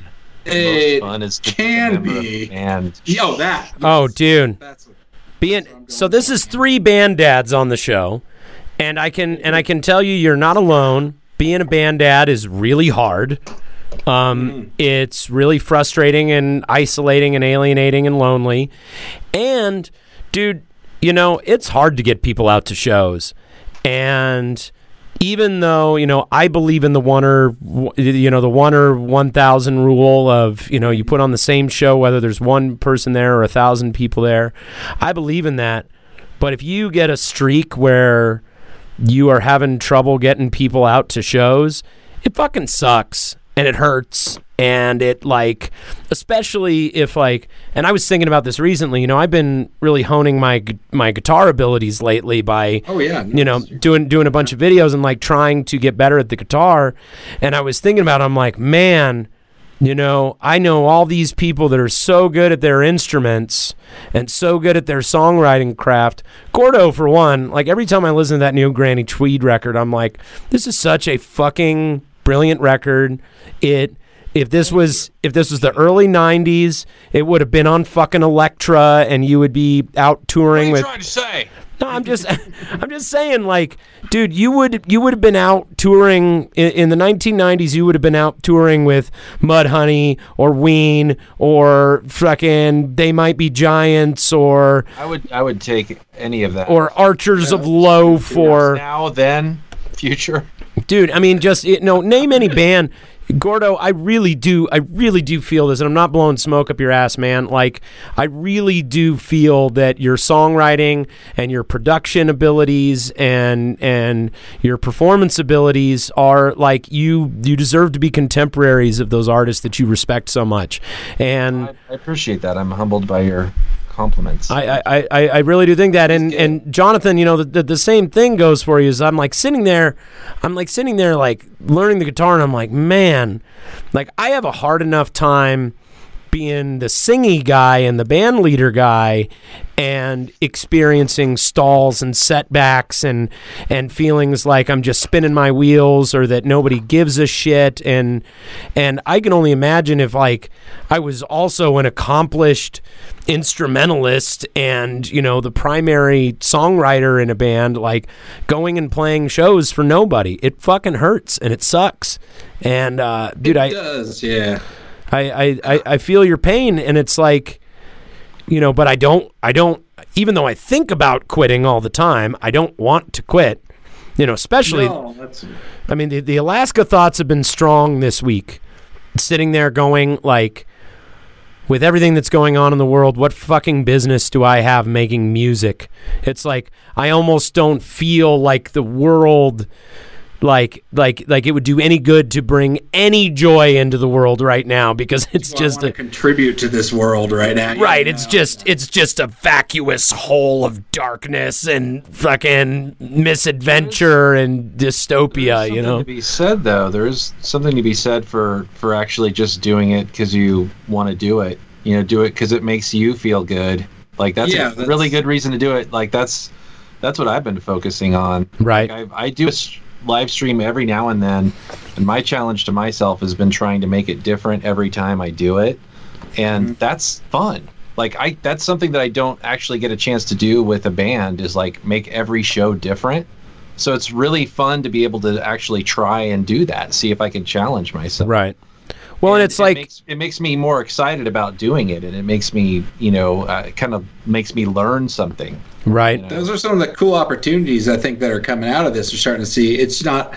The It most fun is can be. a member of be. a band. Yo, that. Oh, dude. That's Being so this is three band dads on the show, and I can and I can tell you you're not alone. Being a band dad is really hard. Um, it's really frustrating and isolating and alienating and lonely. And dude, you know it's hard to get people out to shows, and even though you know I believe in the one or you know the one or one thousand rule of you know you put on the same show whether there's one person there or a thousand people there, I believe in that. But if you get a streak where you are having trouble getting people out to shows, it fucking sucks and it hurts. And it like especially if like and I was thinking about this recently, you know, I've been really honing my my guitar abilities lately by Oh yeah. you know doing doing a bunch of videos and like trying to get better at the guitar. And i was thinking about it, i'm like man you know i know all these people that are so good at their instruments and so good at their songwriting craft. Gordo for one like every time i listen to that new granny tweed record i'm like this is such a fucking brilliant record it if this was if this was the early 90s it would have been on fucking elektra and you would be out touring with trying to say? no, I'm just, <laughs> I'm just saying, like, dude, you would, you would have been out touring in, in the 1990s. You would have been out touring with Mudhoney or Ween or fucking They Might Be Giants or I would I would take any of that. or Archers of Loaf or now then future. Dude i mean just you know name any band. Gordo i really do i really do feel this and i'm not blowing smoke up your ass man. Like i really do feel that your songwriting and your production abilities and and your performance abilities are like you you deserve to be contemporaries of those artists that you respect so much. And I, I appreciate that. I'm humbled by your compliments. I, I, I, I really do think that, and and Jonathan, you know, the, the the same thing goes for you. Is I'm like sitting there, I'm like sitting there, like learning the guitar, and I'm like, man, like I have a hard enough time being the singy guy and the band leader guy and experiencing stalls and setbacks and and feelings like I'm just spinning my wheels or that nobody gives a shit. And and I can only imagine if like I was also an accomplished instrumentalist and you know the primary songwriter in a band like going and playing shows for nobody. It fucking hurts and it sucks. And uh dude it I does, yeah. I, I, I, I feel your pain and it's like you know but i don't i don't even though i think about quitting all the time i don't want to quit you know especially No, that's i mean the, the alaska thoughts have been strong this week. Sitting there going like with everything that's going on in the world what fucking business do i have making music? It's like i almost don't feel like the world like like like it would do any good to bring any joy into the world right now because it's I just wanna a, contribute to this world right now. you right know? it's just it's just a vacuous hole of darkness and fucking misadventure and dystopia There's you know to be said though. There is something to be said for for actually just doing it because you want to do it. You know, do it because it makes you feel good. Like that's Yeah, a that's- really good reason to do it. Like that's that's what I've been focusing on. right I, I do a s- live stream every now and then, and my challenge to myself has been trying to make it different every time I do it, and Mm-hmm. that's fun. Like I, that's something that I don't actually get a chance to do with a band is like make every show different. So it's really fun to be able to actually try and do that, see if I can challenge myself. right well and, it's it like makes, it makes me more excited about doing it, and it makes me, you know, uh, it kind of makes me learn something. Right you know? Those are some of the cool opportunities I think that are coming out of this. We're starting to see it's not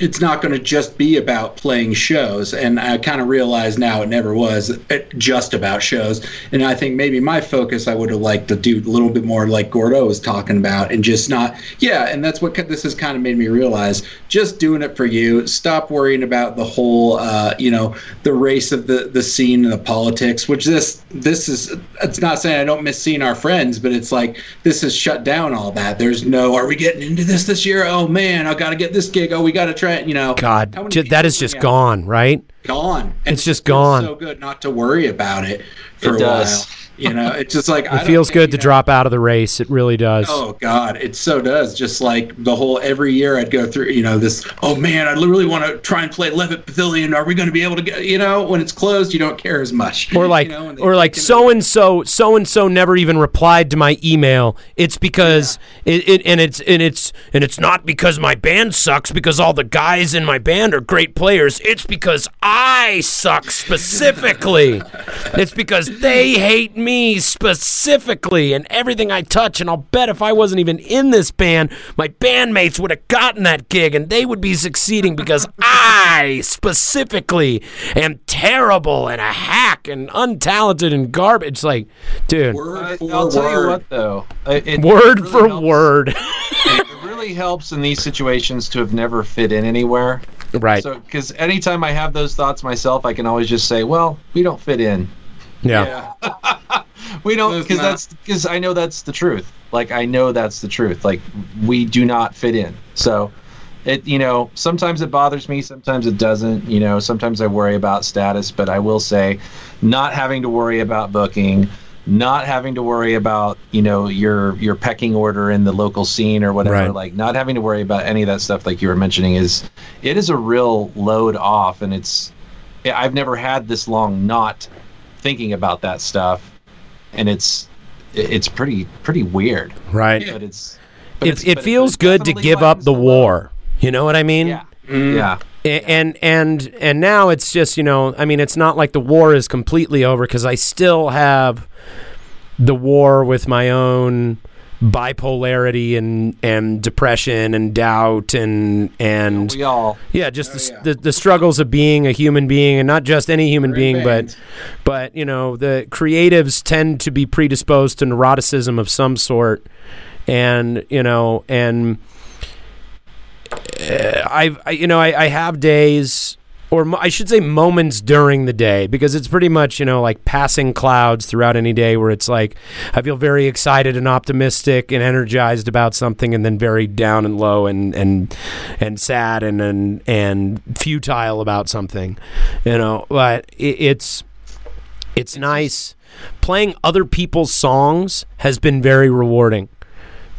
it's not going to just be about playing shows, and I kind of realize now it never was uh, just about shows. And I think maybe my focus I would have liked to do a little bit more like Gordo was talking about, and just not yeah. And that's what this has kind of made me realize: just doing it for you. Stop worrying about the whole uh, you know the race of the the scene and the politics. Which this this is it's not saying I don't miss seeing our friends, but it's like this has shut down all that. There's no, are we getting into this this year? Oh man, I got to get this gig. Oh, we got to try it. You know, god How many ju- that people is just gone right Gone. And It's just feels gone. So good not to worry about it for It a does. while. You know, it's just like It feels good to know, drop out of the race. It really does. Oh God, it so does. Just like the whole every year, I'd go through. You know, this. Oh man, I really want to try and play Levitt Pavilion. Are we going to be able to get? You know, when it's closed, you don't care as much. or like you know, or like so and so so and so never even replied to my email it's because it, it and it's and it's and it's not because my band sucks because all the guys in my band are great players it's because i suck specifically <laughs> it's because they hate me specifically and everything i touch and i'll bet if i wasn't even in this band my bandmates would have gotten that gig and they would be succeeding because <laughs> i specifically am terrible and a hack and untalented and garbage like dude Word I, for I'll tell you word. what, though. It, it word really for helps- word It really helps in these situations to have never fit in anywhere. right So, because anytime I have those thoughts myself, I can always just say, "Well, we don't fit in. yeah. Yeah. <laughs> We don't," because that's because I know that's the truth. Like I know that's the truth. Like we do not fit in. So, it you know sometimes it bothers me, sometimes it doesn't. You know, sometimes I worry about status, but I will say, not having to worry about booking. Not having to worry about you know your your pecking order in the local scene or whatever, Right. like not having to worry about any of that stuff, like you were mentioning, is it is a real load off, and it's I've never had this long not thinking about that stuff, and it's it's pretty pretty weird. right. But it's but it, it's- it but feels it good to give up the war. You know what i mean? Yeah, mm. yeah. And and and now it's just you know i mean it's not like the war is completely over because i still have the war with my own bipolarity and and depression and doubt and and We all yeah just the, yeah. the the struggles of being a human being and not just any human in being but bands. but you know the creatives tend to be predisposed to neuroticism of some sort and you know and uh, I've I, you know I, I have days or mo- I should say moments during the day because it's pretty much you know like passing clouds throughout any day where it's like I feel very excited and optimistic and energized about something and then very down and low and and and sad and and, and futile about something you know? But it, it's it's nice. Playing other people's songs has been very rewarding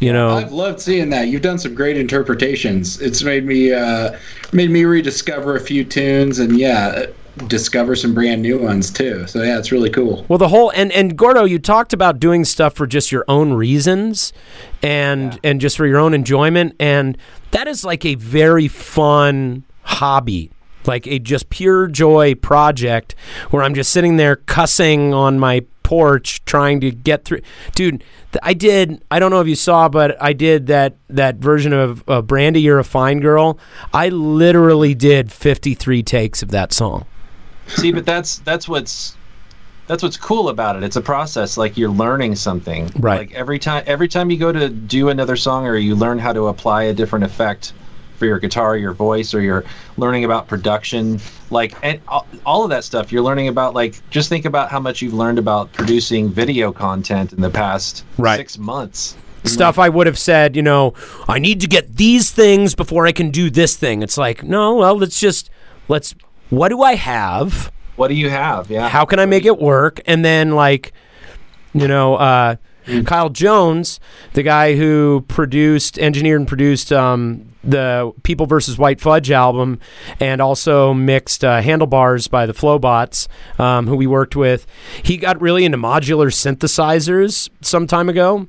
you know I've loved seeing that. You've done some great interpretations. It's made me uh, made me rediscover a few tunes, and yeah, discover some brand new ones too. So yeah, it's really cool. Well, the whole and and Gordo, you talked about doing stuff for just your own reasons, and and just for your own enjoyment, and that is like a very fun hobby, like a just pure joy project where I'm just sitting there cussing on my porch trying to get through. Dude, th- I did. I don't know if you saw, but I did that that version of uh, Brandy, you're a fine girl. I literally did 53 takes of that song. see, but that's that's what's that's what's cool about it. It's a process. Like you're learning something. Right. Like every time every time you go to do another song, or you learn how to apply a different effect for your guitar, your voice, or you're learning about production. Like and all, of that stuff, you're learning about. Like just think about how much you've learned about producing video content in the past Right. six months. stuff I would have said, you know, I need to get these things before I can do this thing. It's like, no, well, let's just let's what do I have? What do you have? Yeah. How can I make it work? And then like, you know, uh Kyle Jones, the guy who produced, engineered, and produced um, the People versus White Fudge album, and also mixed uh, Handlebars by the Flobots, um, who we worked with. He got really into modular synthesizers some time ago,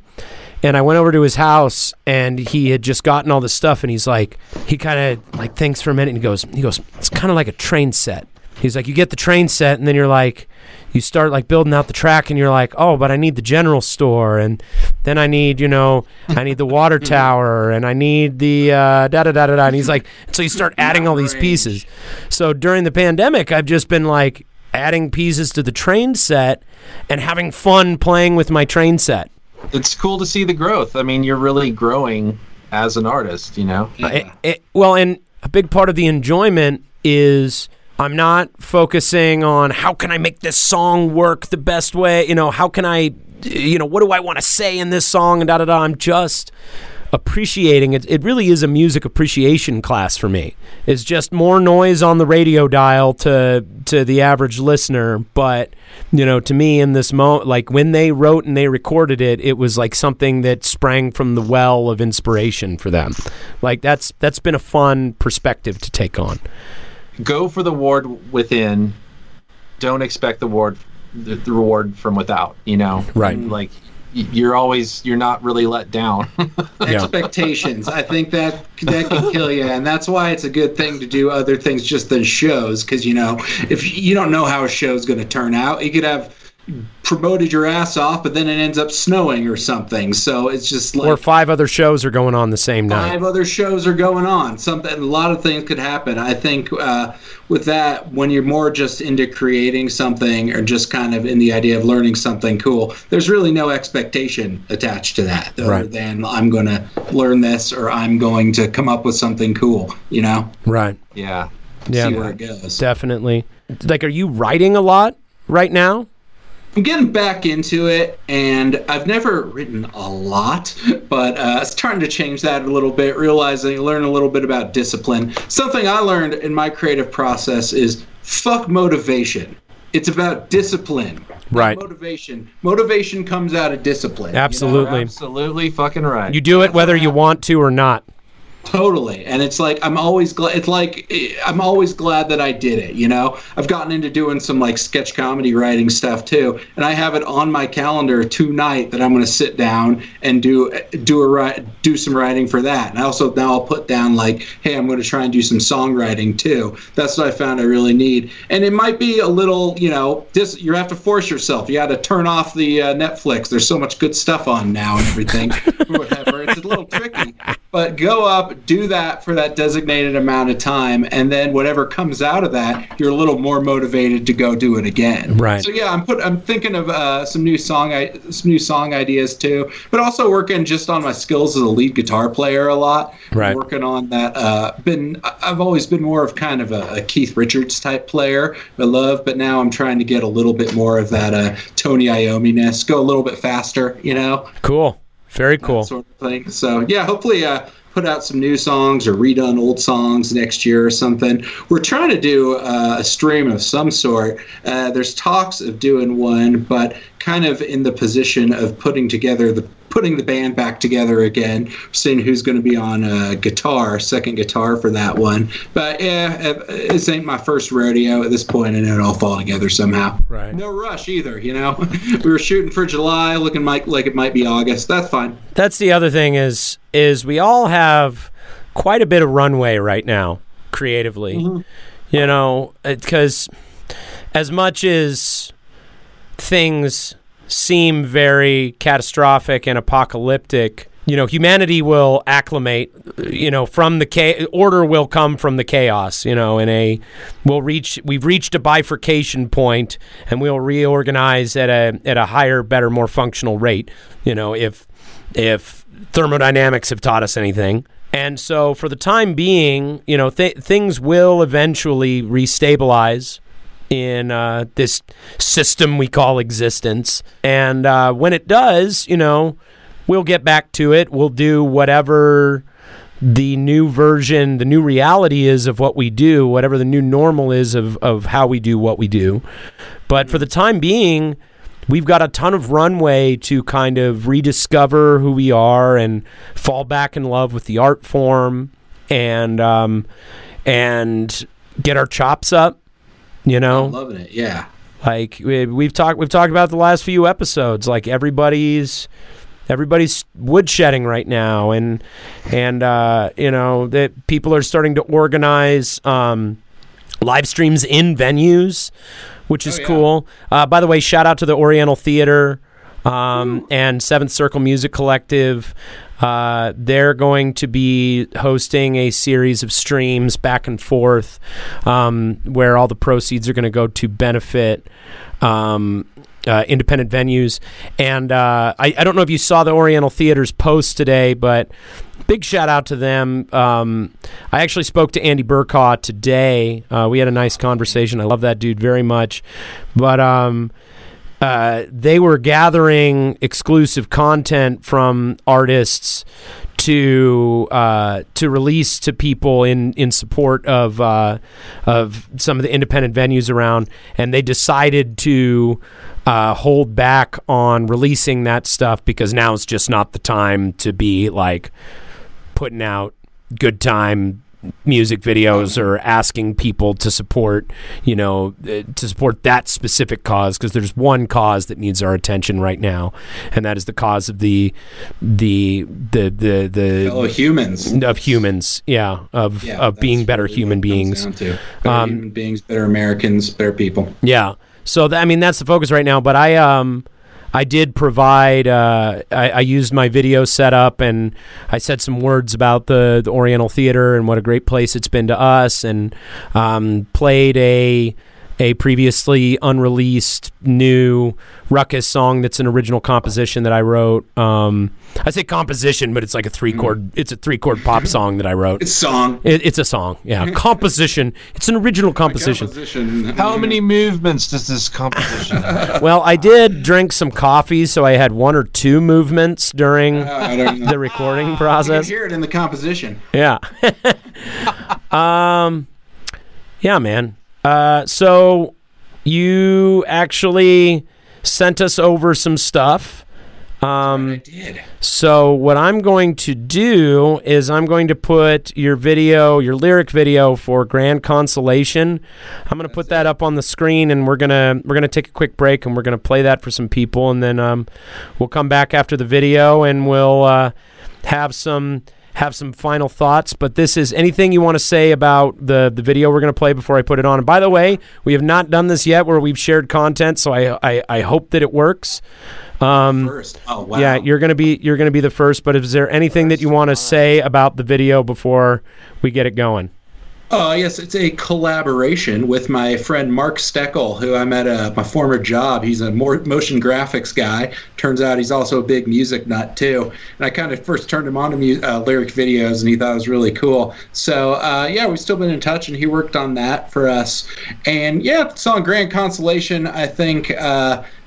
and I went over to his house, and he had just gotten all this stuff, and he's like, he kind of like thinks for a minute, and he goes, he goes, it's kind of like a train set. He's like, you get the train set, and then you're like, you start like building out the track, and you're like, oh, but I need the general store, and then I need, you know, I need the water <laughs> tower, and I need the uh, da da da da da. And he's like, so you start adding all these pieces. So during the pandemic, I've just been like adding pieces to the train set and having fun playing with my train set. it's cool to see the growth. I mean, you're really growing as an artist, you know? It- it- well, and a big part of the enjoyment is I'm not focusing on how can I make this song work the best way. You know, how can I, you know, what do I want to say in this song and da da da. I'm just appreciating it. It really is a music appreciation class for me. It's just more noise on the radio dial to to the average listener, but you know, to me in this moment, like when they wrote and they recorded it, it was like something that sprang from the well of inspiration for them. Like that's that's been a fun perspective to take on. Go for the ward within. Don't expect the ward the, the reward from without. You know, Right. Like you're always you're not really let down. <laughs> expectations. I think that that can kill you, and that's why it's a good thing to do other things just than shows. Because you know, if you don't know how a show's going to turn out, you could have promoted your ass off, but then it ends up snowing or something. So it's just like Or five other shows are going on the same night. five other shows are going on. Something, a lot of things could happen. I think uh, with that, when you're more just into creating something or just kind of in the idea of learning something cool, there's really no expectation attached to that, other Right. than I'm going to learn this or I'm going to come up with something cool. You know, Right. yeah. Yeah. see where it goes. Definitely. Like, are you writing a lot right now? I'm getting back into it, and I've never written a lot, but uh, starting to change that a little bit, realizing, learn a little bit about discipline. Something I learned in my creative process is fuck motivation. It's about discipline. Right. Motivation. Motivation comes out of discipline. you know? Absolutely. Absolutely fucking right. You do it whether you want to or not. Totally. And it's like I'm always glad it's like eh, I'm always glad that I did it, you know. I've gotten into doing some like sketch comedy writing stuff too, and I have it on my calendar tonight that I'm going to sit down and do do a do some writing for that. And I also now I'll put down like, hey, I'm going to try and do some songwriting too. That's what I found I really need. And it might be a little, you know, this you have to force yourself. You got to turn off the uh, Netflix. There's so much good stuff on now and everything, <laughs> whatever. It's a little tricky, but go up, do that for that designated amount of time, and then whatever comes out of that, you're a little more motivated to go do it again. Right. So yeah, I'm put. I'm thinking of uh, some new song, I, some new song ideas too, but also working just on my skills as a lead guitar player a lot. Right. Working on that. Uh, been. I've always been more of kind of a, a Keith Richards type player. I love, but now I'm trying to get a little bit more of that uh, Tony Iommi ness. Go a little bit faster, you know Cool. Very cool. sort of thing. So yeah, hopefully uh, put out some new songs or redone old songs next year or something. We're trying to do uh, a stream of some sort. Uh, there's talks of doing one, but kind of in the position of putting together the putting the band back together again, seeing who's going to be on uh, guitar, second guitar for that one. But yeah, this ain't my first rodeo at this point, and it'll all fall together somehow. Right. No rush either, you know. <laughs> we were shooting for July, looking like like it might be August. That's fine. That's the other thing is is we all have quite a bit of runway right now creatively. You know, because as much as things seem very catastrophic and apocalyptic, you know, humanity will acclimate, you know, from the cha- order will come from the chaos, you know, in a we'll reach we've reached a bifurcation point and we'll reorganize at a at a higher, better, more functional rate, you know, if if thermodynamics have taught us anything. And so for the time being, you know, th- things will eventually restabilize in uh, this system we call existence. And uh, when it does, you know, we'll get back to it. We'll do whatever the new version, the new reality is of what we do, whatever the new normal is of, of how we do what we do. But for the time being, we've got a ton of runway to kind of rediscover who we are and fall back in love with the art form and um, and get our chops up. You know, I'm loving it. Yeah. like we, we've talked we've talked about the last few episodes. Like everybody's everybody's woodshedding right now, and and uh, you know that people are starting to organize um, live streams in venues, which is Oh, yeah. cool. Uh, by the way, shout out to the Oriental Theater um, and Seventh Circle Music Collective. Uh, they're going to be hosting a series of streams back and forth um, where all the proceeds are going to go to benefit um, uh, independent venues. And uh, I, I don't know if you saw the Oriental Theater's post today, but big shout out to them. Um, I actually spoke to Andy Burkaw today. Uh, we had a nice conversation. I love that dude very much. But um, uh, they were gathering exclusive content from artists to uh, to release to people in in support of uh, of some of the independent venues around, and they decided to uh, hold back on releasing that stuff because now it's just not the time to be like putting out good time music videos or asking people to support, you know, uh, to support that specific cause because there's one cause that needs our attention right now, and that is the cause of the the the the the Fellow humans. of humans, yeah, of Yeah, of being better really human what it comes beings. Better Um, human beings, better Americans, better people. Yeah. So th- I mean that's the focus right now. But I um I did provide uh, I, I used my video setup and I said some words about the, the Oriental Theater and what a great place it's been to us and um, played a a previously unreleased new ruckus song that's an original composition that I wrote. Um, I say composition, but it's like a three chord. It's a three chord pop <laughs> song that I wrote. It's song. It, it's a song, yeah. <laughs> Composition. It's an original composition. Composition. How many movements does this composition <laughs> have? Well, I did drink some coffee, so I had one or two movements during I the recording You can process. hear it in the composition. Yeah. um, yeah, man. Uh, so you actually sent us over some stuff. Um, I did. so what I'm going to do is I'm going to put your video, your lyric video for Grand Consolation. I'm going to put that up on the screen, and we're gonna we're gonna take a quick break, and we're gonna play that for some people, and then um, we'll come back after the video, and we'll uh, have some have some final thoughts. But this is anything you want to say about the the video we're gonna play before I put it on. And by the way, we have not done this yet, where we've shared content, so I I, I hope that it works. Um, First. Oh wow. yeah, you're gonna be you're gonna be the first. But is there anything that you want to say about the video before we get it going? Oh, yes, it's a collaboration with my friend Mark Steckel, who I met at my former job. He's a motion graphics guy. Turns out he's also a big music nut, too. And I kind of first turned him on to mu- uh, lyric videos, and he thought it was really cool. So, uh, yeah, we've still been in touch, and he worked on that for us. And, yeah, song Grand Consolation, I think.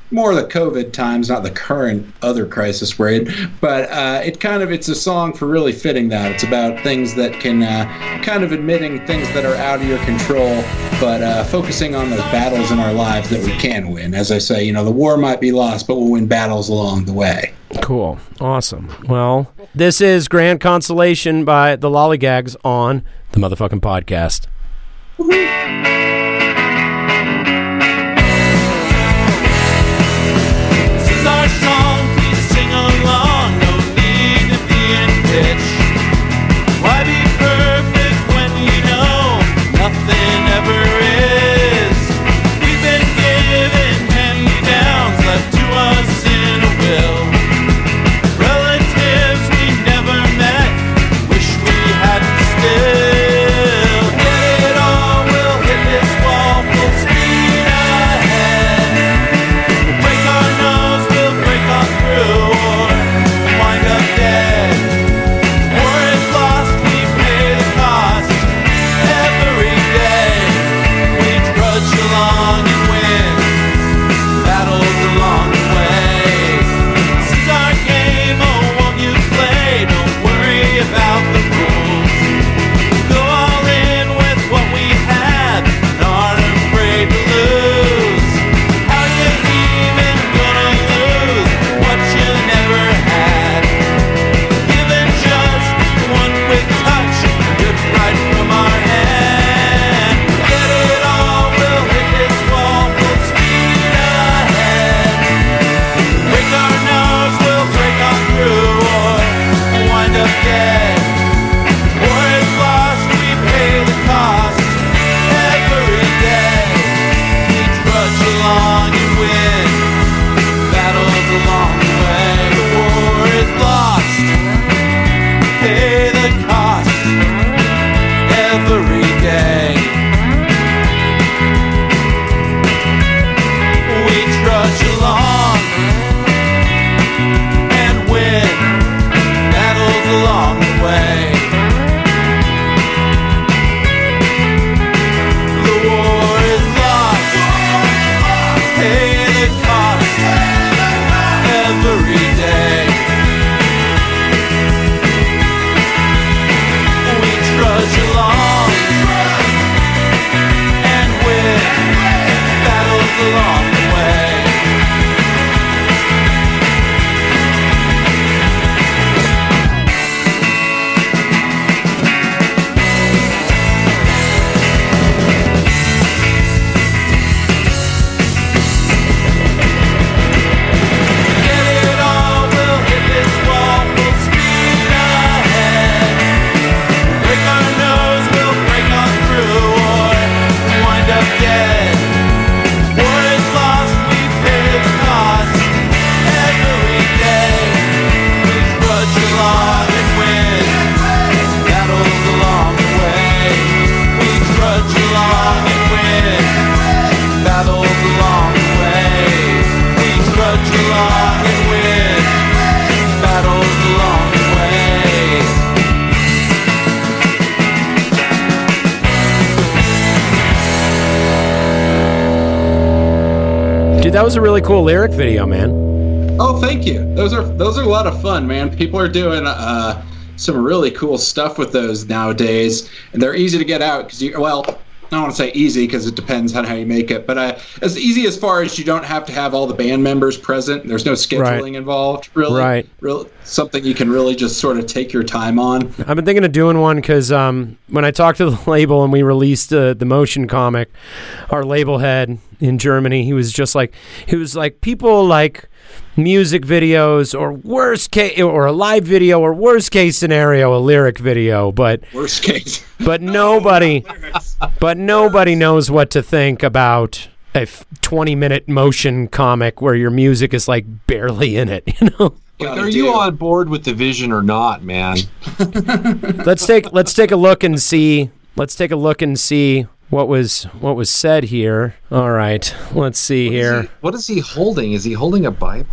More the COVID times, not the current other crisis we're in. But uh, it kind of it's a song for really fitting that. It's about things that can uh, kind of admitting things that are out of your control, but uh, focusing on those battles in our lives that we can win. As I say, you know, the war might be lost, but we'll win battles along the way. Cool, awesome. Well, this is Grand Consolation by the Lollygags on the motherfucking podcast. That was a really cool lyric video, man. Oh, thank you. Those are those are a lot of fun, man. People are doing uh, some really cool stuff with those nowadays, and they're easy to get out because you well. I don't want to say easy because it depends on how you make it, but uh, as easy as far as you don't have to have all the band members present. There's no scheduling Right. involved, really. Right. Real, something you can really just sort of take your time on. I've been thinking of doing one because um, when I talked to the <laughs> label and we released uh, the motion comic, our label head in Germany, he was just like, he was like, people like music videos or worst case or a live video or worst case scenario a lyric video, but Worst case. but nobody <laughs> but nobody knows what to think about a f- 20 minute motion comic where your music is like barely in it, <laughs> you know. Like, Gotta are you on board with the vision or not, man? <laughs> let's take let's take a look and see let's take a look and see what was what was said here. All right, let's see here. What is he holding? Is he holding a Bible?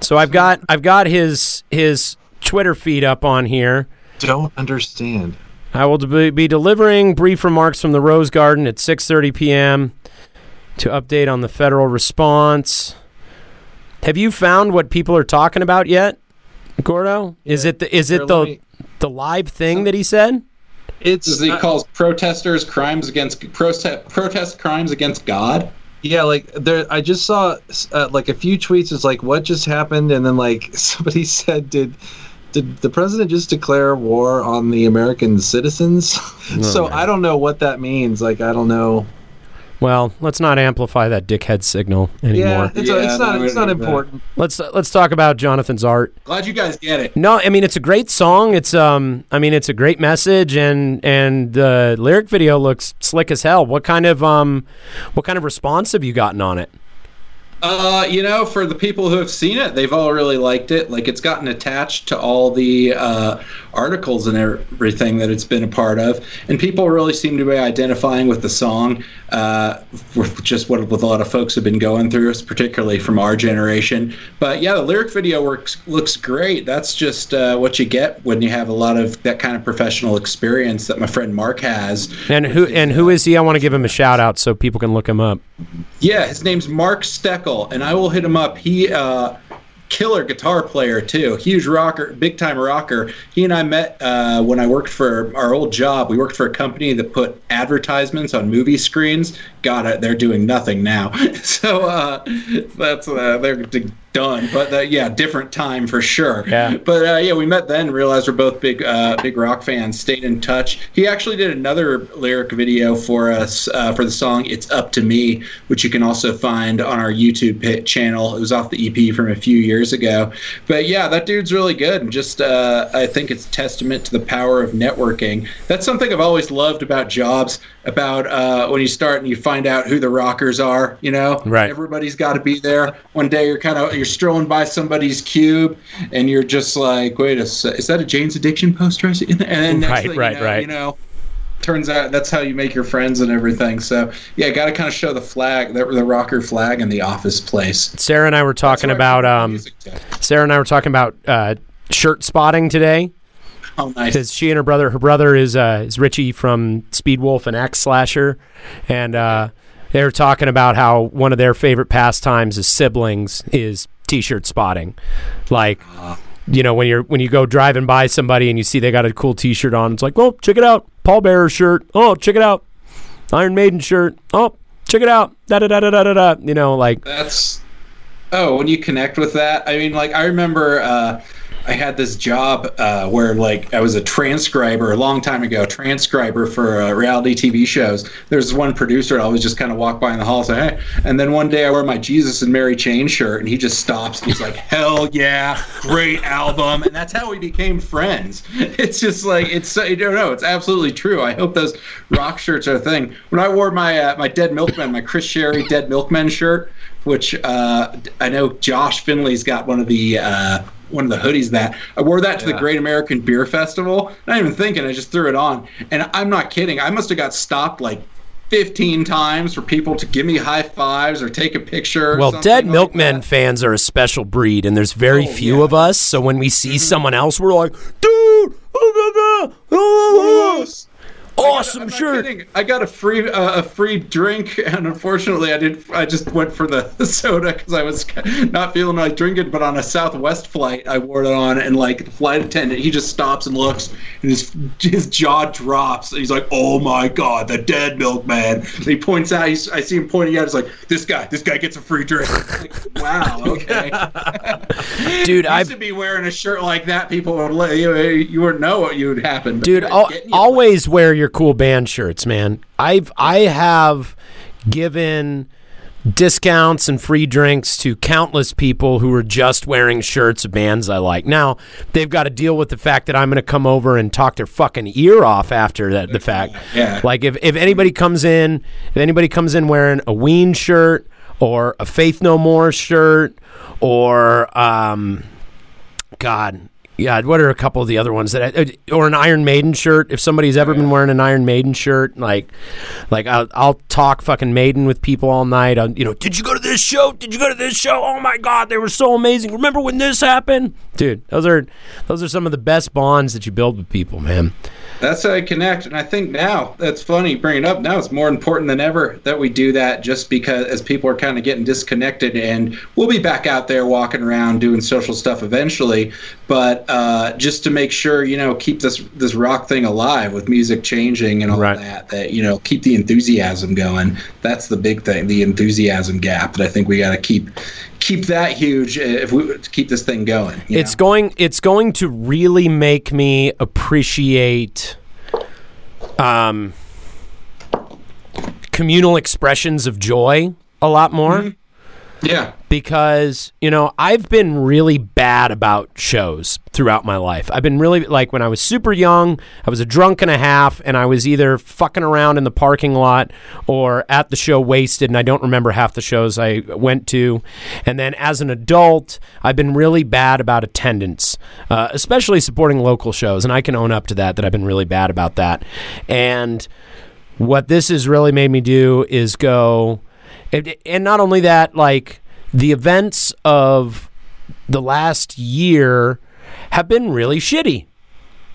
So I've got I've got his his Twitter feed up on here. Don't understand. I will be delivering brief remarks from the Rose Garden at 6:30 p.m. to update on the federal response. Have you found what people are talking about yet, Gordo? Is it the is it the the live thing that he said? It's This he uh, calls protesters crimes against protest protest crimes against God. Yeah, like there, I just saw uh, like a few tweets. It's like, what just happened? And then like <laughs> somebody said, did did the president just declare war on the American citizens? <laughs> so I don't know what that means. Like I don't know. Well, let's not amplify that dickhead signal anymore. Yeah, it's, Yeah, it's not no, it's not don't that. important. Let's let's talk about Jonathan's art. Glad you guys get it. No, I mean it's a great song. It's um, I mean it's a great message, and and the lyric video looks slick as hell. What kind of um, what kind of response have you gotten on it? Uh, you know, for the people who have seen it, they've all really liked it. Like it's gotten attached to all the uh, articles and everything that it's been a part of, and people really seem to be identifying with the song. Uh, with just what, a lot of folks have been going through, particularly from our generation. But yeah, the lyric video works looks great. That's just uh, what you get when you have a lot of that kind of professional experience that my friend Mark has. And who and who is he? I want to give him a shout out so people can look him up. Yeah, his name's Mark Steckel, and I will hit him up. He uh killer guitar player too, huge rocker, big time rocker. He and I met uh, when I worked for our old job. We worked for a company that put advertisements on movie screens. God, they're doing nothing now. <laughs> so uh, that's uh, they're done. But uh, yeah, different time for sure. Yeah. But uh, yeah, we met then. Realized we're both big uh, big rock fans. Stayed in touch. He actually did another lyric video for us uh, for the song "It's Up to Me," which you can also find on our YouTube pit channel. It was off the EP from a few years ago. But yeah, that dude's really good. And just uh, I think it's testament to the power of networking. That's something I've always loved about jobs. About uh, when you start and you find out who the rockers are. You know, Right. Everybody's got to be there. One day you're kind of you're strolling by somebody's cube, and you're just like, wait a sec, is that a Jane's Addiction poster? And then next Right, thing right, you know, right. You know, turns out that's how you make your friends and everything. So yeah, got to kind of show the flag, the, the rocker flag in the office place. Sarah and I were talking That's why I about um. Sarah and I were talking about uh, shirt spotting today Oh, nice. because she and her brother, her brother is uh, is Richie from Speedwolf and Axeslasher, and uh, they were talking about how one of their favorite pastimes as siblings is t-shirt spotting, like. You know when you're when you go driving by somebody and you see they got a cool T-shirt on, it's like, oh, check it out, Paul Bearer shirt. Oh, check it out, Iron Maiden shirt. Oh, check it out. Da da da da da da. da. You know, like That's oh, when you connect with that, I mean, like I remember uh, I had this job uh, where like I was a transcriber a long time ago, transcriber for uh, reality TV shows. There's one producer I always just kind of walk by in the hall and say, hey, and then one day I wear my Jesus and Mary Chain shirt, and he just stops. He's like, hell yeah, great album, and that's how we became friends. <laughs> It's just like it's I don't know, it's absolutely true. I hope those rock shirts are a thing. When I wore my uh, my Dead Milkman, my Chris Sherry Dead Milkman shirt, which uh, I know Josh Finley's got one of the uh, one of the hoodies that I wore that to the Great American Beer Festival. Not even thinking, I just threw it on, and I'm not kidding. I must have got stopped like 15 times for people to give me high fives or take a picture. Well, Dead like Milkmen that. fans are a special breed, and there's very Oh, few yeah. of us. So when we see mm-hmm. someone else, we're like, dude, oh, oh, oh, awesome I'm not shirt. kidding. I got a free uh, a free drink, and unfortunately, I did. I just went for the, <laughs> soda because I was not feeling like drinking. But on a Southwest flight, I wore it on, and like the flight attendant, he just stops and looks, and his his jaw drops. He's like, "Oh my god, the dead milkman!" And he points out. He's, I see him pointing out. He's like, "This guy, this guy gets a free drink." Like, wow, <laughs> okay. <laughs> Dude, I've to be wearing a shirt like that, people would let you. You wouldn't know what would happen. Dude al- you- always wear your cool band shirts man. I've i have given discounts and free drinks to countless people who are just wearing shirts of bands i like. Now they've got to deal with the fact that i'm going to come over and talk their fucking ear off after that the fact. <laughs> Yeah. like if, if anybody comes in if anybody comes in wearing a ween shirt or a faith no more shirt or um God, yeah. What are a couple of the other ones that, I, uh, or an Iron Maiden shirt? If somebody's ever been wearing an Iron Maiden shirt, like, like I'll, I'll talk fucking Maiden with people all night. I'll, you know, did you go to this show? Did you go to this show? Oh my God, they were so amazing. Remember when this happened, dude? Those are those are some of the best bonds that you build with people, man. That's how I connect, and I think now that's funny. bringing it up now. It's more important than ever that we do that, just because as people are kind of getting disconnected, and we'll be back out there walking around doing social stuff eventually. But uh, just to make sure, you know, keep this this rock thing alive with music changing and all Right. that. That you know, keep the enthusiasm going. That's the big thing, the enthusiasm gap that I think we got to keep keep that huge uh, if we to keep this thing going. you It's know? going it's going to really make me appreciate um communal expressions of joy a lot more. yeah. Because you know I've been really bad about shows throughout my life. I've been really like when I was super young, I was a drunk and a half, and I was either fucking around in the parking lot or at the show wasted, and I don't remember half the shows I went to. And then as an adult, I've been really bad about attendance, uh, especially supporting local shows, and I can own up to that. That I've been really bad about that, and what this has really made me do is go and, and not only that like the events of the last year have been really shitty.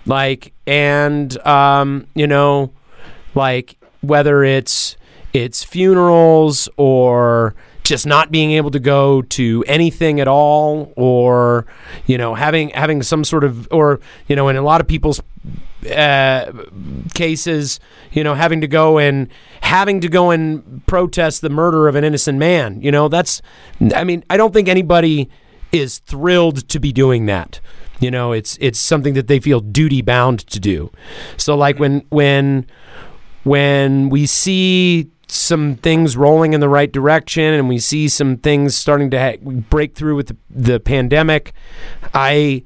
Like and um you know like whether it's it's funerals or just not being able to go to anything at all or you know having having some sort of or you know in a lot of people's uh, cases, you know, having to go and having to go and protest the murder of an innocent man. You know, that's. I mean, I don't think anybody is thrilled to be doing that. You know, it's it's something that they feel duty bound to do. So, like when when when we see some things rolling in the right direction and we see some things starting to ha- break through with the, the pandemic, I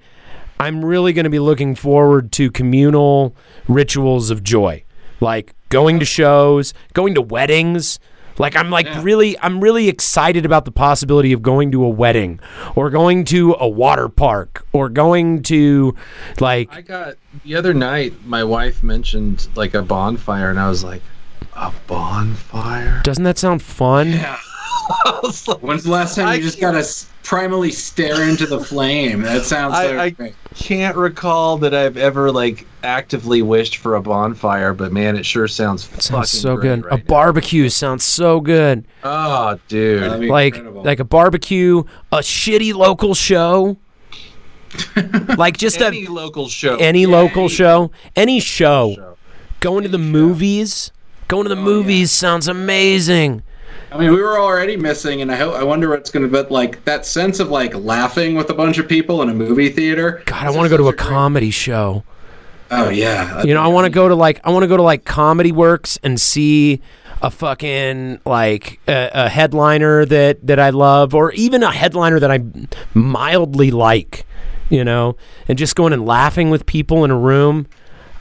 I'm really going to be looking forward to communal rituals of joy, like going to shows, going to weddings. Like I'm like really I'm really excited about the possibility of going to a wedding or going to a water park or going to like I got the other night. My wife mentioned like a bonfire, and I was like, a bonfire. doesn't that sound fun? <laughs> I was like, When's the last time I you just gotta s- primally stare into the flame? That sounds so I, I can't recall that I've ever like actively wished for a bonfire, but man, it sure sounds fucking Sounds so great good. right a now. barbecue sounds so good. Oh, dude. Like incredible. like a barbecue, a shitty local show. <laughs> like just any a local show. any local show, any show. show. Going to the movies, going to the oh, movies sounds amazing. I mean, we were already missing, and I hope I wonder what's going to be like that sense of like laughing with a bunch of people in a movie theater. God, I want to go to a comedy show. Oh yeah, You know, I want to go to like I want to go to like Comedy Works and see a fucking like a, a headliner that that I love, or even a headliner that I mildly like. You know, and just going and laughing with people in a room.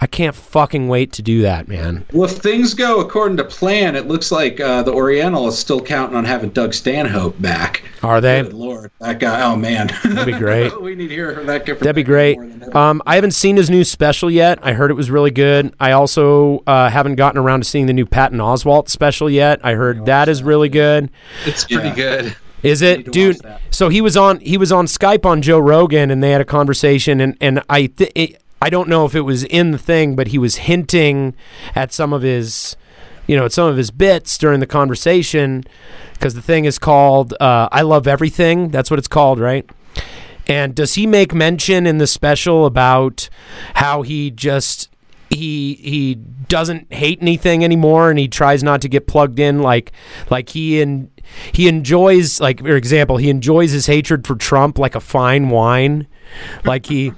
I can't fucking wait to do that, man. Well, if things go according to plan, it looks like uh, the Oriental is still counting on having Doug Stanhope back. Are they? Good lord, that guy! Oh man, That'd be great. <laughs> we need to hear that. guy- That'd be great. more than ever. Um, I haven't seen his new special yet. I heard it was really good. I also uh, haven't gotten around to seeing the new Patton Oswalt special yet. I heard that is really good. It's pretty Yeah. good. Is it, dude? So he was on he was on Skype on Joe Rogan, and they had a conversation, and and I th- it, I don't know if it was in the thing, but he was hinting at some of his, you know, at some of his bits during the conversation because the thing is called uh, "I Love Everything." That's what it's called, right? And does he make mention in the special about how he just he he doesn't hate anything anymore and he tries not to get plugged in like like he and he enjoys like for example he enjoys his hatred for Trump like a fine wine like he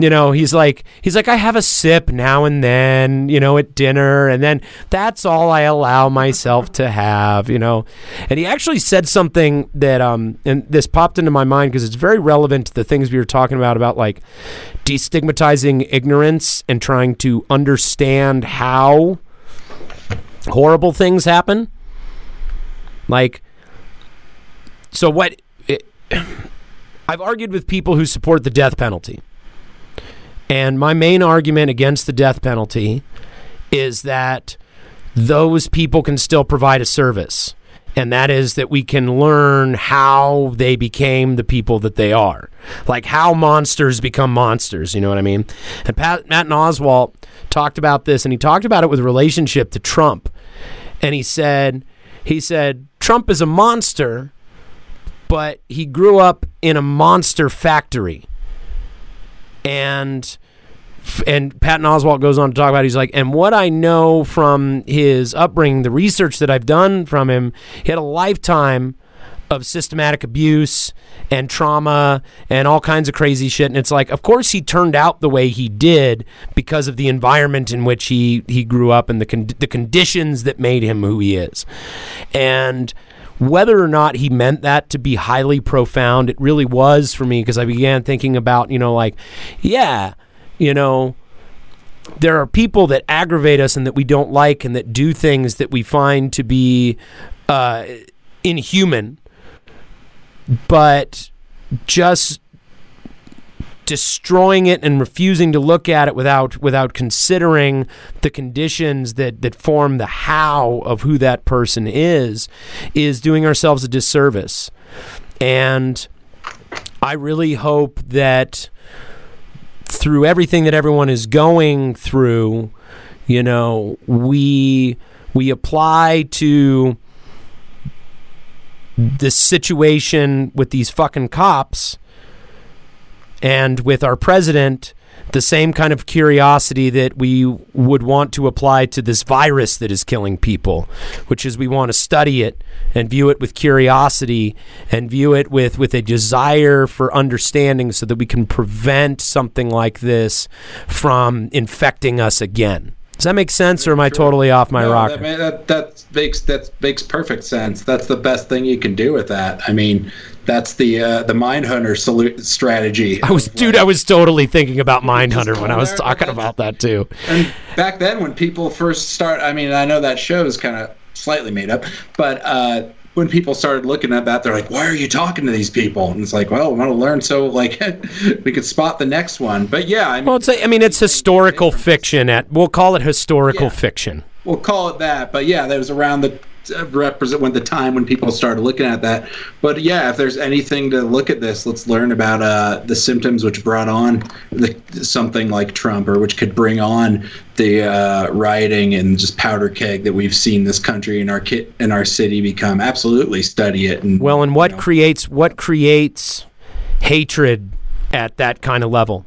you know he's like he's like I have a sip now and then you know at dinner and then that's all I allow myself to have you know? And he actually said something that um and this popped into my mind because it's very relevant to the things we were talking about about like destigmatizing ignorance and trying to understand how horrible things happen. Like so what it, I've argued with people who support the death penalty. And my main argument against the death penalty is that those people can still provide a service. And that is that we can learn how they became the people that they are. Like how monsters become monsters, you know what I mean? And Pat, Matt Oswalt talked about this, and he talked about it with relationship to Trump. And he said, he said, Trump is a monster, but he grew up in a monster factory. And and Patton Oswalt goes on to talk about. it. He's like, and what I know from his upbringing, the research that I've done from him, he had a lifetime of systematic abuse and trauma and all kinds of crazy shit. And it's like, of course, he turned out the way he did because of the environment in which he he grew up and the con- the conditions that made him who he is. And whether or not he meant that to be highly profound, it really was for me because I began thinking about, you know, like, yeah, you know, there are people that aggravate us and that we don't like and that do things that we find to be uh, inhuman, but just destroying it and refusing to look at it without without considering the conditions that that form the how of who that person is is doing ourselves a disservice. And i really hope that through everything that everyone is going through you know we we apply to this situation with these fucking cops and with our president the same kind of curiosity that we would want to apply to this virus that is killing people, which is we want to study it and view it with curiosity and view it with, with a desire for understanding so that we can prevent something like this from infecting us again. Does that make sense, or am I totally off my No, rocker? That, that, that makes that makes perfect sense. That's the best thing you can do with that. I mean, that's the uh, the Mindhunter solu- strategy. I was, dude, I was totally thinking about Mindhunter when I was talking about that too. And back then, when people first start, I mean, I know that show is kind of slightly made up, but uh, when people started looking at that, they're like, "Why are you talking to these people?" And it's like, "Well, we want to learn so like <laughs> we could spot the next one." But yeah, I mean, Well, it's a, I mean, it's historical fiction. At we'll call it historical fiction. we'll call it that. But yeah, that was around the represent when the time when people started looking at that. But yeah, if there's anything to look at this, let's learn about uh, the symptoms which brought on the, something like Trump, or which could bring on the uh, rioting and just powder keg that we've seen this country and our kit in our city become. Absolutely, study it. And Well, and what you know, creates what creates hatred at that kind of level?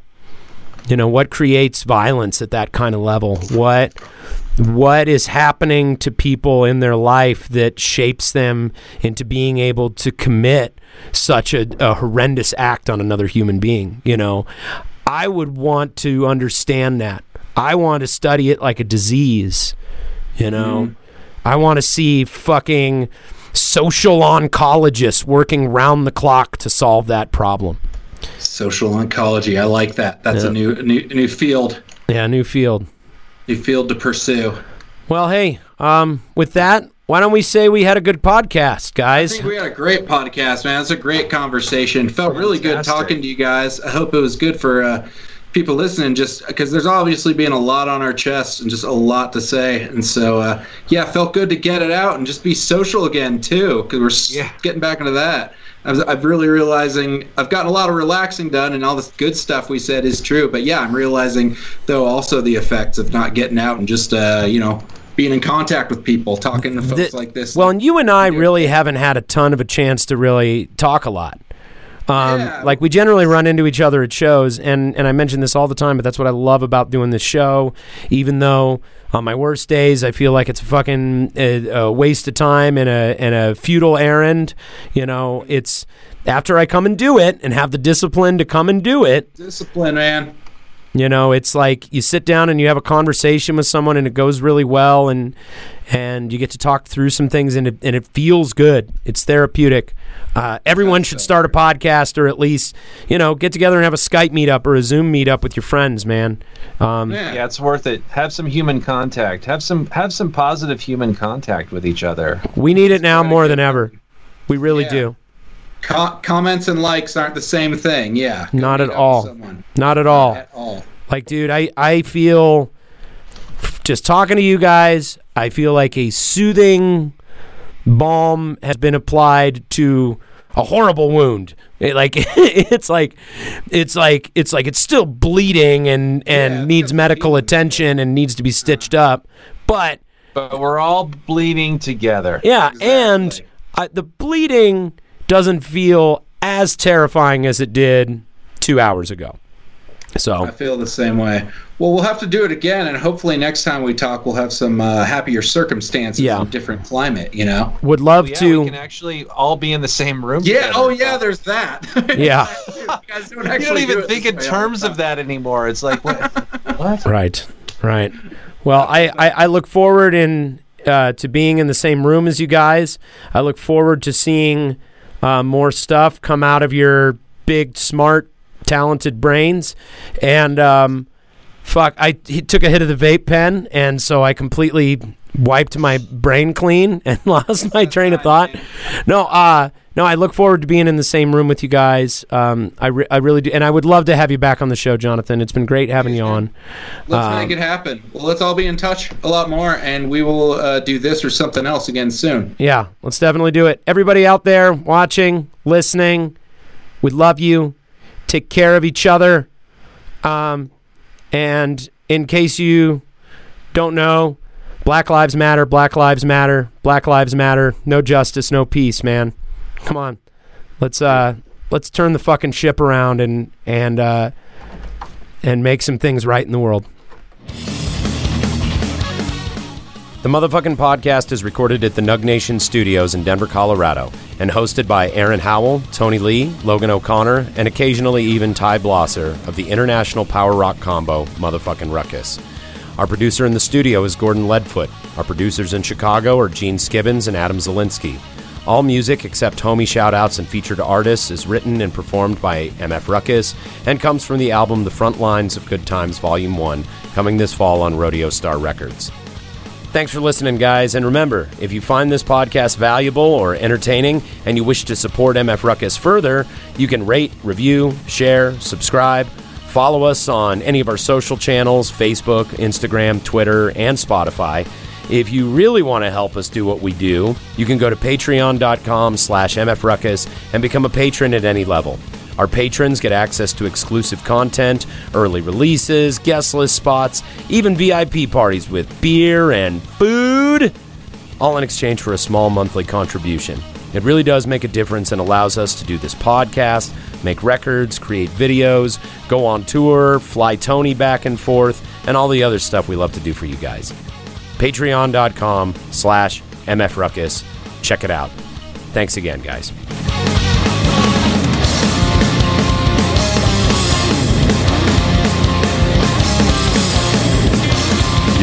You know, what creates violence at that kind of level? What what is happening to people in their life that shapes them into being able to commit such a, a horrendous act on another human being? You know, I would want to understand that. I want to study it like a disease. You know, mm-hmm. I want to see fucking social oncologists working round the clock to solve that problem. social oncology. I like that. That's Yeah. a new, a new new field. Yeah, new field. New field to pursue. Well, hey, um, with that, why don't we say we had a good podcast, I guys? think we had a great podcast, man. It's a great conversation. Felt really good talking to you guys. I hope it was good for uh, people listening, just because there's obviously been a lot on our chest and just a lot to say, and so uh, yeah, felt good to get it out and just be social again too, because we're Yeah. getting back into that. I'm, I'm really realizing I've gotten a lot of relaxing done, and all this good stuff we said is true. But yeah, I'm realizing though also the effects of not getting out and just uh, you know being in contact with people, talking to folks The- like this. Well, and you and I really haven't had a ton of a chance to really talk a lot. Um, Yeah. Like we generally run into each other at shows, and and I mention this all the time, but that's what I love about doing this show. Even though on my worst days, I feel like it's a fucking a, a waste of time and a and a futile errand. You know, it's after I come and do it and have the discipline to come and do it. discipline, man. You know, it's like you sit down and you have a conversation with someone and it goes really well and and you get to talk through some things and it, and it feels good. It's therapeutic. Uh, everyone should start a podcast or at least, you know, get together and have a Skype meetup or a Zoom meetup with your friends, man. Um, Yeah. It's worth it. Have some human contact. Have some have some positive human contact with each other. We need it now more than ever. We really Yeah. do. Co- comments and likes aren't the same thing. Yeah. Not at all. someone. Not at all. At all. Like, dude, I, I feel just talking to you guys, I feel like a soothing balm has been applied to a horrible wound. It, like <laughs> it's like it's like it's like it's still bleeding and and Yeah, needs medical bleeding. attention and needs to be stitched uh-huh. up. But But we're all bleeding together. yeah, Exactly. and I, the bleeding doesn't feel as terrifying as it did 2 hours ago. So I feel the same way. Well, we'll have to do it again, and hopefully next time we talk, we'll have some uh, happier circumstances Yeah. and different climate. You know. would love Yeah, to we can actually all be in the same room. Yeah. together. Oh, yeah. There's that. <laughs> Yeah. you guys don't You don't even do think in terms of that anymore. It's like what? <laughs> what? Right, right. Well, I, I, I look forward in uh, to being in the same room as you guys. I look forward to seeing uh, more stuff come out of your big, smart, talented brains. And um, fuck, I he took a hit of the vape pen, and so I completely wiped my brain clean <laughs> and lost my train of thought. No, uh, no, I look forward to being in the same room with you guys. Um, I, re- I really do, and I would love to have you back on the show, Jonathan. It's been great having you on. Let's Um, make it happen. Well, let's all be in touch a lot more, and we will uh, do this or something else again soon. Yeah, let's definitely do it. Everybody out there watching, listening, we love you. Take care of each other. Um, and in case you don't know, Black Lives Matter, Black Lives Matter, Black Lives Matter. No justice, no peace, man. Come on. Let's uh let's turn the fucking ship around and and uh and make some things right in the world. The motherfucking podcast is recorded at the Nug Nation Studios in Denver, Colorado, and hosted by Aaron Howell, Tony Lee, Logan O'Connor, and occasionally even Ty Blosser of the international power rock combo Motherfucking Ruckus. Our producer in the studio is Gordon Leadfoot. Our producers in Chicago are Gene Skibbons and Adam Zielinski. All music except homie shoutouts and featured artists is written and performed by MF Ruckus and comes from the album The Front Lines of Good Times Volume 1, coming this fall on Rodeo Star Records. Thanks for listening, guys. And remember, if you find this podcast valuable or entertaining and you wish to support MF Ruckus further, you can rate, review, share, subscribe, follow us on any of our social channels Facebook, Instagram, Twitter, and Spotify. If you really want to help us do what we do, you can go to patreon.com slash mfruckus and become a patron at any level. Our patrons get access to exclusive content, early releases, guest list spots, even VIP parties with beer and food, all in exchange for a small monthly contribution. It really does make a difference and allows us to do this podcast, make records, create videos, go on tour, fly Tony back and forth, and all the other stuff we love to do for you guys. Patreon.com slash MFRuckus. Check it out. Thanks again, guys.